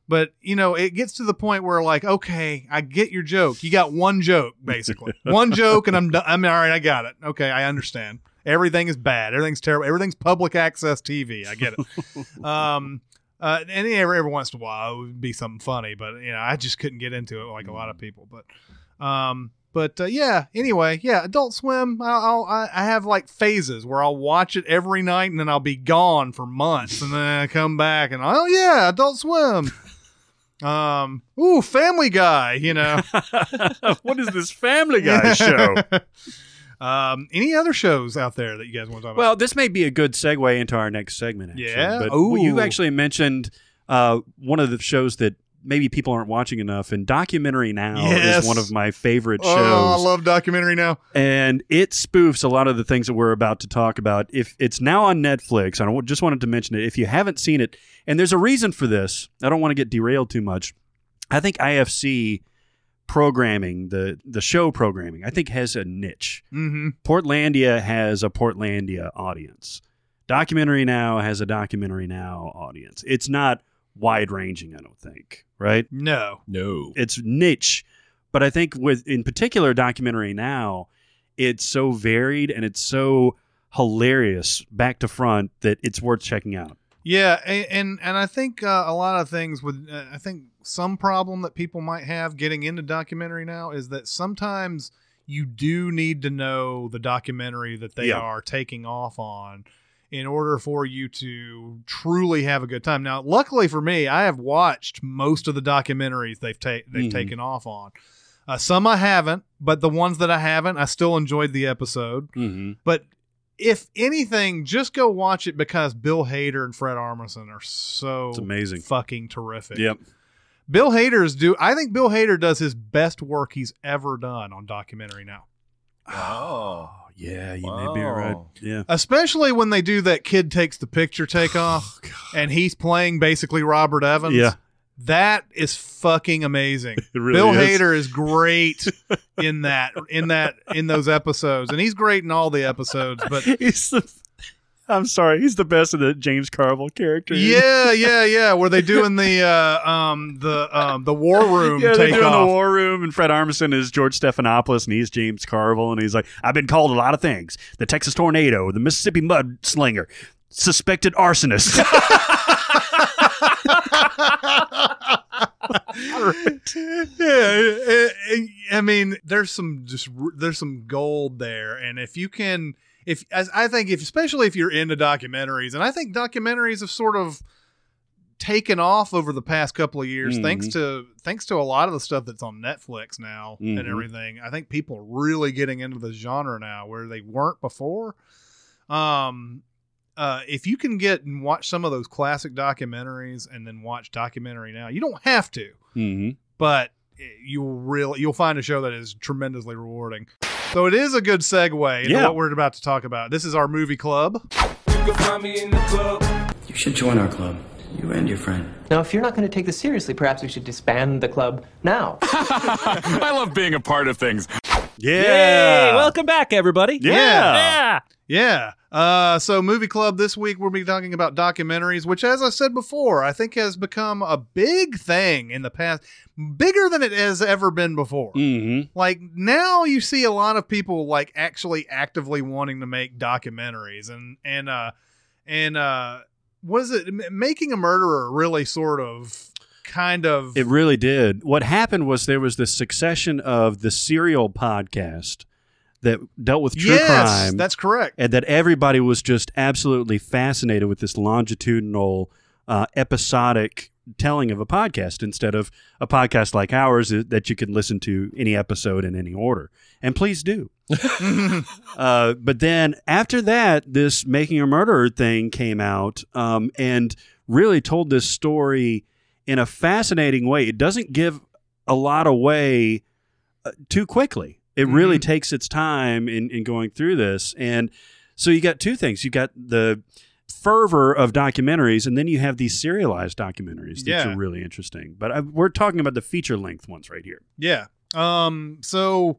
but you know, it gets to the point where like, okay, I get your joke. You got one joke, basically, <laughs> one joke, and I'm done. I'm all right. I got it. Okay, I understand. Everything is bad. Everything's terrible. Everything's public access TV. I get it. <laughs> um. Uh, and every, every once in a while it would be something funny, but you know I just couldn't get into it like a lot of people. But, um, but uh, yeah. Anyway, yeah, Adult Swim. I'll, I'll I I have like phases where I'll watch it every night and then I'll be gone for months and then I come back and oh yeah, Adult Swim. <laughs> Um, ooh, Family Guy. You know, <laughs> what is this Family Guy show? Um, any other shows out there that you guys want to talk about? Well, this may be a good segue into our next segment. Actually. Yeah? but Ooh. you actually mentioned uh, one of the shows that maybe people aren't watching enough, and Documentary Now Yes. is one of my favorite oh, shows. I love documentary now. and it spoofs a lot of the things that we're about to talk about. If it's now on Netflix, I don't- just wanted to mention it. If you haven't seen it, and there's a reason for this, I don't want to get derailed too much. I think IFC programming, the the show programming, I think has a niche. Mm-hmm. Portlandia has a Portlandia audience. Documentary Now has a Documentary Now audience. It's not wide ranging, I don't think, right? No. No. It's niche, but I think with in particular Documentary Now, it's so varied and it's so hilarious back to front that it's worth checking out. Yeah, and and I think uh, a lot of things with uh, I think some problem that people might have getting into documentary now is that sometimes you do need to know the documentary that they Yeah. are taking off on in order for you to truly have a good time. Now, luckily for me, I have watched most of the documentaries they've ta- they've Mhm. taken off on. Uh, some I haven't, but the ones that I haven't, I still enjoyed the episode. Mm-hmm. But if anything, just go watch it because Bill Hader and Fred Armisen are so It's amazing. fucking terrific. Yep. Bill Hader's do I think Bill Hader does his best work he's ever done on documentary now. <sighs> Oh. Yeah, you may be right. Yeah. Especially when they do that kid takes the picture take off <sighs> oh, and he's playing basically Robert Evans. Yeah. That is fucking amazing. <laughs> Really Bill is. Hader is great <laughs> in that in that in those episodes. And he's great in all the episodes, but <laughs> he's the I'm sorry, he's the best of the James Carville character. Yeah, yeah, yeah. Were they doing the uh, um the um the war room Yeah, they're doing off? the war room, and Fred Armisen is George Stephanopoulos, and he's James Carville, and he's like, "I've been called a lot of things: the Texas tornado, the Mississippi mud slinger, suspected arsonist." Yeah, eh, eh, I mean, there's some just there's some gold there, and if you can, if as I think, if especially if you're into documentaries, and I think documentaries have sort of taken off over the past couple of years, thanks Mhm. to thanks to a lot of the stuff that's on Netflix now and Mhm. everything. I think people are really getting into the genre now where they weren't before. Um, uh, if you can get and watch some of those classic documentaries and then watch documentary now, you don't have to mm-hmm. but you'll really you'll find a show that is tremendously rewarding. So it is a good segue into Yeah. what we're about to talk about. This is our movie club. You should join our club. You and your friend. Now, if you're not going to take this seriously, perhaps we should disband the club now. <laughs> I love being a part of things. Yeah. Yay! Welcome back, everybody. Yeah. Yeah. Yeah. Uh, so movie club this week we'll be talking about documentaries, which, as I said before, I think has become a big thing in the past, bigger than it has ever been before. Mm-hmm. Like now, you see a lot of people like actually actively wanting to make documentaries, and and uh and uh, what is it? Making a murderer really sort of kind of It really did. What happened was there was this succession of the serial podcast that dealt with true yes, crime. that's correct. and that everybody was just absolutely fascinated with this longitudinal, uh, episodic telling of a podcast instead of a podcast like ours that you can listen to any episode in any order. And please do. <laughs> uh, but then after that, this Making a Murderer thing came out um, and really told this story in a fascinating way. It doesn't give a lot away uh, too quickly. It really Mhm. takes its time in, in going through this. And so you got two things. You got the fervor of documentaries, and then you have these serialized documentaries that Yeah. are really interesting. But I, we're talking about the feature length ones right here. Yeah. Um. So,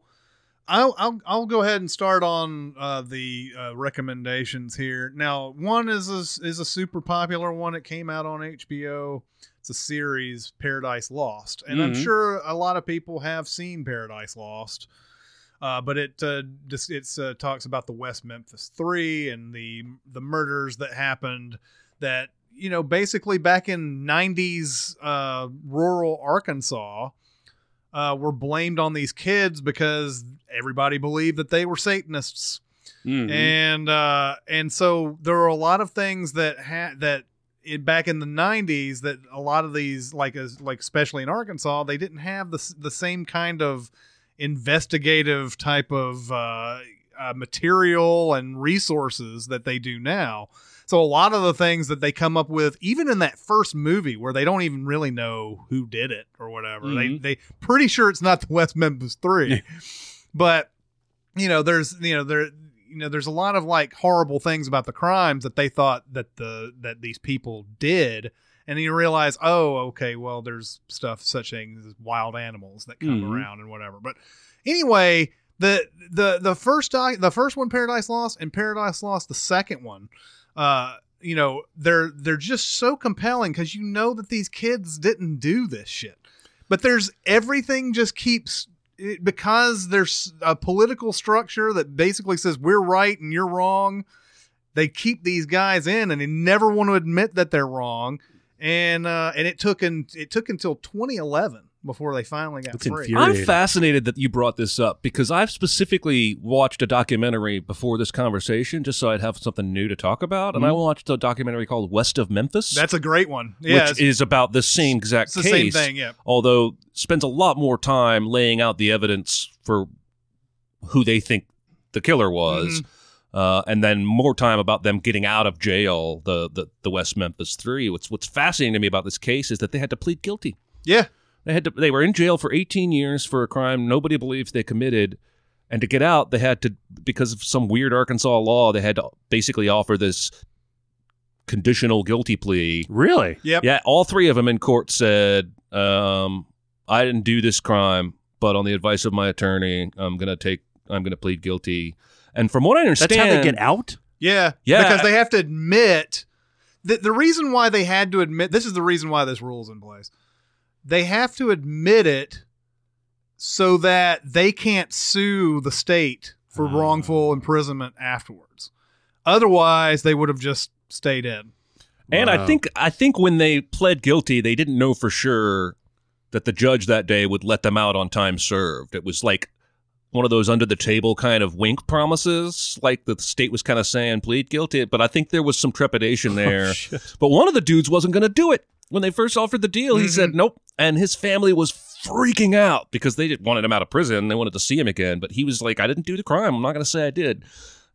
I'll I'll, I'll go ahead and start on uh, the uh, recommendations here. Now, one is a, is a super popular one. It came out on HBO. It's a series, Paradise Lost, and I'm Mhm. sure a lot of people have seen Paradise Lost. Uh, but it uh, just it's uh, talks about the West Memphis Three and the the murders that happened that you know basically back in 90s uh, rural Arkansas uh, were blamed on these kids because everybody believed that they were Satanists, Mhm. and uh, and so there were a lot of things that had that in, back in the '90s that a lot of these like as like especially in Arkansas they didn't have the the same kind of investigative type of uh, uh, material and resources that they do now. So a lot of the things that they come up with, even in that first movie, where they don't even really know who did it or whatever, Mhm. they they pretty sure it's not the West Memphis Three, but you know, there's you know there you know there's a lot of like horrible things about the crimes that they thought that the that these people did. And then you realize, oh, okay, well, there's stuff such things as wild animals that come Mhm. around and whatever. But anyway, the the the first the first one, Paradise Lost, and Paradise Lost, the second one, uh, you know, they're they're just so compelling because you know that these kids didn't do this shit, but there's everything just keeps it, because there's a political structure that basically says we're right and you're wrong. They keep these guys in, and they never want to admit that they're wrong. And uh, and it took in, it took until 2011 before they finally got It's free. infuriating. I'm fascinated that you brought this up because I've specifically watched a documentary before this conversation just so I'd have something new to talk about. And I Mhm. watched a documentary called West of Memphis. That's a great one. Yeah, which is about the same exact it's the case. same thing, yeah. Although spends a lot more time laying out the evidence for who they think the killer was. Mm-hmm. Uh, and then more time about them getting out of jail, the, the the West Memphis Three. What's what's fascinating to me about this case is that they had to plead guilty. Yeah. They had to. They were in jail for 18 years for a crime nobody believes they committed, and to get out, they had to because of some weird Arkansas law. They had to basically offer this conditional guilty plea. Really? Yep. Yeah, all three of them in court said, um, "I didn't do this crime, but on the advice of my attorney, I'm gonna take. I'm gonna plead guilty." And from what I understand, That's how they get out? Yeah. Yeah. Because they have to admit the, the reason why they had to admit this is the reason why this rule's in place. They have to admit it so that they can't sue the state for Oh. wrongful imprisonment afterwards. Otherwise, they would have just stayed in. And I think I think when they pled guilty, they didn't know for sure that the judge that day would let them out on time served. It was like one of those under the table kind of wink promises, like the state was kind of saying plead guilty. But I think there was some trepidation <laughs> oh, there. but one of the dudes wasn't going to do it when they first offered the deal. He said mm-hmm. nope, and his family was freaking out because they didn't wanted him out of prison. They wanted to see him again, but he was like, I didn't do the crime. I'm not going to say I did.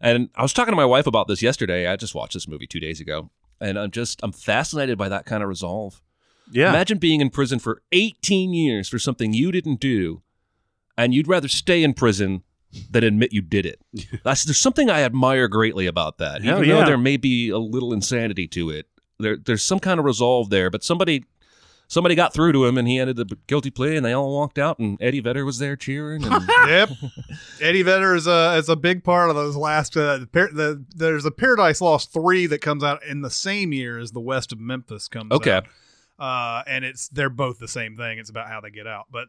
And I was talking to my wife about this yesterday. I just watched this movie two days ago, and I'm just I'm fascinated by that kind of resolve. Yeah. Imagine being in prison for 18 years for something you didn't do, and you'd rather stay in prison than admit you did it. <laughs> That's there's something I admire greatly about that. Hell Even yeah. though there may be a little insanity to it, there there's some kind of resolve there. But somebody somebody got through to him and he ended the guilty plea and they all walked out and Eddie Vedder was there cheering and <laughs> yep. <laughs> Eddie Vedder is a is a big part of those last. Uh, the, par- the there's a Paradise Lost three that comes out in the same year as the West of Memphis comes Okay. out. Uh, and it's they're both the same thing. It's about how they get out, but.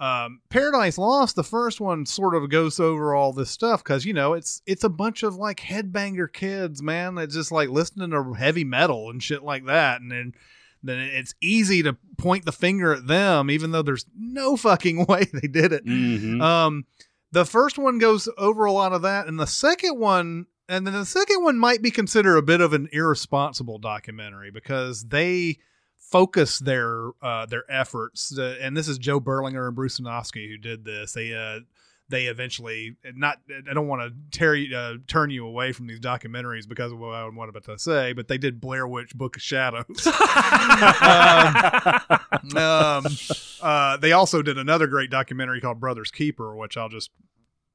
Um, Paradise Lost, the first one, sort of goes over all this stuff because you know it's it's a bunch of like headbanger kids, man. That's just like listening to heavy metal and shit like that, and then then it's easy to point the finger at them, even though there's no fucking <laughs> way they did it. Mhm. Um, the first one goes over a lot of that, and the second one, and then the second one might be considered a bit of an irresponsible documentary because they focus their uh, their efforts. Uh, and this is Joe Berlinger and Bruce Sinofsky who did this. They uh, they eventually not. I don't want to tear you, uh, turn you away from these documentaries because of what I'm about to say, but they did Blair Witch Book of Shadows. <laughs> um, um, uh, they also did another great documentary called Brothers Keeper, which I'll just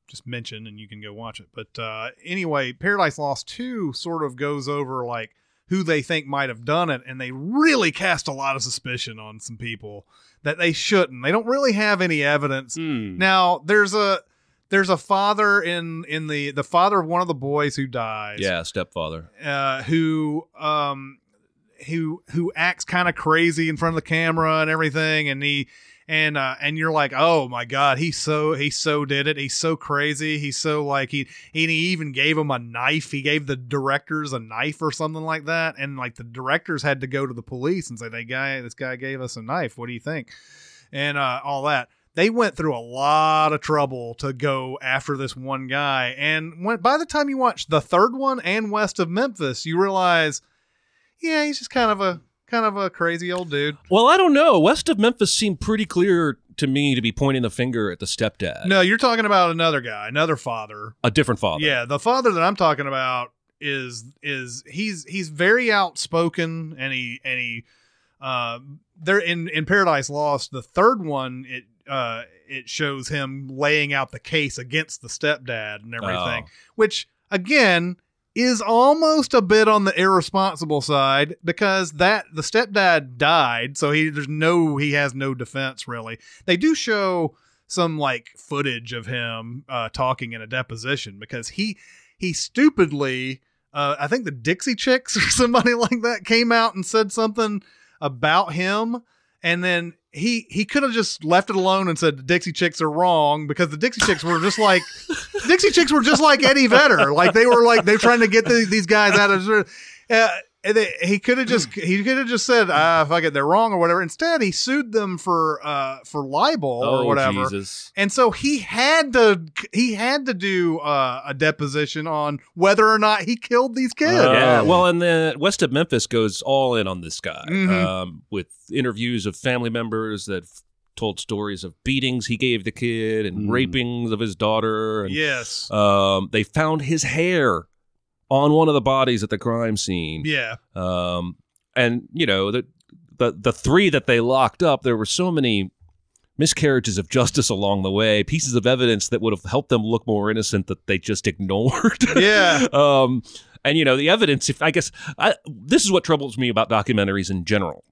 just mention and you can go watch it. But uh, anyway, Paradise Lost 2 sort of goes over like who they think might have done it, and they really cast a lot of suspicion on some people that they shouldn't. They don't really have any evidence. Hmm. Now there's a there's a father in in the the father of one of the boys who dies yeah, stepfather. uh, who um who who acts kind of crazy in front of the camera and everything and he and uh and you're like oh my god he so he so did it. He's so crazy. He's so like he and he even gave him a knife. He gave the directors a knife or something like that. And like the directors had to go to the police and say they guy this guy gave us a knife. What do you think? And uh all that. They went through a lot of trouble to go after this one guy. And when, by the time you watch the third one and west of memphis you realize yeah he's just kind of a kind of a crazy old dude Well, I don't know. West of Memphis seemed pretty clear to me to be pointing the finger at the stepdad. no you're talking about another guy another father A different father. yeah the father that i'm talking about is is he's he's very outspoken and he and he uh there in in paradise lost the third one it uh it shows him laying out the case against the stepdad and everything Oh. which again is almost a bit on the irresponsible side because that the stepdad died so he there's no he has no defense really. They do show some like footage of him uh talking in a deposition because he he stupidly uh i think the dixie chicks <laughs> or somebody like that came out and said something about him and then he he could have just left it alone and said Dixie Chicks are wrong because the Dixie Chicks were just like Dixie Chicks were just like Eddie Vedder, like they were like they're trying to get the, these guys out of. Uh, they, he could have just he could have just said ah fuck it they're wrong or whatever. Instead, he sued them for uh for libel Oh, or whatever. Jesus. And so he had to he had to do uh, a deposition on whether or not he killed these kids. Yeah. Well, and the West of Memphis goes all in on this guy Mhm. um, with interviews of family members that f- told stories of beatings he gave the kid and rapings of his daughter. And, Yes. Um, they found his hair on one of the bodies at the crime scene. Yeah. Um, and you know the the the three that they locked up, there were so many miscarriages of justice along the way, pieces of evidence that would have helped them look more innocent that they just <laughs> ignored. Yeah. um, and you know the evidence. If I guess I, this is what troubles me about documentaries in general,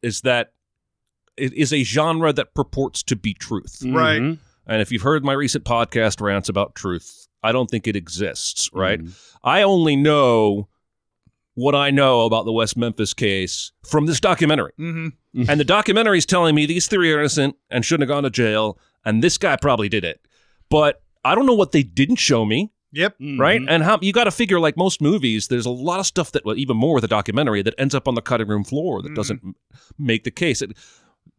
is that it is a genre that purports to be truth. Right. Mhm. And if you've heard my recent podcast rants about truth, I don't think it exists, right? I only know what I know about the West Memphis case from this documentary. Mm-hmm. and the documentary is telling me these three are innocent and shouldn't have gone to jail, and this guy probably did it. But I don't know what they didn't show me. Yep. Right, and how you got to figure like most movies, there's a lot of stuff that, well, even more with a documentary, that ends up on the cutting room floor that doesn't make the case. It,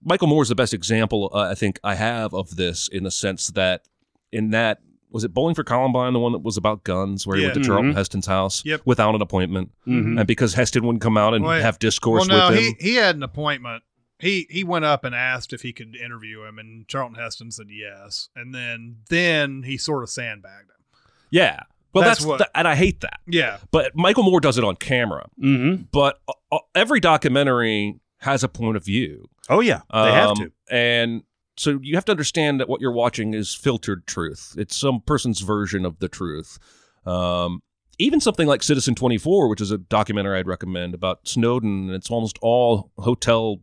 Michael Moore is the best example uh, I think I have of this in the sense that in that was it Bowling for Columbine, the one that was about guns, where he went to Yeah. Charlton Mhm. Heston's house Yep. without an appointment, Mhm. and because Heston wouldn't come out and Well, have discourse well, no, with him. he he had an appointment. He he went up and asked if he could interview him, and Charlton Heston said yes. And then then he sort of sandbagged him. Yeah. Well, That's that's, what- th- and I hate that. Yeah. But Michael Moore does it on camera. Mm-hmm. But uh, uh, every documentary has a point of view. Oh yeah, they have Um, to. And so you have to understand that what you're watching is filtered truth. It's some person's version of the truth. Um, even something like Citizen 24, which is a documentary I'd recommend about Snowden, and it's almost all hotel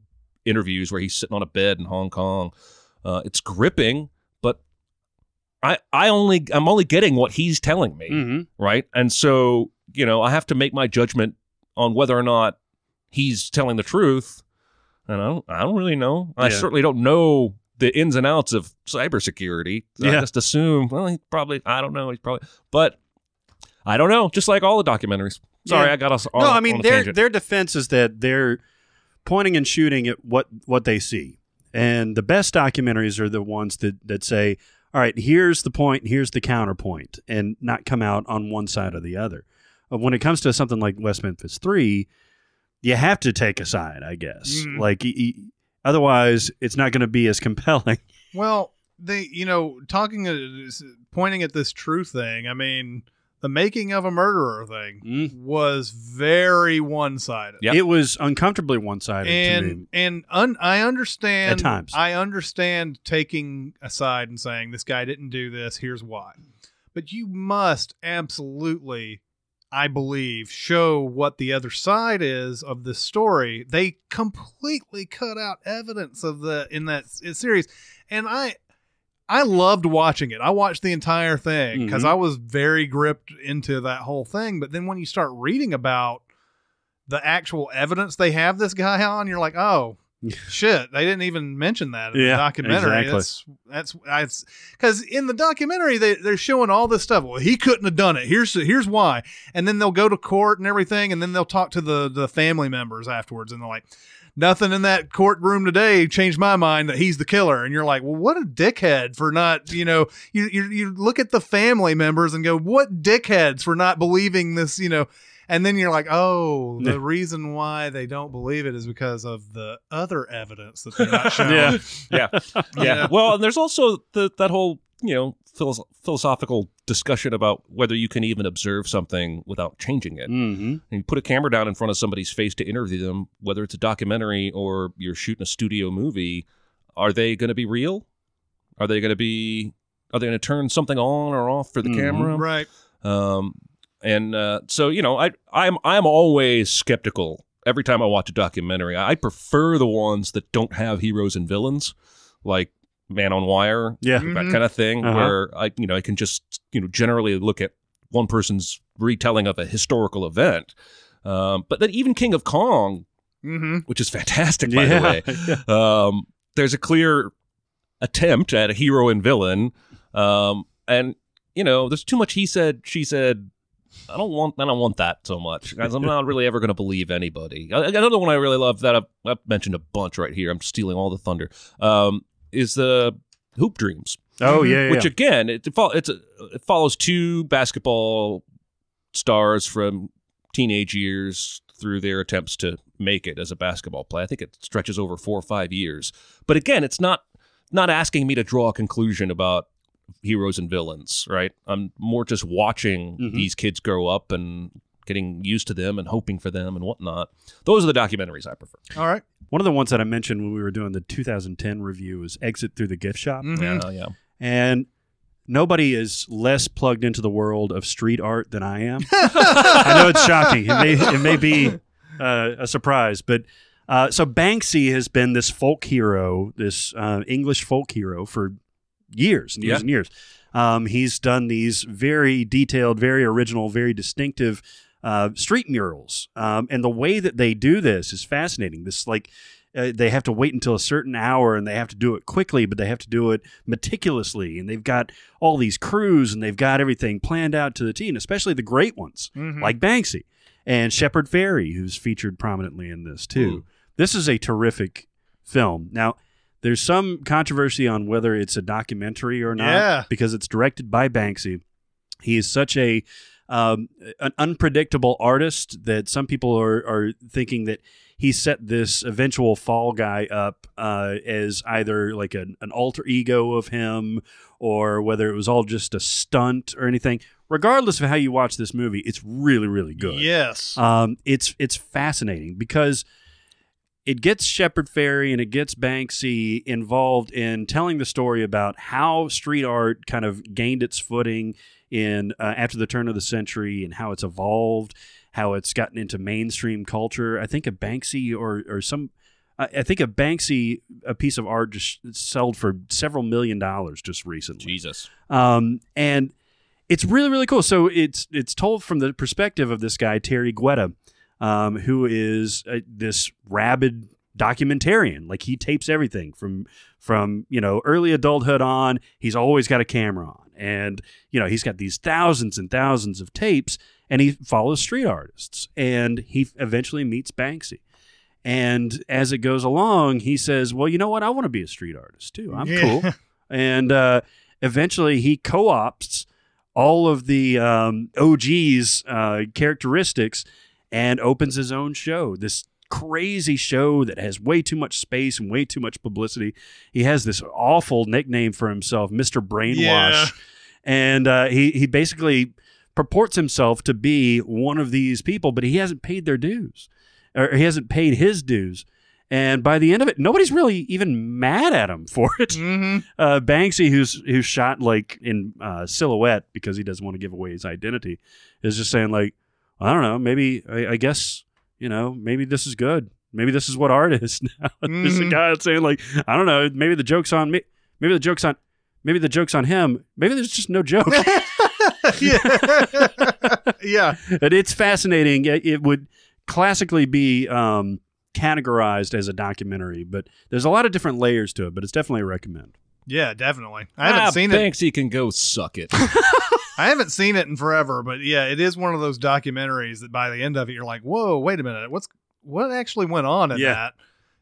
interviews where he's sitting on a bed in Hong Kong. Uh, it's gripping, but I I only I'm only getting what he's telling me, Mm-hmm. right? And so you know I have to make my judgment on whether or not he's telling the truth. And I don't I don't really know. I certainly don't know the ins and outs of cybersecurity. So I just assume well he probably I don't know he's probably but I don't know. Just like all the documentaries. Sorry, Yeah. I got us. On, no, I mean on a their tangent. their defense is that they're pointing and shooting at what what they see, and the best documentaries are the ones that that say, "All right, here's the point, here's the counterpoint," and not come out on one side or the other. Uh, When it comes to something like West Memphis Three, you have to take a side, I guess. Mm. Like, y- y- otherwise, it's not going to be as compelling. <laughs> Well, they, you know, talking, uh, pointing at this true thing. I mean, the making of a murderer thing Mm. was very one sided. It was uncomfortably one sided to me. and and un, I understand At times. I understand taking a side and saying this guy didn't do this. Here's why. But you must absolutely, I believe, show what the other side is of this story. They completely cut out evidence of the in that series, and I. I loved watching it. I watched the entire thing because Mhm. I was very gripped into that whole thing. But then when you start reading about the actual evidence they have this guy on, you're like, oh <laughs> shit, they didn't even mention that in Yeah, the documentary. exactly. That's that's because in the documentary they they're showing all this stuff. Well, he couldn't have done it. Here's here's why. And then they'll go to court and everything, and then they'll talk to the the family members afterwards, and they're like. Nothing in that courtroom today changed my mind that he's the killer, and you're like, well, what a dickhead for not, you know, you you, you look at the family members and go, what dickheads for not believing this, you know, and then you're like, oh, the Yeah. reason why they don't believe it is because of the other evidence that they're not <laughs> showing. Yeah. yeah, yeah. Yeah. Well, and there's also the, that whole you know philosoph- philosophical discussion about whether you can even observe something without changing it. Mm-hmm. And you put a camera down in front of somebody's face to interview them, whether it's a documentary or you're shooting a studio movie. Are they going to be real? Are they going to be? Are they going to turn something on or off for the Mhm. camera? Right. Um, and uh, so you know, I I'm I'm always skeptical every time I watch a documentary. I, I prefer the ones that don't have heroes and villains, like Man on Wire, Yeah. that Mhm. kind of thing, Uh-huh. where I you know I can just you know generally look at one person's retelling of a historical event. Um, but then even King of Kong, Mm-hmm. which is fantastic by Yeah. the way, <laughs> um, there's a clear attempt at a hero and villain, um, and you know, there's too much he said, she said. I don't want. I don't want that so much. Guys, I'm not really ever going to believe anybody. Another one I really love that I've, I've mentioned a bunch right here. I'm stealing all the thunder. Um, is the Hoop Dreams, Oh yeah, yeah. which yeah. again, it, it's a, it follows two basketball stars from teenage years through their attempts to make it as a basketball player. I think it stretches over four or five years. But again, it's not not asking me to draw a conclusion about heroes and villains, right? I'm more just watching Mhm. these kids grow up and getting used to them and hoping for them and whatnot. Those are the documentaries I prefer. All right. One of the ones that I mentioned when we were doing the 2010 review was Exit Through the Gift Shop. Mhm. Yeah, yeah. And nobody is less plugged into the world of street art than I am. <laughs> I know it's shocking. It may, it may be uh, a surprise, but uh, so Banksy has been this folk hero, this uh, English folk hero for years and years Yeah. and years. Um, he's done these very detailed, very original, very distinctive uh, street murals, um, and the way that they do this is fascinating. This like uh, they have to wait until a certain hour and they have to do it quickly, but they have to do it meticulously. And they've got all these crews and they've got everything planned out to the T, and especially the great ones Mhm. like Banksy and Shepard Fairey, who's featured prominently in this too. This is a terrific film. Now, there's some controversy on whether it's a documentary or not Yeah. because it's directed by Banksy. He is such a um, an unpredictable artist that some people are, are thinking that he set this eventual fall guy up uh, as either like an, an alter ego of him or whether it was all just a stunt or anything. Regardless of how you watch this movie, it's really, really good. Yes. Um, it's it's fascinating because it gets Shepard Fairey and it gets Banksy involved in telling the story about how street art kind of gained its footing in uh, after the turn of the century and how it's evolved, how it's gotten into mainstream culture. I think of Banksy or or some I, I think a Banksy a piece of art just sold for several million dollars just recently. Jesus. Um, and it's really really cool. So it's it's told from the perspective of this guy Terry Guetta, um, who is uh, this rabid documentarian. Like he tapes everything from from you know early adulthood on. He's always got a camera on, and you know he's got these thousands and thousands of tapes, and he follows street artists, and he eventually meets Banksy. And as it goes along, he says, "Well, you know what? I want to be a street artist too. I'm Yeah. cool." <laughs> And uh, eventually, he co-opts all of the um, OG's uh, characteristics and opens his own show. This crazy show that has way too much space and way too much publicity. He has this awful nickname for himself, Mr. Brainwash. Yeah. And uh, he, he basically purports himself to be one of these people, but he hasn't paid their dues or he hasn't paid his dues. And by the end of it, nobody's really even mad at him for it. Mm-hmm. Uh, Banksy, who's who's shot like in uh, silhouette because he doesn't want to give away his identity, is just saying like, I don't know, maybe I, I guess you know, maybe this is good. Maybe this is what art is <laughs> now. There's a Mhm. guy that's saying like, I don't know, maybe the joke's on me. Maybe the joke's on. Maybe the joke's on him. Maybe there's just no joke. <laughs> yeah. yeah. <laughs> but it's fascinating. It, it would classically be um, categorized as a documentary, but there's a lot of different layers to it. But it's definitely a recommend. Yeah, definitely. I haven't ah, seen it. Banksy can go suck it. <laughs> I haven't seen it in forever, but yeah, it is one of those documentaries that by the end of it, you're like, "Whoa, wait a minute, what's what actually went on in Yeah. that?"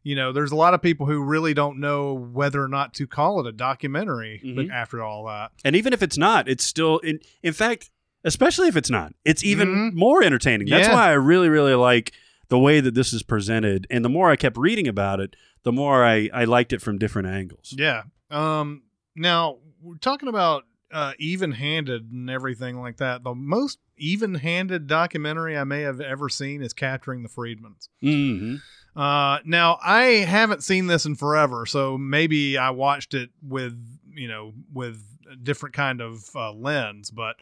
You know, there's a lot of people who really don't know whether or not to call it a documentary Mhm. after all that. And even if it's not, it's still in. In fact, especially if it's not, it's even Mhm. more entertaining. That's Yeah. why I really, really like the way that this is presented. And the more I kept reading about it, the more I, I liked it from different angles. Yeah. Um. Now we're talking about uh, even-handed and everything like that. The most even-handed documentary I may have ever seen is "Capturing the Friedmans." hmm Uh, now I haven't seen this in forever, so maybe I watched it with you know with a different kind of uh, lens. But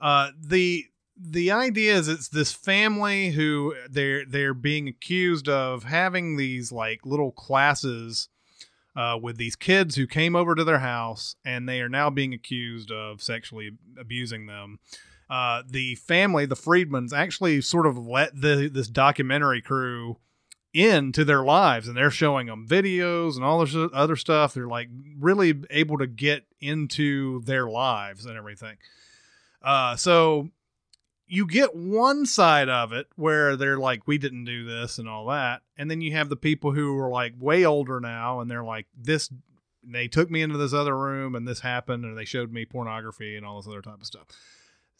uh, the the idea is it's this family who they're they're being accused of having these like little classes uh, with these kids who came over to their house, and they are now being accused of sexually abusing them. Uh, the family, the Friedmans, actually sort of let the this documentary crew into their lives and they're showing them videos and all this other stuff they're like really able to get into their lives and everything uh so you get one side of it where they're like we didn't do this and all that and then you have the people who are like way older now and they're like this they took me into this other room and this happened and they showed me pornography and all this other type of stuff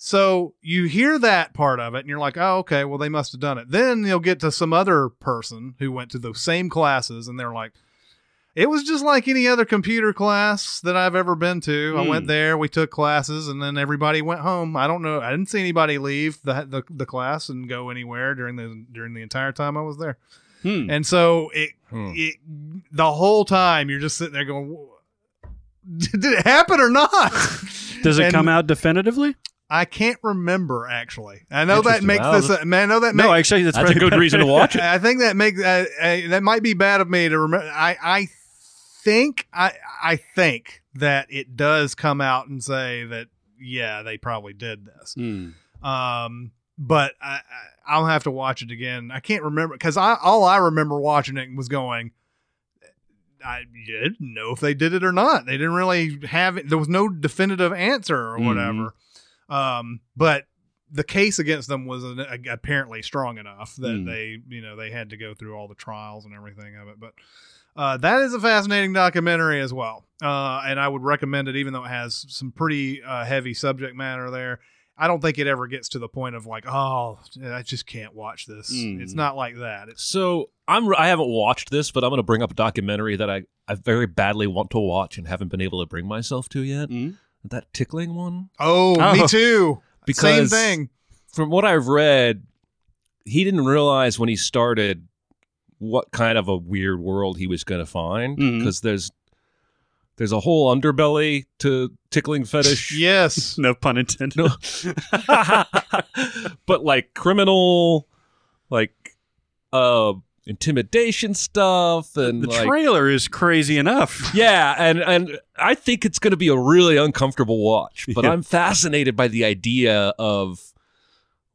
so you hear that part of it and you're like, oh, okay, well, they must have done it. Then you'll get to some other person who went to those same classes and they're like, it was just like any other computer class that I've ever been to. I Hmm. went there, we took classes, and then everybody went home. I don't know. I didn't see anybody leave the the, the class and go anywhere during the during the entire time I was there. Hmm. And so it Hmm. it the whole time you're just sitting there going, <laughs> did it happen or not? <laughs> Does it And- come out definitively? I can't remember actually. I know that makes Wow, this. that's- man, I know that. No, make- actually, that's, That's a probably good reason to watch <laughs> it. I think that makes uh, uh, that might be bad of me to remember. I I think I I think that it does come out and say that yeah they probably did this. Hmm. Um, but I, I I'll have to watch it again. I can't remember because I all I remember watching it was going. I didn't know if they did it or not. They didn't really have it. There was no definitive answer or Mhm. whatever. Um, but the case against them was uh, apparently strong enough that Mm. they, you know, they had to go through all the trials and everything of it. But uh, that is a fascinating documentary as well, uh, and I would recommend it, even though it has some pretty uh, heavy subject matter there. I don't think it ever gets to the point of like, oh, I just can't watch this. Mm. It's not like that. It's So I'm I haven't watched this, but I'm going to bring up a documentary that I I very badly want to watch and haven't been able to bring myself to yet. Mhm. That tickling one. oh, Oh. me too. Same thing. From what I've read, he didn't realize when he started what kind of a weird world he was going to find because there's there's a whole underbelly to tickling fetish. <laughs> Yes. <laughs> No pun intended. No. <laughs> but like criminal, like uh, intimidation stuff and The like, trailer is crazy enough. yeah, and and I think it's going to be a really uncomfortable watch, but Yeah. I'm fascinated by the idea of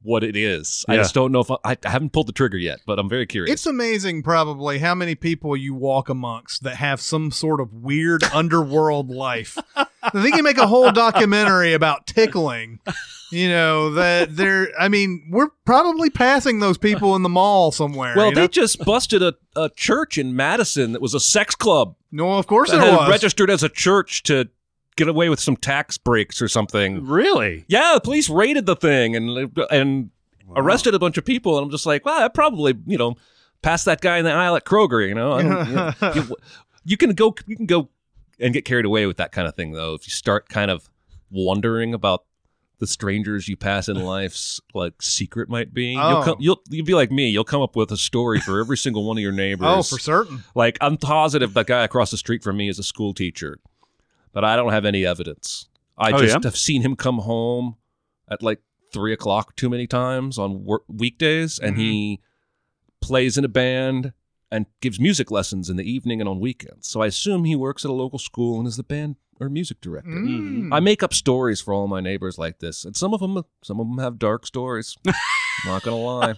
what it is. I just don't know if I, I haven't pulled the trigger yet, but I'm very curious. It's amazing, probably, how many people you walk amongst that have some sort of weird <laughs> underworld life. I think you make a whole documentary about tickling. You know that they're. I mean, we're probably passing those people in the mall somewhere. well, you they know? just busted a, a church in Madison that was a sex club. no, of course that there had was. registered as a church to get away with some tax breaks or something. Really? Yeah, the police raided the thing and and arrested a bunch of people. And I'm just like, well, I probably you know passed that guy in the aisle at Kroger. You know, you, know, <laughs> you, you can go you can go and get carried away with that kind of thing though if you start kind of wondering about the strangers you pass in life's like secret might be. You'll Oh. come, you'll you'll be like me. You'll come up with a story for every single one of your <laughs> oh, neighbors. oh, for certain. Like I'm positive that guy across the street from me is a school teacher, but I don't have any evidence. I Oh, just yeah? have seen him come home at like three o'clock too many times on work- weekdays, and he plays in a band and gives music lessons in the evening and on weekends. So I assume he works at a local school and is the band or music director. Mm. I make up stories for all my neighbors like this, and some of them, some of them have dark stories. <laughs> Not gonna lie,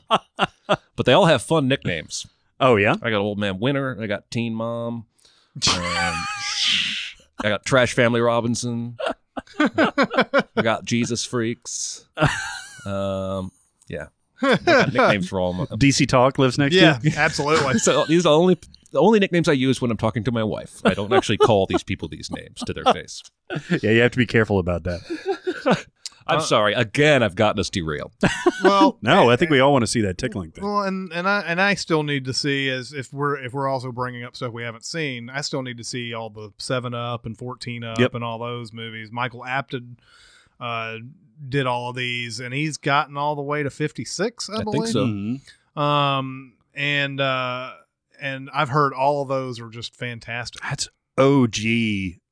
but they all have fun nicknames. Oh yeah. I got Old Man Winter. I got Teen Mom. <laughs> Um, I got Trash Family Robinson. I got Jesus Freaks. Um, yeah, I got nicknames for all my. DC Talk lives next Yeah, to you. absolutely. <laughs> So these are the only the only nicknames I use when I'm talking to my wife. I don't actually call these people these names to their face. yeah, you have to be careful about that. I'm sorry. Again, I've gotten us derailed. <laughs> Well, No, I think we all want to see that tickling thing. Well, and and I and I still need to see as if we're if we're also bringing up stuff we haven't seen. I still need to see all the Seven Up and Fourteen Up Yep. and all those movies. Michael Apted uh, did all of these, and he's gotten all the way to fifty six. I, I believe. think so. Mhm. Um, and uh, and I've heard all of those are just fantastic. That's OG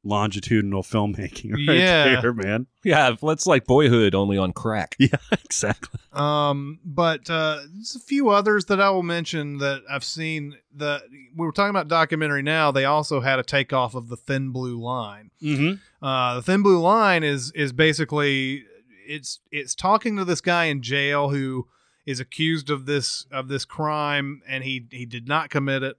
longitudinal filmmaking <laughs> right Yeah. there, man. Yeah, that's like Boyhood, only on crack. <laughs> Yeah, exactly. Um, but uh, there's a few others that I will mention that I've seen. The we were talking about documentary now. They also had a takeoff of the Thin Blue Line. Mm-hmm. Uh, the Thin Blue Line is is basically it's it's talking to this guy in jail who is accused of this of this crime and he he did not commit it.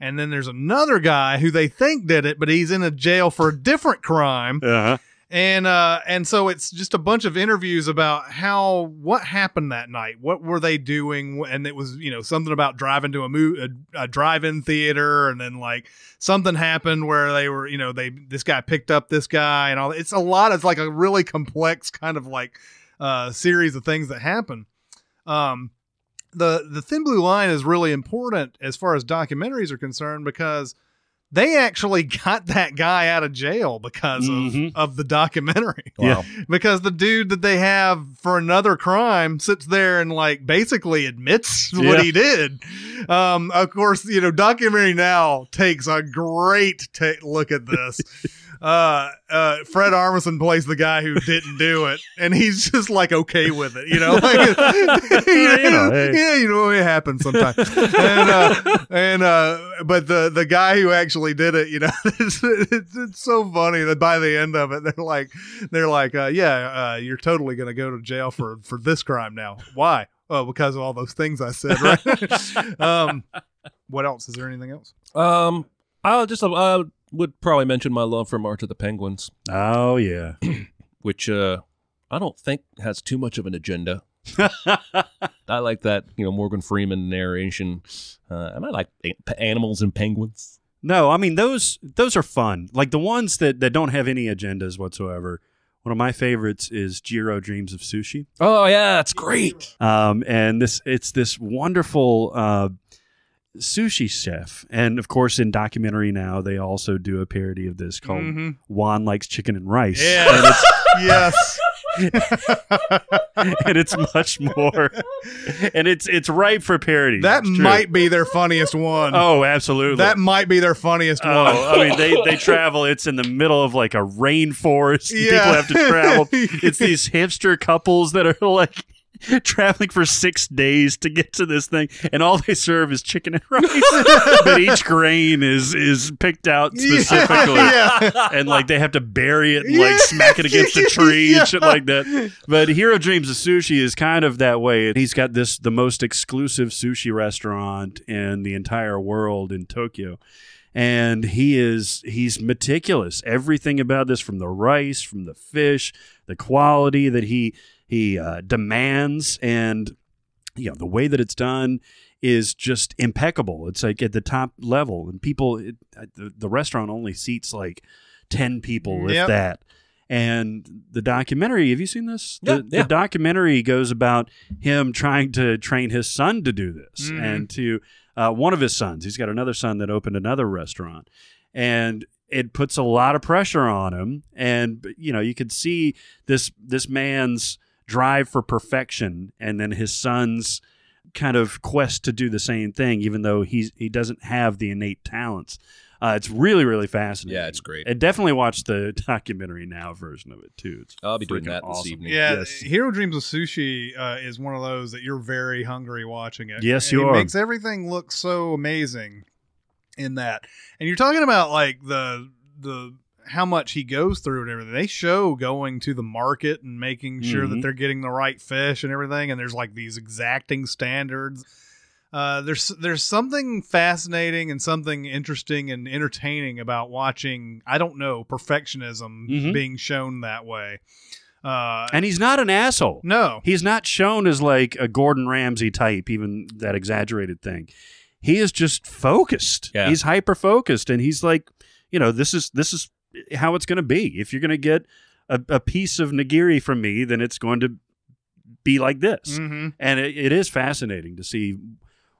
And then there's another guy who they think did it, but he's in a jail for a different crime. Uh-huh. and uh and so it's just a bunch of interviews about how what happened that night? What were they doing? And it was you know something about driving to a mo- a, a drive-in theater and then like something happened where they were you know they this guy picked up this guy and all it's a lot it's like a really complex kind of like uh series of things that happen. Um the the thin blue line is really important as far as documentaries are concerned because they actually <laughs> got that guy out of jail because Mhm. of, of the documentary. <laughs> Yeah. Because the dude that they have for another crime sits there and like basically admits what he did. Um, of course, you know, documentary now takes a great ta look at this. <laughs> uh, uh, Fred Armisen plays the guy who didn't do it, and he's just like okay with it, you know, like, you know, hey. yeah, you know, it happens sometimes. and uh, and uh, but the the guy who actually did it, you know, <laughs> it's, it's, it's so funny that by the end of it, they're like, they're like, uh, yeah, uh, you're totally gonna go to jail for for this crime now. Why? Oh, because of all those things I said, right? <laughs> um, what else? Is there anything else? Um, I'll just I would probably mention my love for March of the Penguins, Oh yeah. <clears throat> which uh I don't think has too much of an agenda. <laughs> I like that you know Morgan Freeman narration, uh, and I like a- animals and penguins. No, I mean those those are fun. Like the ones that that don't have any agendas whatsoever. One of my favorites is Jiro Dreams of Sushi. Oh yeah, it's great. Um, and this it's this wonderful uh, sushi chef, and of course in documentary now they also do a parody of this called Mhm. Juan likes chicken and rice. Yeah. and it's, <laughs> yes. <laughs> and it's much more, and it's it's ripe for parody. That might be their funniest one. Oh, absolutely. That might be their funniest oh, one. Oh, I mean, they, they travel. It's in the middle of like a rainforest. and <laughs> Yeah. People have to travel. <laughs> It's these hipster couples that are like <laughs> traveling for six days to get to this thing, and all they serve is chicken and rice. <laughs> but each grain is is picked out specifically, <laughs> Yeah. and like they have to bury it and like smack it against a tree and shit like that. But Jiro Dreams of Sushi is kind of that way. He's got this the most exclusive sushi restaurant in the entire world in Tokyo and he is he's meticulous everything about this from the rice from the fish the quality that he he uh, demands and you know the way that it's done is just impeccable it's like at the top level and people it, the, the restaurant only seats like 10 people if Yep. that and the documentary have you seen this Yeah, the, yeah. the documentary goes about him trying to train his son to do this Mhm. and to uh, one of his sons he's got another son that opened another restaurant and it puts a lot of pressure on him and you know you could see this this man's drive for perfection and then his son's kind of quest to do the same thing even though he's he doesn't have the innate talents uh, it's really really fascinating Yeah, it's great. and definitely watch the <laughs> documentary now version of it too it's I'll be doing freaking that this evening. Yeah, Yes. Jiro Dreams of Sushi uh, is one of those that you're very hungry watching it. Yes, And you it are. makes everything look so amazing in that. And you're talking about like the the how much he goes through and everything. They show going to the market and making sure that Mhm. they're getting the right fish and everything. And there's like these exacting standards. Uh, there's there's something fascinating and something interesting and entertaining about watching. I don't know perfectionism Mhm. being shown that way. Uh, and he's not an asshole no, He's not shown as like a Gordon Ramsay type, even that exaggerated thing. He is just focused. Yeah. He's hyper focused, and he's like, you know, this is this is how it's going to be. If you're going to get a, a piece of nigiri from me, then it's going to be like this. hmm And it, it is fascinating to see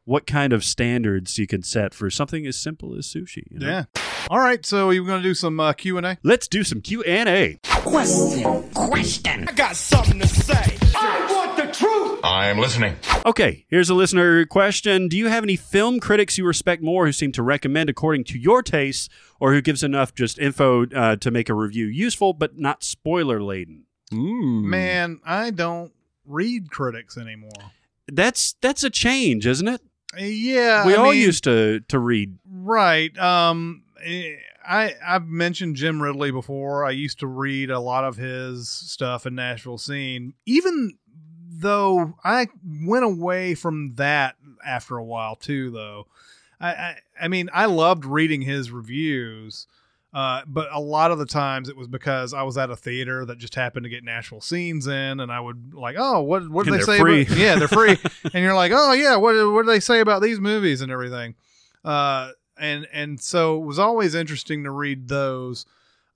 what kind of standards you can set for something as simple as sushi. you know? Yeah. All right. So we're going to do some uh, Q and A. Let's do some Q and A. Question. Question. I got something to say. I want the truth. I am listening. Okay, here's a listener question. Do you have any film critics you respect more who seem to recommend according to your tastes or who gives enough just info uh, to make a review useful but not spoiler laden? Mm. Man, I don't read critics anymore. That's that's a change, isn't it? Yeah, we I all mean, used to to read. right. Um, eh, I I've mentioned Jim Ridley before. I used to read a lot of his stuff in Nashville scene, even though I went away from that after a while too. Though, I I, I mean, I loved reading his reviews. Uh, but a lot of the times it was because I was at a theater that just happened to get Nashville scenes in, and I would like, oh, what what do they say? free. About, yeah, they're free, <laughs> and you're like, oh yeah, what what do they say about these movies and everything? Uh, and and so it was always interesting to read those.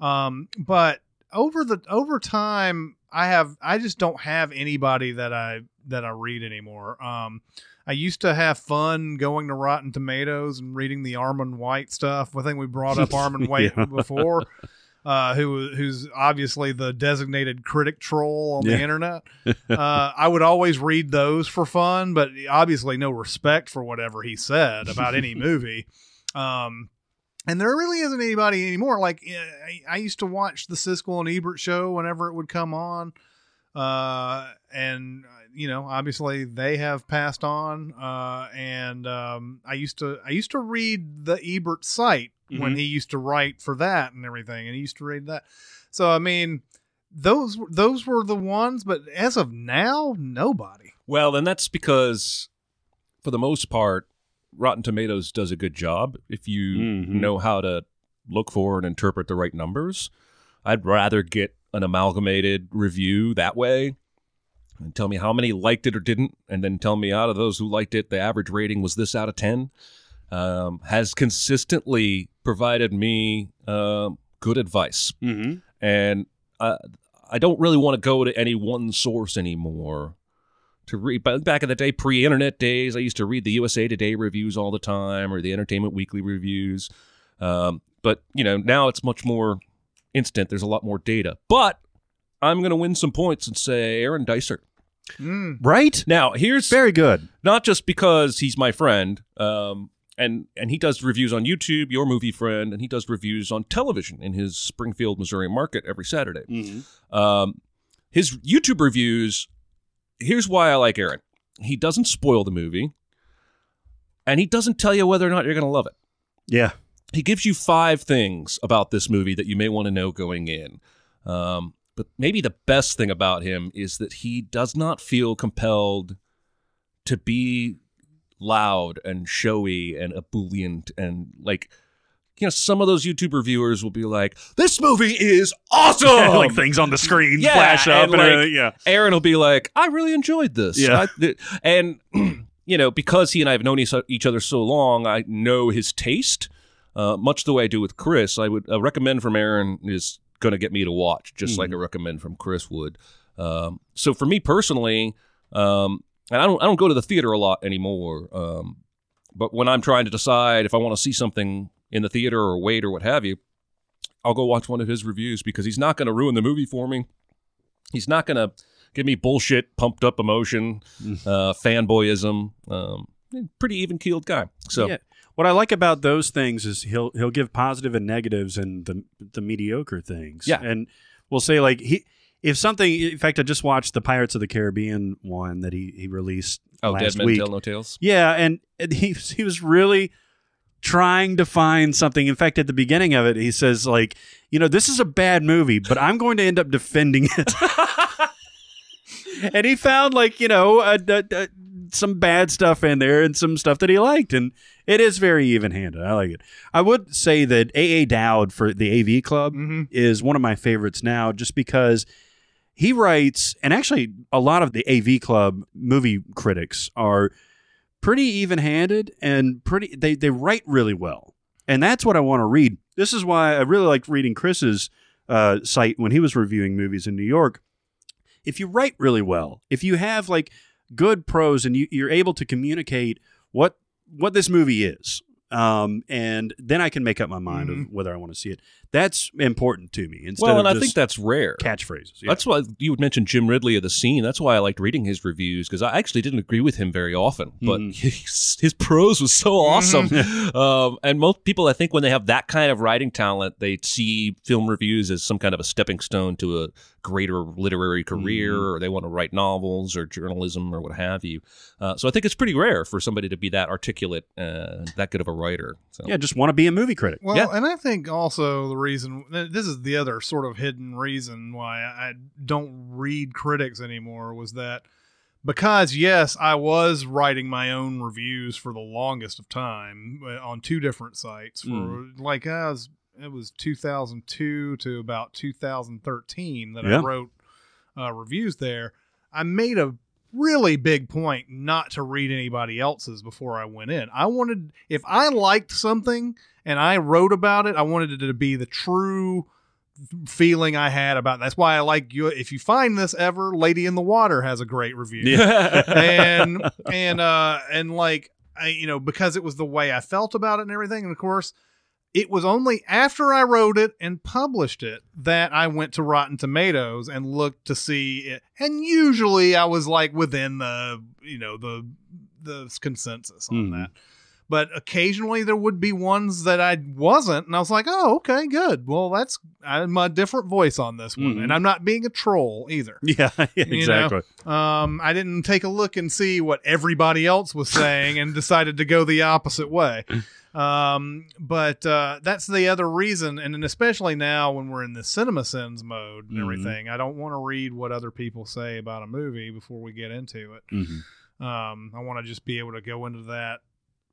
Um, but over the over time, I have I just don't have anybody that I that I read anymore. Um, I used to have fun going to Rotten Tomatoes and reading the Armond White stuff. I think we brought up <laughs> Armond White Yeah. before, uh, who who's obviously the designated critic troll on Yeah. the internet. <laughs> Uh, I would always read those for fun, but obviously no respect for whatever he said about any movie. Um, and there really isn't anybody anymore. Like I, I used to watch the Siskel and Ebert show whenever it would come on, uh, and uh, you know, obviously they have passed on. Uh, and um, I used to I used to read the Ebert site when Mhm. he used to write for that and everything, and he used to read that. So I mean, those those were the ones, but as of now, nobody. Well, and that's because, for the most part, Rotten Tomatoes does a good job if you Mhm. know how to look for and interpret the right numbers. I'd rather get an amalgamated review that way and tell me how many liked it or didn't, and then tell me out of those who liked it, the average rating was this out of 10. Um, has consistently provided me um, good advice. Mm-hmm. And uh, I don't really want to go to any one source anymore to read. But back in the day, pre-internet days, I used to read the USA Today reviews all the time or the Entertainment Weekly reviews. Um, but you know, now it's much more instant. There's a lot more data. But I'm going to win some points and say Aaron Dicer. Mm. Right? Now, here's Very good. not just because he's my friend, um, and and he does reviews on YouTube, your movie friend, and he does reviews on television in his Springfield, Missouri market every Saturday. Mm-hmm. Um, his YouTube reviews here's why I like Aaron. He doesn't spoil the movie, and he doesn't tell you whether or not you're going to love it. Yeah. He gives you five things about this movie that you may want to know going in. Um, but maybe the best thing about him is that he does not feel compelled to be loud and showy and ebullient and like you know some of those YouTube reviewers will be like this movie is awesome <laughs> like things on the screen yeah, flash up and, and, like, everything, yeah Aaron will be like I really enjoyed this Yeah. I- and <clears throat> you know because he and I have known each other so long I know his taste uh, much the way I do with Chris I would uh, recommend from Aaron is going to get me to watch just like Mhm. a recommend from Chris would um, so for me personally um, and I don't I don't go to the theater a lot anymore. Um, but when I'm trying to decide if I want to see something in the theater or wait or what have you, I'll go watch one of his reviews because he's not going to ruin the movie for me. He's not going to give me bullshit, pumped up emotion, uh, fanboyism. Um, pretty even keeled guy. So Yeah. What I like about those things is he'll he'll give positive and negatives and the the mediocre things. Yeah. And we'll say like he if something in fact I just watched the Pirates of the Caribbean one that he, he released Oh, last Dead Men week. Tell No Tales? Yeah, and, and he he was really trying to find something. In fact, at the beginning of it, he says like, you know, this is a bad movie, but I'm going to end up defending it. <laughs> <laughs> and he found like you know uh, uh, uh, some bad stuff in there and some stuff that he liked, and it is very even-handed. I like it. I would say that AA Dowd for the AV Club is one of my favorites now, just because he writes, and actually a lot of the AV Club movie critics are pretty even-handed and pretty. They they write really well, and that's what I want to read. This is why I really liked reading Chris's uh, site when he was reviewing movies in New York if you write really well, if you have like good prose and you, you're able to communicate what what this movie is, um, and then I can make up my mind of whether I want to see it. That's important to me. Instead well, of and I think that's rare. catchphrases. Yeah. That's why you would mention Jim Ridley of the scene. That's why I liked reading his reviews because I actually didn't agree with him very often, but Mhm. <laughs> his, his prose was so awesome. <laughs> um, and most people, I think, when they have that kind of writing talent, they see film reviews as some kind of a stepping stone to a greater literary career, Mhm. or they want to write novels or journalism or what have you. Uh, so I think it's pretty rare for somebody to be that articulate, uh, that good of a writer. So. yeah, just want to be a movie critic. Well, Yeah. and I think also the reason this is the other sort of hidden reason why I don't read critics anymore was that because yes, I was writing my own reviews for the longest of time uh, on two different sites for Mm. like I was it was 2002 to about 2013 that Yeah. I wrote uh, reviews there. I made a really big point not to read anybody else's before I went in. I wanted if I liked something and I wrote about it, I wanted it to be the true feeling I had about that's why I like you if you find this ever Lady in the Water has a great review. Yeah. <laughs> and and uh and like I you know because it was the way I felt about it and everything and of course it was only after I wrote it and published it that I went to Rotten Tomatoes and looked to see it. And usually I was like within the, you know, the the consensus on Mhm. that. But occasionally there would be ones that I wasn't, and I was like, "Oh, okay, good. Well, that's I'm a different voice on this one, Mhm. and I'm not being a troll either." <laughs> Yeah, yeah, You know? exactly. Um, I didn't take a look and see what everybody else was saying and decided to go the opposite way. Um, but uh, that's the other reason, and then especially now when we're in the cinema sins mode and Mhm. everything, I don't want to read what other people say about a movie before we get into it. Mhm. Um, I want to just be able to go into that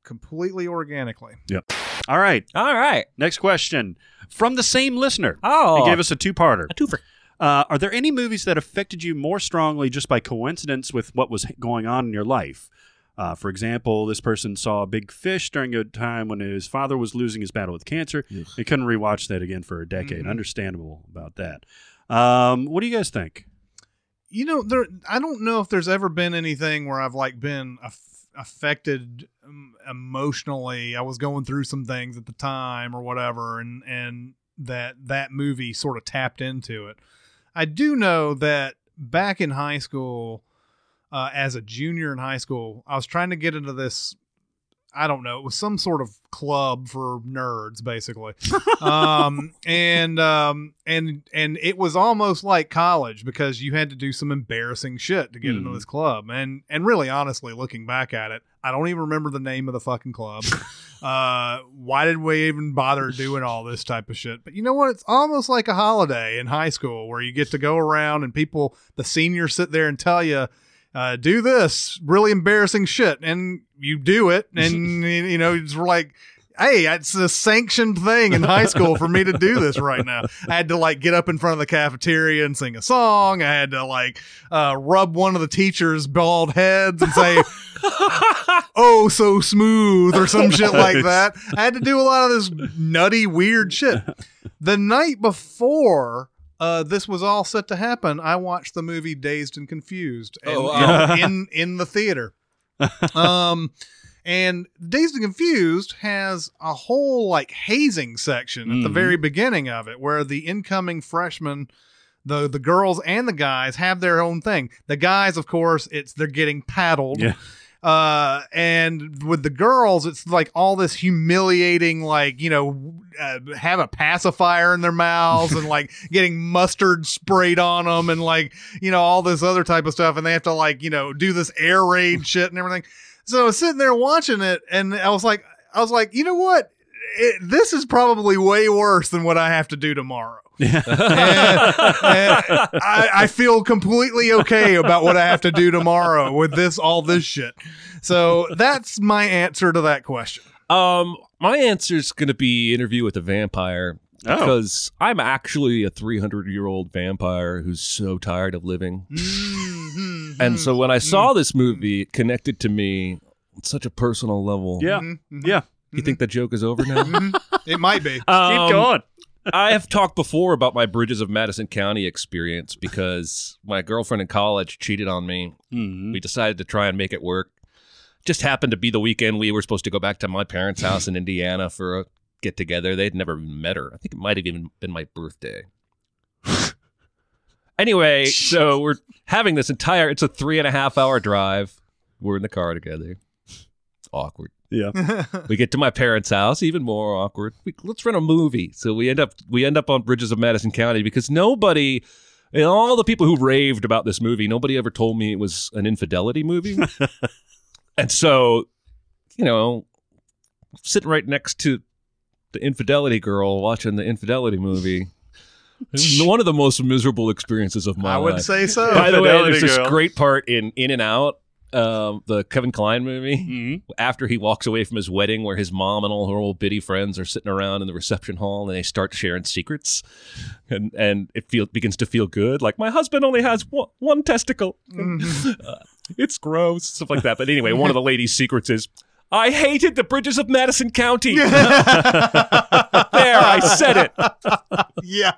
completely organically. Yep. All right. All right. Next question from the same listener. Oh. He gave us a two-parter. A twofer. Uh, are there any movies that affected you more strongly just by coincidence with what was going on in your life? Uh, for example, this person saw a Big Fish during a time when his father was losing his battle with cancer. He couldn't rewatch that again for a decade. Mhm. Understandable about that. Um, what do you guys think? you know there i don't know if there's ever been anything where i've like been aff- affected um, emotionally i was going through some things at the time or whatever and and that that movie sort of tapped into it i do know that back in high school uh, as a junior in high school i was trying to get into this I don't know. It was some sort of club for nerds, basically. <laughs> um, and um, and and it was almost like college because you had to do some embarrassing shit to get into Hmm. this club. And and really, honestly, looking back at it, I don't even remember the name of the fucking club. <laughs> uh, why did we even bother doing all this type of shit? But you know what? It's almost like a holiday in high school where you get to go around and people, the seniors, sit there and tell you uh, do this really embarrassing shit, and you do it, <laughs> and you know it's like. Hey, it's a sanctioned thing in high school for me to do this right now. I had to like get up in front of the cafeteria and sing a song. I had to like uh, rub one of the teachers' bald heads and say, <laughs> "Oh, so smooth" or some shit like that. I had to do a lot of this nutty, weird shit. The night before uh, this was all set to happen, I watched the movie Dazed and Confused and, Oh, wow. in, <laughs> in in the theater. Um, and Dazed and Confused has a whole like hazing section at the Mhm. very beginning of it, where the incoming freshmen. The, the girls and the guys have their own thing. The guys, of course, it's they're getting paddled. Yeah. Uh, and with the girls, it's like all this humiliating, like, you know, uh, have a pacifier in their mouths and like <laughs> getting mustard sprayed on them and like, you know, all this other type of stuff. And they have to like, you know, do this air raid <laughs> shit and everything. So I was sitting there watching it and I was like, I was like, you know what? It, this is probably way worse than what I have to do tomorrow. And- and I, I feel completely okay about what I have to do tomorrow with this, all this shit. So that's my answer to that question. Um, my answer is going to be Interview with a Vampire Oh. because I'm actually a 300 year old vampire who's so tired of living. Mm-hmm. And so when I saw this movie, it connected to me on such a personal level. Yeah. Mm-hmm. Yeah. You think the joke is over now? It might be. Um, Keep going. I have talked before about my Bridges of Madison County experience because my girlfriend in college cheated on me. Mhm. We decided to try and make it work. Just happened to be the weekend we were supposed to go back to my parents' house in Indiana for a get together. They'd never met her. I think it might have even been my birthday. <laughs> anyway, so <laughs> we're having this entire it's a three and a half hour drive. We're in the car together. It's awkward. Yeah. <laughs> We get to my parents' house, even more awkward. We, let's rent a movie. So we end up we end up on Bridges of Madison County because nobody, and all the people who raved about this movie, nobody ever told me it was an infidelity movie. <laughs> and so, you know, sitting right next to the infidelity girl watching the infidelity movie. <laughs> One of the most miserable experiences of my life. I would life. say so. By the way, there's this girl. great part in In and Out, um, the Kevin Kline movie, Mhm. after he walks away from his wedding, where his mom and all her old biddy friends are sitting around in the reception hall, and they start sharing secrets, and and it feel begins to feel good. Like my husband only has one, one testicle. <laughs> Uh, it's gross, stuff like that. But anyway, one of the ladies' secrets is. I hated the bridges of Madison County. <laughs> there, I said it. yeah.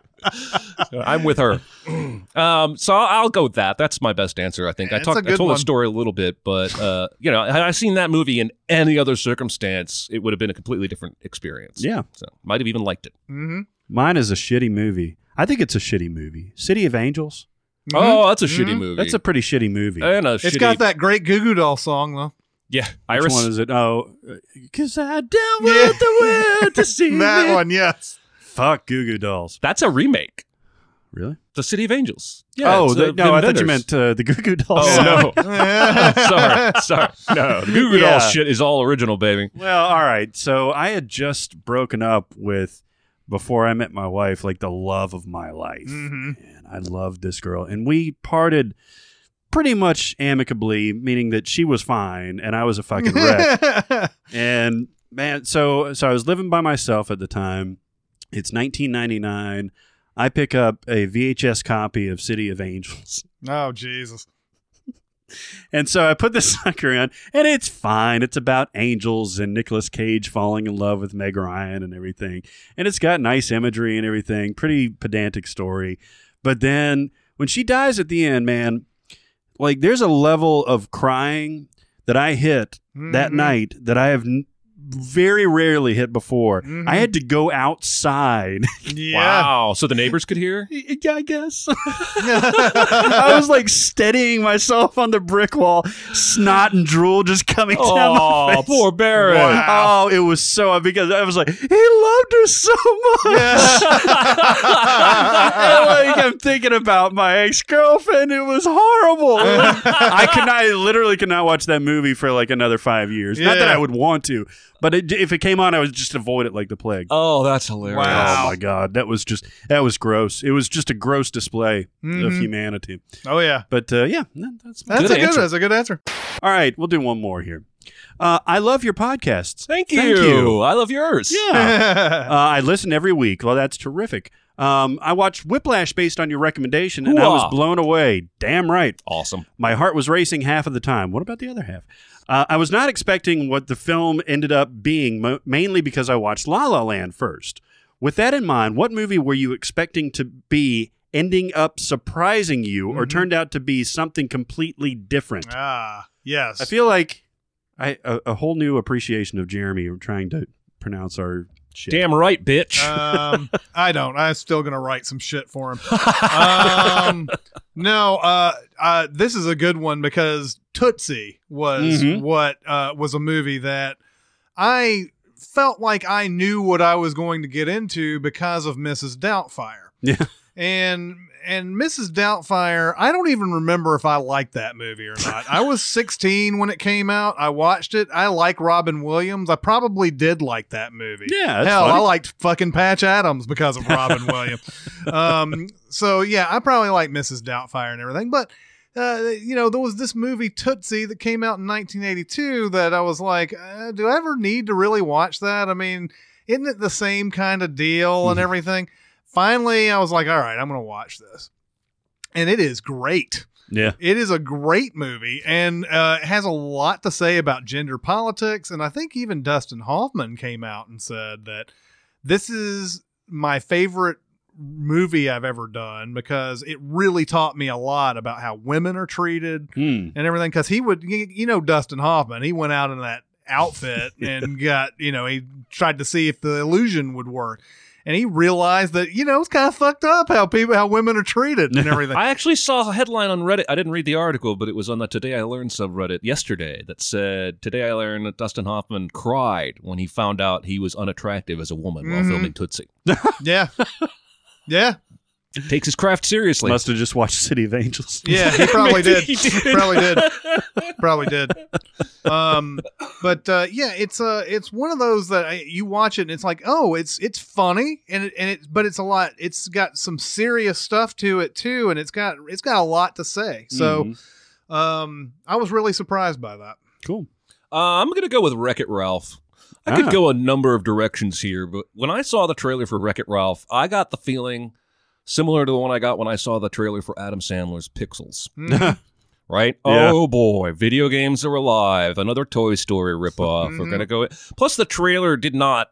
So I'm with her. <clears throat> Um, so I'll, I'll go with that. That's my best answer. I think I It's talked. a I good told one. the story a little bit, but uh, you know, had I seen that movie in any other circumstance, it would have been a completely different experience. Yeah. So might have even liked it. Mm-hmm. Mine is a shitty movie. I think it's a shitty movie. City of Angels. Oh, that's a shitty Mhm. movie. That's a pretty shitty movie. and a It's shitty, got that great Goo Goo Doll song, though. Yeah, Which Iris. one is it? Oh, because I dealt with the wind to <laughs> see that me. one, yes. Fuck Goo Goo Dolls. That's a remake. Really? The City of Angels. Yeah. oh, it's, the, uh, no, I thought you meant uh, the Goo Goo Dolls. Oh no! <laughs> <laughs> sorry, sorry. No, the Goo Goo Yeah. Dolls shit is all original, baby. Well, all right. So I had just broken up with before I met my wife, like the love of my life, Mhm. and I loved this girl, and we parted pretty much amicably, meaning that she was fine and I was a fucking wreck. <laughs> and man, so so I was living by myself at the time. It's 1999. I pick up a VHS copy of City of Angels. oh, Jesus. And so I put this <laughs> sucker on, and it's fine. It's about angels and Nicolas Cage falling in love with Meg Ryan and everything. And it's got nice imagery and everything. Pretty pedantic story. But then when she dies at the end, man, like there's a level of crying that I hit that Mhm. night that I have n- very rarely hit before. Mhm. I had to go outside. <laughs> Yeah. Wow. So the neighbors could hear? yeah, I guess. <laughs> I was like steadying myself on the brick wall, snot and drool just coming down Oh, my face. poor Barrett. Oh, it was so because I was like, he loved her so much. <laughs> And, like I'm thinking about my ex girlfriend. It was horrible. I could not. I literally could not watch that movie for like another five years. Not that I would want to, but it, if it came on, I would just avoid it like the plague. Oh, that's hilarious. Wow. Oh my god, that was just that was gross. It was just a gross display of Mhm. humanity. Oh yeah. But uh, yeah, that's That's Good a good. answer. That's a good answer. all right. We'll do one more here. Uh, I love your podcasts. Thank you. Thank you. I love yours. Yeah, <laughs> uh, I listen every week. Well, that's terrific. Um, I watched Whiplash based on your recommendation, and I was blown away. Damn right. Awesome. My heart was racing half of the time. What about the other half? Uh, I was not expecting what the film ended up being, mo- mainly because I watched La La Land first. With that in mind, what movie were you expecting to be ending up surprising you, or Mhm. turned out to be something completely different? Ah, yes. I feel like I a, a whole new appreciation of Jeremy trying to pronounce our shit. Damn right, bitch. um, <laughs> I don't. I'm still gonna write some shit for him. um, no, uh, uh, this is a good one because Tootsie was Mhm. what uh, was a movie that I felt like I knew what I was going to get into because of Mrs. Doubtfire. Yeah. And and Mrs. Doubtfire, I don't even remember if I liked that movie or not. I was <laughs> 16 when it came out. I watched it. I like Robin Williams. I probably did like that movie. Yeah, Hell, funny. I liked fucking Patch Adams because of Robin <laughs> Williams. Um, so yeah, I probably like Mrs. Doubtfire and everything, but uh, you know, there was this movie Tootsie that came out in 1982 that I was like, uh, do I ever need to really watch that? I mean, isn't it the same kind of deal and everything? Finally, I was like, all right, I'm going to watch this. And it is great. Yeah. It is a great movie and uh, it has a lot to say about gender politics. And I think even Dustin Hoffman came out and said that this is my favorite movie I've ever done because it really taught me a lot about how women are treated Hmm. and everything. Because he would, you you know, Dustin Hoffman, he went out in that outfit <laughs> and got, you know, he tried to see if the illusion would work. And he realized that, you know, it's kind of fucked up how people, how women are treated and <laughs> everything. I actually saw a headline on Reddit. I didn't read the article, but it was on the Today I Learned subreddit yesterday that said Today I learned that Dustin Hoffman cried when he found out he was unattractive as a woman while Mhm. filming Tootsie. <laughs> yeah. Yeah. Takes his craft seriously. Must have just watched City of Angels. Yeah, he <laughs> probably did. he did. Probably did. Probably did. Um, but uh, yeah, it's uh, it's one of those that I, you watch it and it's like, oh, it's it's funny and it, and it, but it's a lot. It's got some serious stuff to it too, and it's got it's got a lot to say. So, Mhm. um, I was really surprised by that. Cool. Uh, I'm going to go with Wreck It Ralph. I could Ah. go a number of directions here, but when I saw the trailer for Wreck It Ralph, I got the feeling similar to the one I got when I saw the trailer for Adam Sandler's Pixels. Mhm. <laughs> Right? Yeah. Oh boy, video games are alive. Another Toy Story ripoff. We're Mhm. gonna go. Plus, the trailer did not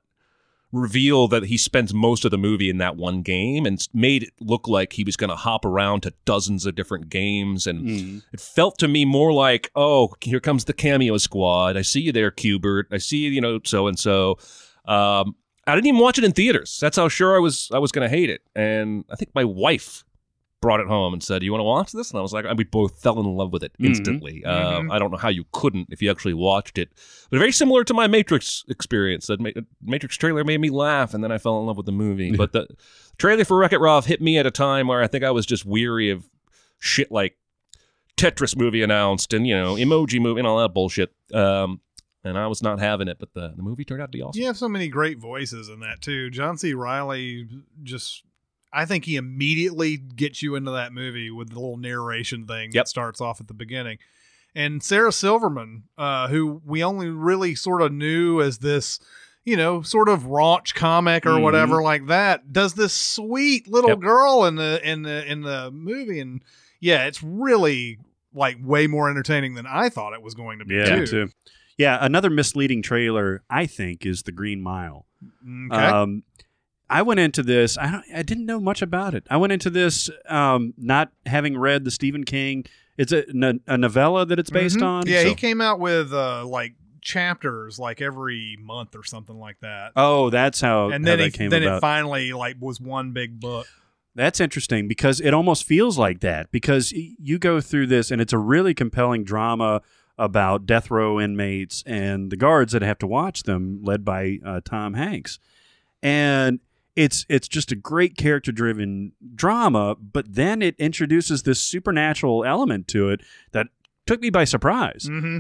reveal that he spends most of the movie in that one game, and made it look like he was gonna hop around to dozens of different games. And Mm. it felt to me more like, oh, here comes the cameo squad. I see you there, Q*bert. I see you, you know, so and so. Um, I didn't even watch it in theaters. That's how sure I was I was going to hate it. And I think my wife brought it home and said, "You want to watch this?" And I was like, and we both fell in love with it Mhm. instantly. Uh, Mhm. I don't know how you couldn't if you actually watched it, but very similar to my Matrix experience. That Ma- Matrix trailer made me laugh, and then I fell in love with the movie. But the trailer for Wreck It Ralph hit me at a time where I think I was just weary of shit like Tetris movie announced and you know emoji movie and all that bullshit. Um, and I was not having it, but the, the movie turned out to be awesome. You have so many great voices in that too. John C. Reilly just I think he immediately gets you into that movie with the little narration thing Yep. that starts off at the beginning. And Sarah Silverman, uh, who we only really sort of knew as this, you know, sort of raunch comic or Mhm. whatever like that, does this sweet little Yep. girl in the in the in the movie, and yeah, it's really like way more entertaining than I thought it was going to be. Yeah, too. too. Yeah, another misleading trailer, I think, is the Green Mile. Okay. Um, I went into this. I don't. I didn't know much about it. I went into this um, not having read the Stephen King. It's a, a novella that it's based Mhm. on. Yeah, so- he came out with uh, like chapters like every month or something like that. Oh, that's how, and how then that it, then about. it finally like was one big book. That's interesting because it almost feels like that because you go through this and it's a really compelling drama about death row inmates and the guards that have to watch them, led by uh, Tom Hanks, and it's it's just a great character driven drama. But then it introduces this supernatural element to it that took me by surprise. Mm-hmm.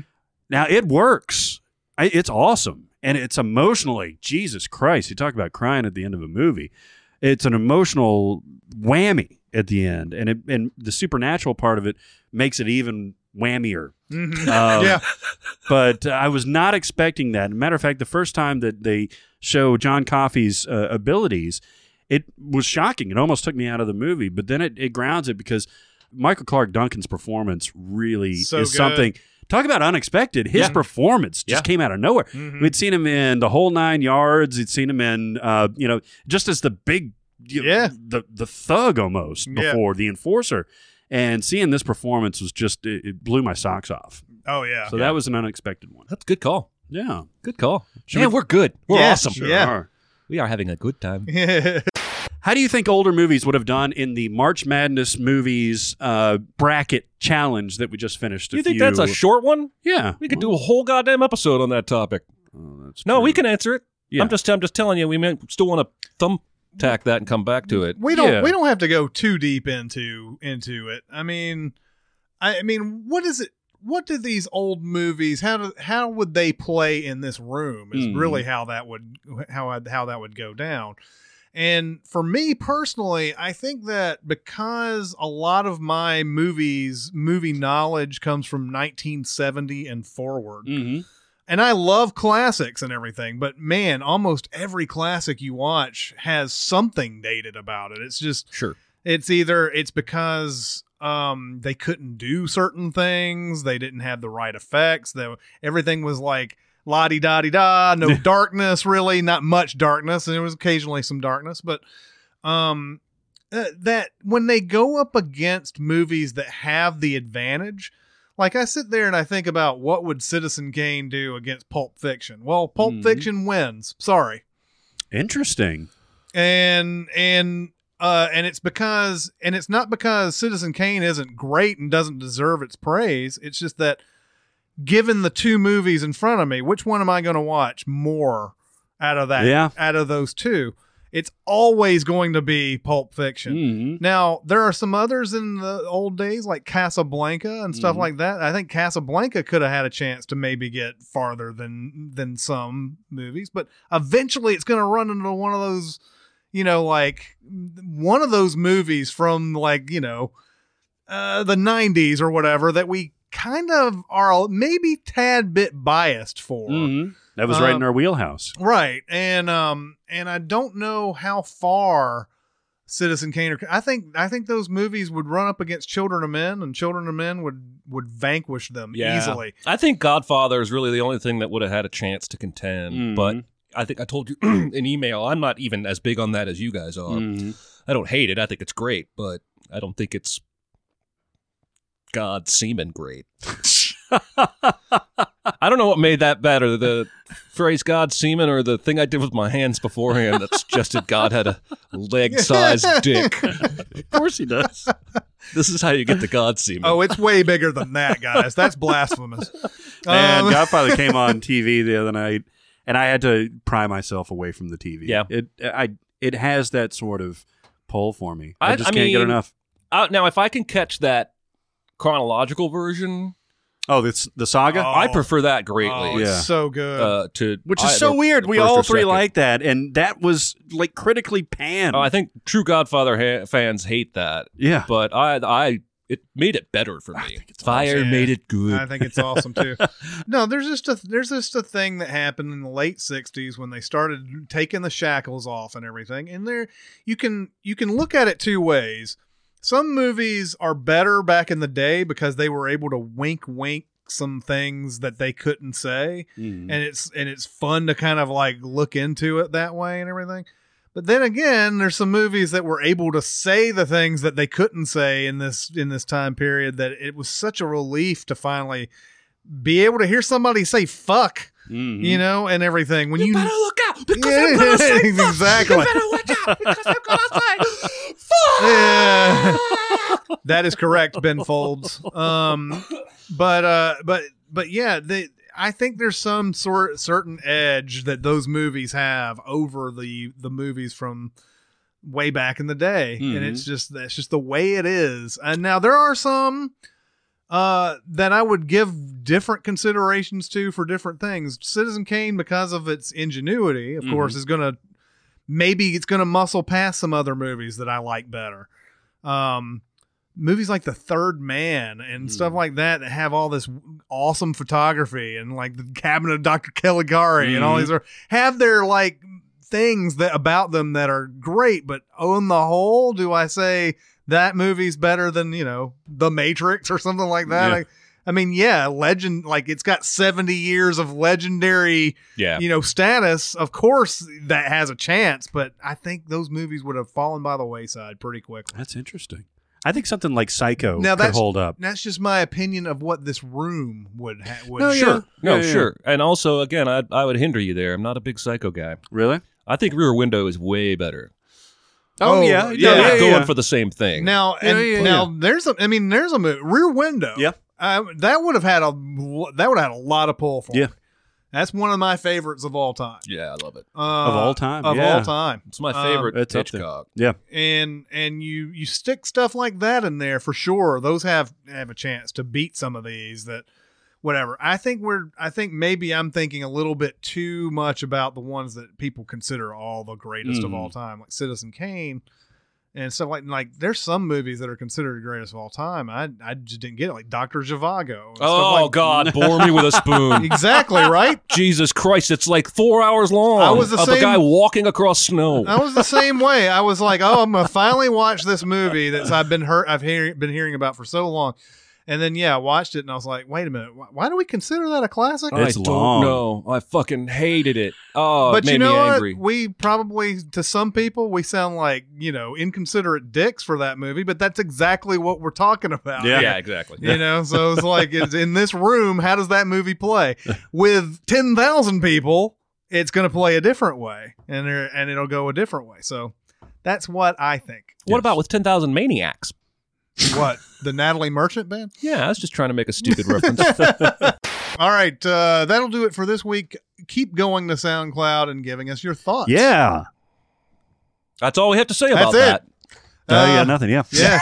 Now it works. I, it's awesome, and it's emotionally. Jesus Christ! You talk about crying at the end of a movie. It's an emotional whammy at the end, and it, and the supernatural part of it makes it even whammier. Mhm. Um, <laughs> yeah. But uh, I was not expecting that. Matter of fact, the first time that they show John Coffey's uh, abilities, it was shocking. It almost took me out of the movie. But then it, it grounds it because Michael Clarke Duncan's performance really So is good. something. Talk about unexpected. His Yeah. performance just Yeah. came out of nowhere. Mhm. We'd seen him in the whole nine yards. We'd seen him in, uh, you know, just as the big, you know, Yeah. the the thug almost Yeah. before the enforcer. And seeing this performance was just it, it blew my socks off. Oh yeah. So that was an unexpected one. That's a good call. Yeah. Good call. Should Man, we- we're good. We're Yeah, awesome. sure Yeah. are. We are having a good time. <laughs> How do you think older movies would have done in the March Madness movies uh, bracket challenge that we just finished? a you think few- that's a short one? Yeah. We could do a whole goddamn episode on that topic. Oh, that's No, true. we can answer it. Yeah. I'm just I'm just telling you, we may still want to thumbtack that and come back to it. we don't Yeah. we don't have to go too deep into into it. I mean, I, I mean, what is it? What do these old movies? How do how would they play in this room? Is Mhm. really how that would how how that would go down. And for me personally, I think that because a lot of my movies movie knowledge comes from 1970 and forward, Mhm. And I love classics and everything, but man, almost every classic you watch has something dated about it. It's just Sure. it's either it's because um they couldn't do certain things, they didn't have the right effects, they, everything was like la di da di da, no darkness really, not much darkness, and there was occasionally some darkness, but um uh, that when they go up against movies that have the advantage, like I sit there and I think about what would Citizen Kane do against Pulp Fiction. Well, Pulp Mhm. Fiction wins. Sorry Interesting. and and uh and it's because and it's not because Citizen Kane isn't great and doesn't deserve its praise. It's just that given the two movies in front of me, which one am I going to watch more out of that Yeah. out of those two? It's always going to be Pulp Fiction. Mhm. Now, there are some others in the old days like Casablanca and stuff Mhm. like that. I think Casablanca could have had a chance to maybe get farther than than some movies, but eventually it's going to run into one of those, you know, like one of those movies from like, you know, uh the 90s or whatever that we kind of are maybe tad bit biased for. Mhm. That was right in Um, our wheelhouse. Right. And um and I don't know how far Citizen Kane or I think I think those movies would run up against Children of Men and Children of Men would would vanquish them easily. I think Godfather is really the only thing that would have had a chance to contend. Mhm. But I think I told you <clears throat> in email, I'm not even as big on that as you guys are. Mhm. I don't hate it. I think it's great, but I don't think it's God semen great. <laughs> I don't know what made that better, the phrase God semen or the thing I did with my hands beforehand that suggested God had a leg sized <laughs> dick. Of course he does. This is how you get the God semen. Oh, it's way bigger than that, guys. That's blasphemous. And Um, Godfather <laughs> came on TV the other night, and I had to pry myself away from the TV. Yeah. it I it has that sort of pull for me. I, I- just I can't get enough. Uh, now, if I can catch that chronological version, Oh, this the saga, Oh. I prefer that greatly. oh, it's Yeah. so good. uh, to which is either so weird. the We all or three second. like that, and that was like critically panned. Oh, I think true Godfather ha- fans hate that, yeah, but I, I, it made it better for me. it's Fire awesome. made it good. I think it's awesome too. <laughs> no, there's just a there's just a thing that happened in the late '60s when they started taking the shackles off and everything. And there, you can you can look at it two ways. Some movies are better back in the day because they were able to wink wink some things that they couldn't say, Mhm. and it's and it's fun to kind of like look into it that way and everything. But then again, there's some movies that were able to say the things that they couldn't say in this in this time period that it was such a relief to finally be able to hear somebody say fuck Mhm. you know, and everything. When you, better look out because <laughs> Yeah, I'm gonna say fuck. exactly. You better watch out because I'm gonna say Yeah. <laughs> that is correct, Ben Folds. Um, but uh, but but yeah, they. I think there's some sort certain edge that those movies have over the the movies from way back in the day, and Mhm. it's just that's just the way it is. And now there are some uh, that I would give different considerations to for different things. Citizen Kane, because of its ingenuity, of Mhm. course, is gonna maybe it's gonna muscle past some other movies that I like better. Um, movies like The Third Man and stuff like that that have all this awesome photography and like the Cabinet of Dr. Caligari and all Mhm. these are have their like things that about them that are great, but on the whole, do I say that movie's better than you know The Matrix or something like that? Yeah. I, I mean, yeah, legend like it's got seventy years of legendary, Yeah. you know, status. Of course, that has a chance, but I think those movies would have fallen by the wayside pretty quickly. That's interesting. I think something like Psycho Now could hold up. That's just my opinion of what this room would ha- would. No, Sure. No, Yeah, yeah. sure. And also, again, I I would hinder you there. I'm not a big psycho guy. Really? I think Rear Window is way better. Oh, oh yeah, yeah, They're yeah, going yeah. for the same thing. Now and Yeah, yeah, now there's a. I mean, there's a mo- Rear Window. Yeah. Uh, that would have had a that would have had a lot of pull for Yeah. me. That's one of my favorites of all time. yeah, I love it. Uh, Of all time, Of yeah. all time. It's my Um, favorite It's up there. Hitchcock. Yeah. and and you you stick stuff like that in there for sure those have have a chance to beat some of these that whatever i think we're i think maybe i'm thinking a little bit too much about the ones that people consider all the greatest of Mm. all time like citizen kane and stuff like like there's some movies that are considered the greatest of all time i i just didn't get it like dr zhivago Oh like- God, <laughs> bore me with a spoon. exactly right <laughs> Jesus Christ, it's like four hours long. I was the of same- a guy walking across snow. I was the same way. I was like, "Oh, I'm gonna finally watch this movie that I've been heard, I've hear, been hearing about for so long." And then, yeah, I watched it, and I was like, "Wait a minute, why, why do we consider that a classic?" It's I long. don't know. I fucking hated it. Oh, but it made you know me what? We probably, to some people, we sound like you know inconsiderate dicks for that movie, but that's exactly what we're talking about. Yeah. Yeah, exactly. You know, so it's like it's in this room. How does that movie play? <laughs> With ten thousand people, it's going to play a different way, and and it'll go a different way. So that's what I think. What about with 10,000 Maniacs? What the Natalie Merchant band? Yeah, I was just trying to make a stupid reference. <laughs> All right, uh, that'll do it for this week. Keep going to SoundCloud and giving us your thoughts. Yeah. That's all we have to say about That's it. that. Uh, yeah, nothing. Yeah. Yeah.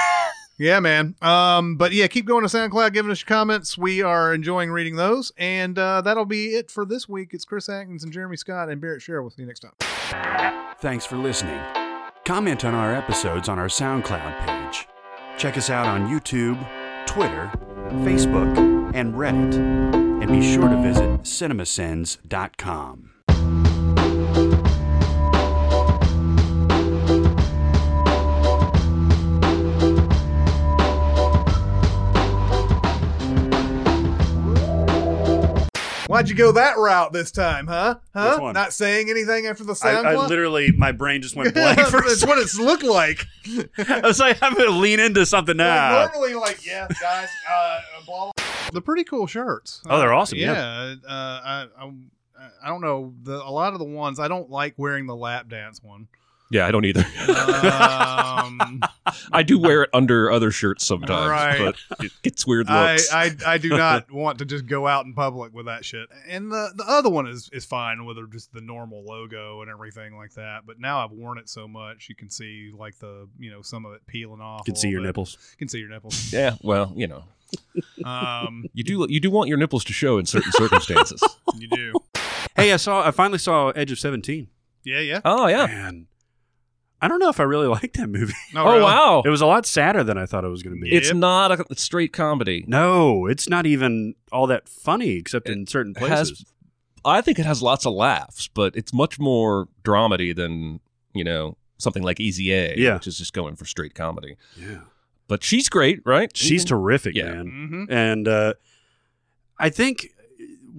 Yeah, man. Um, but yeah, keep going to SoundCloud, giving us your comments. We are enjoying reading those. And uh, that'll be it for this week. It's Chris Atkinson and Jeremy Scott and Barrett Sherrill. We'll see you next time. Thanks for listening. Comment on our episodes on our SoundCloud page. Check us out on YouTube, Twitter, Facebook, and Reddit. And be sure to visit cinemasins.com. Why'd you go that route this time, huh? Huh? Not saying anything after the I, SoundCloud? I literally, my brain just went <laughs> blank for That's what it's looked like. <laughs> I was like, I'm to lean into something now. Normally, like, yeah, guys, uh, blah, <laughs> blah. They're pretty cool shirts. Oh, they're awesome, yeah. Yeah, uh, I, I, I don't know. The, a lot of the ones I don't like wearing the lap dance one. Yeah, I don't either. Um, <laughs> I do wear it under other shirts sometimes, Right. but it gets weird I, looks. I I do not <laughs> want to just go out in public with that shit. And the the other one is is fine with just the normal logo and everything like that. But now I've worn it so much, you can see like the you know some of it peeling off. You can see your bit. nipples. Can see your nipples. <laughs> yeah, well, you know, Um, you do you do want your nipples to show in certain circumstances. you do. Hey, I saw. I finally saw Edge of Seventeen. Yeah, yeah. Oh yeah. Man, I don't know if I really <laughs> liked that movie. No, oh really. wow. It was a lot sadder than I thought it was going to be. It's Yep. not a straight comedy. no, it's not even all that funny, except in certain It has- places. I think it has lots of laughs, but it's much more dramedy than you know something like Easy A, Yeah. which is just going for straight comedy. yeah, But she's great, right? she's Even- terrific, Yeah. man. Mhm. And uh, I think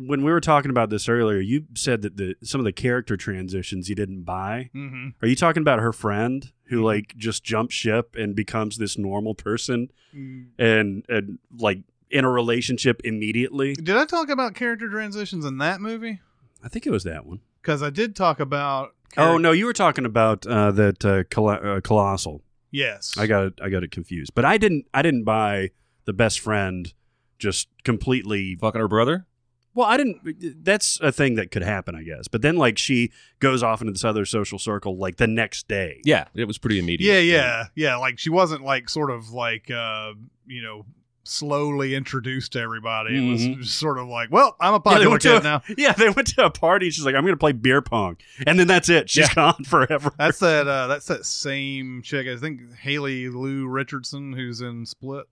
when we were talking about this earlier, you said that the some of the character transitions you didn't buy. Mm-hmm. Are you talking about her friend who like just jumps ship and becomes this normal person and and like in a relationship immediately? Did I talk about character transitions in that movie? I think it was that one. Because I did talk about. Oh no, you were talking about uh, that uh, Col- uh, colossal. Yes, I got it. I got it confused. But I didn't. I didn't buy the best friend just completely fucking her brother. Well, I didn't. That's a thing that could happen, I guess. But then, like, she goes off into this other social circle, like the next day. Yeah, it was pretty immediate. Yeah, yeah, yeah. Like she wasn't like sort of like uh, you know slowly introduced to everybody. It was Mhm. sort of like, well, I'm a Yeah, popular went to kid a, now. <laughs> Yeah, they went to a party. She's like, "I'm going to play beer pong," and then that's it. She's Yeah. gone <laughs> forever. That's that. Uh, that's that same chick. I think Haley Lu Richardson, who's in Split.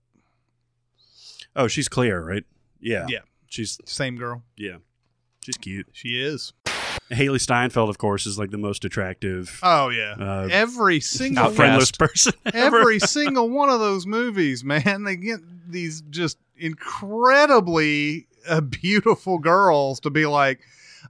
Oh, she's clear, right? Yeah, Yeah, she's same girl. yeah, she's cute. She is. Hailee Steinfeld, of course, is like the most attractive. Oh yeah. Uh, every single not friendless person. <laughs> ever. every single one of those movies, man, they get these just incredibly uh, beautiful girls to be like,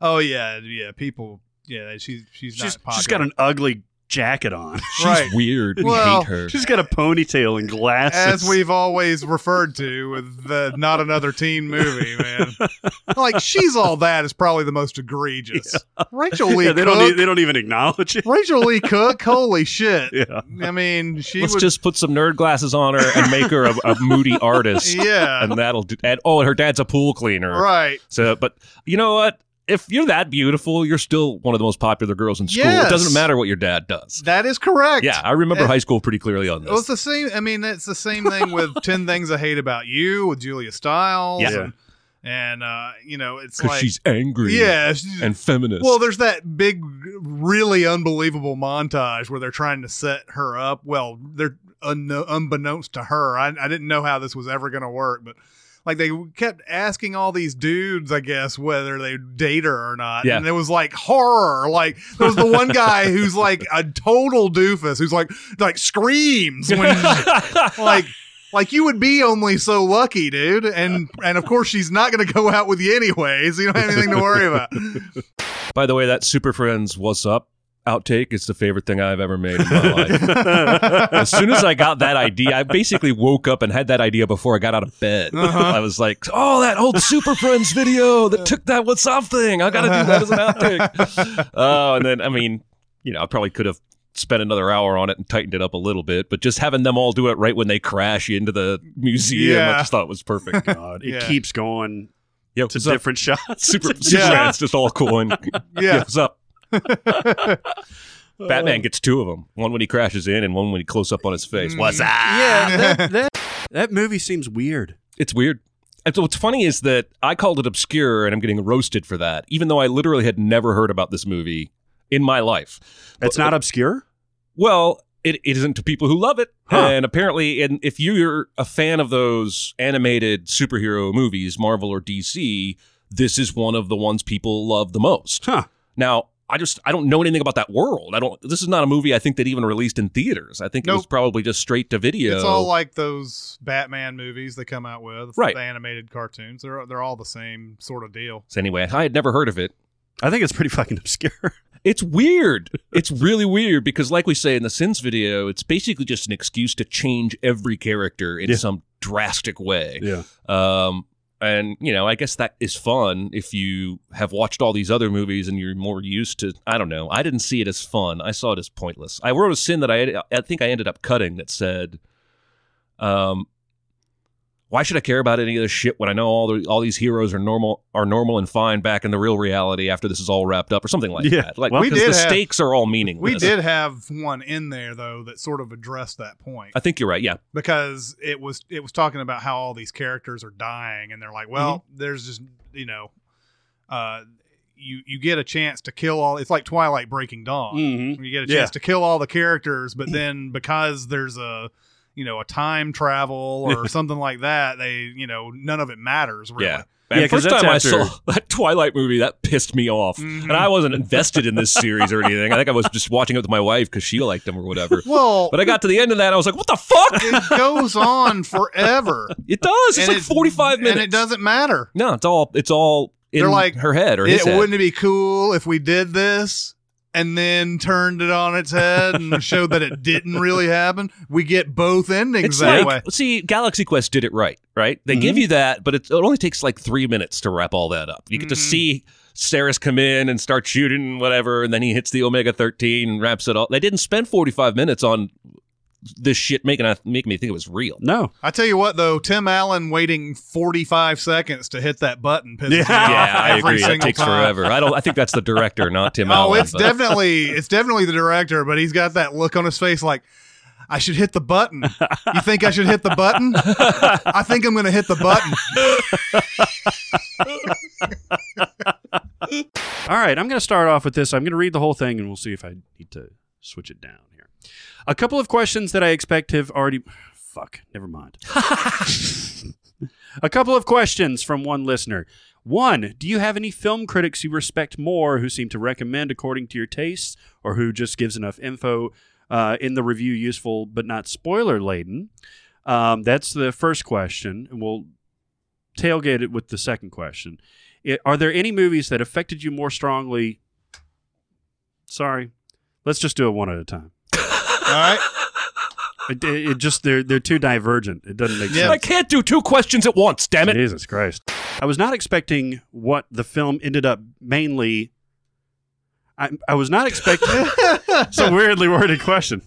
oh yeah, yeah, people, yeah, she's she's, she's, not. she's got an ugly jacket on. <laughs> She's Right. weird. We Well, hate her. She's got a ponytail and glasses. as we've always referred to with the not another teen movie, man. <laughs> like she's all that is probably the most egregious. <laughs> Rachael Leigh Yeah, they Cook. don't. They don't even acknowledge it. Rachael Leigh Cook, holy shit! Yeah. I mean, she Let's would just put some nerd glasses on her and make her a, a moody artist. Yeah. and that'll do. And oh, and her dad's a pool cleaner. right. So, but you know what? If you're that beautiful, you're still one of the most popular girls in school. Yes. It doesn't matter what your dad does. That is correct. Yeah, I remember And- high school pretty clearly on Well, it's the same. I mean, it's the same thing with <laughs> Ten Things I Hate About You with Julia Stiles. Yeah. and, and uh, you know, it's Because like she's angry. yeah, she's- and feminist. Well, there's that big, really unbelievable montage where they're trying to set her up. Well, they're un- unbeknownst to her. I, I didn't know how this was ever going to work, but like they kept asking all these dudes, I guess, whether they date her or not. Yeah. And it was like horror. Like there was the one guy <laughs> who's like a total doofus who's like like screams when <laughs> like like you would be only so lucky, dude. And and of course she's not going to go out with you anyways. You don't have anything to worry about. <laughs> By the way, that Super Friends What's Up outtake is the favorite thing I've ever made in my life. as soon as I got that idea, I basically woke up and had that idea before I got out of bed. Uh-huh. I was like, oh, that old Super Friends video that took that What's Up thing. I got to do that as an outtake. Oh, and then, I mean, you know, I probably could have spent another hour on it and tightened it up a little bit, but just having them all do it right when they crash into the museum, I just thought was perfect. <laughs> God, it Yeah. keeps going Yo, to what's up? different shots. Super, <laughs> Super Yeah. Friends, just all cool. And, Yeah. what's up? <laughs> Batman uh, gets two of them. One when he crashes in, and one when he close up on his face. Mm, what's up? yeah, that, that that movie seems weird. It's weird. And so what's funny is that I called it obscure, and I'm getting roasted for that, even though I literally had never heard about this movie in my life. It's not obscure. Well, it, it isn't to people who love it. Huh. And apparently, and if you're a fan of those animated superhero movies, Marvel or DC, this is one of the ones people love the most. Huh. Now, I just I don't know anything about that world. I don't. This is not a movie I think that even released in theaters. I think it was probably just straight to video. It's all like those Batman movies they come out with, Right. The animated cartoons. They're they're all the same sort of deal. so anyway, I had never heard of it. I think it's pretty fucking <laughs> obscure. It's weird. It's really weird because, like we say in the Sins video, it's basically just an excuse to change every character in Yeah. some drastic way. Yeah. Um, and you know, I guess that is fun if you have watched all these other movies and you're more used to. I don't know. I didn't see it as fun. I saw it as pointless. I wrote a sin that I I think I ended up cutting that said, um. Why should I care about any of this shit when I know all the, all these heroes are normal are normal and fine back in the real reality after this is all wrapped up or something like Yeah. that? Like Well, we did the have- stakes are all meaningless. We did have one in there though that sort of addressed that point I think you're right. Yeah. because it was it was talking about how all these characters are dying and they're like, well, Mm-hmm. there's just you know, uh, you you get a chance to kill all. It's like Twilight Breaking Dawn. Mhm. You get a Yeah. chance to kill all the characters, but then because there's a you know a time travel or <laughs> something like that, they you know none of it matters really. Yeah. Yeah, And 'cause first that's time after- I saw <laughs> that Twilight movie, that pissed me off. Mhm. And I wasn't invested in this series or anything. I think I was just watching it with my wife because she liked them or whatever. Well, But I got to the end of that, I was like, what the fuck? it goes on forever. <laughs> It does. It's And like it- 45 minutes. and it doesn't matter. No, it's all it's all in They're like her head or It, his head. wouldn't it be cool if we did this? And then turned it on its head and showed that it didn't really happen. We get both endings It's that like, way. see, Galaxy Quest did it right, right? They give Mhm. you that, but it, it only takes like three minutes to wrap all that up. You get to Mhm. see Sarris come in and start shooting and whatever, and then he hits the Omega 13 and wraps it all. They didn't spend 45 minutes on this shit making, making me think it was real. No. I tell you what, though, Tim Allen waiting 45 seconds to hit that button pisses me Yeah. off Yeah, I every agree. That single takes time. forever. I don't. I think that's the director, not Tim Allen. <laughs> Oh, Allen. it's but- definitely <laughs> it's definitely the director, but he's got that look on his face like I should hit the button. You think I should hit the button? I think I'm going to hit the button. <laughs> All right, I'm going to start off with this. I'm going to read the whole thing and we'll see if I need to switch it down here. A couple of questions that I expect have already. Fuck, never mind. <laughs> A couple of questions from one listener. One, do you have any film critics you respect more who seem to recommend according to your tastes or who just gives enough info uh, in the review useful but not spoiler laden? Um, that's the first question. And we'll tailgate it with the second question. I- are there any movies that affected you more strongly? Sorry. Let's just do it one at a time. All right. It, it, it just they're they're too divergent. It doesn't make I sense. I can't do two questions at once. Damn it! Jesus Christ. I was not expecting what the film ended up mainly. I, I was not expecting. <laughs> it's a weirdly worded question.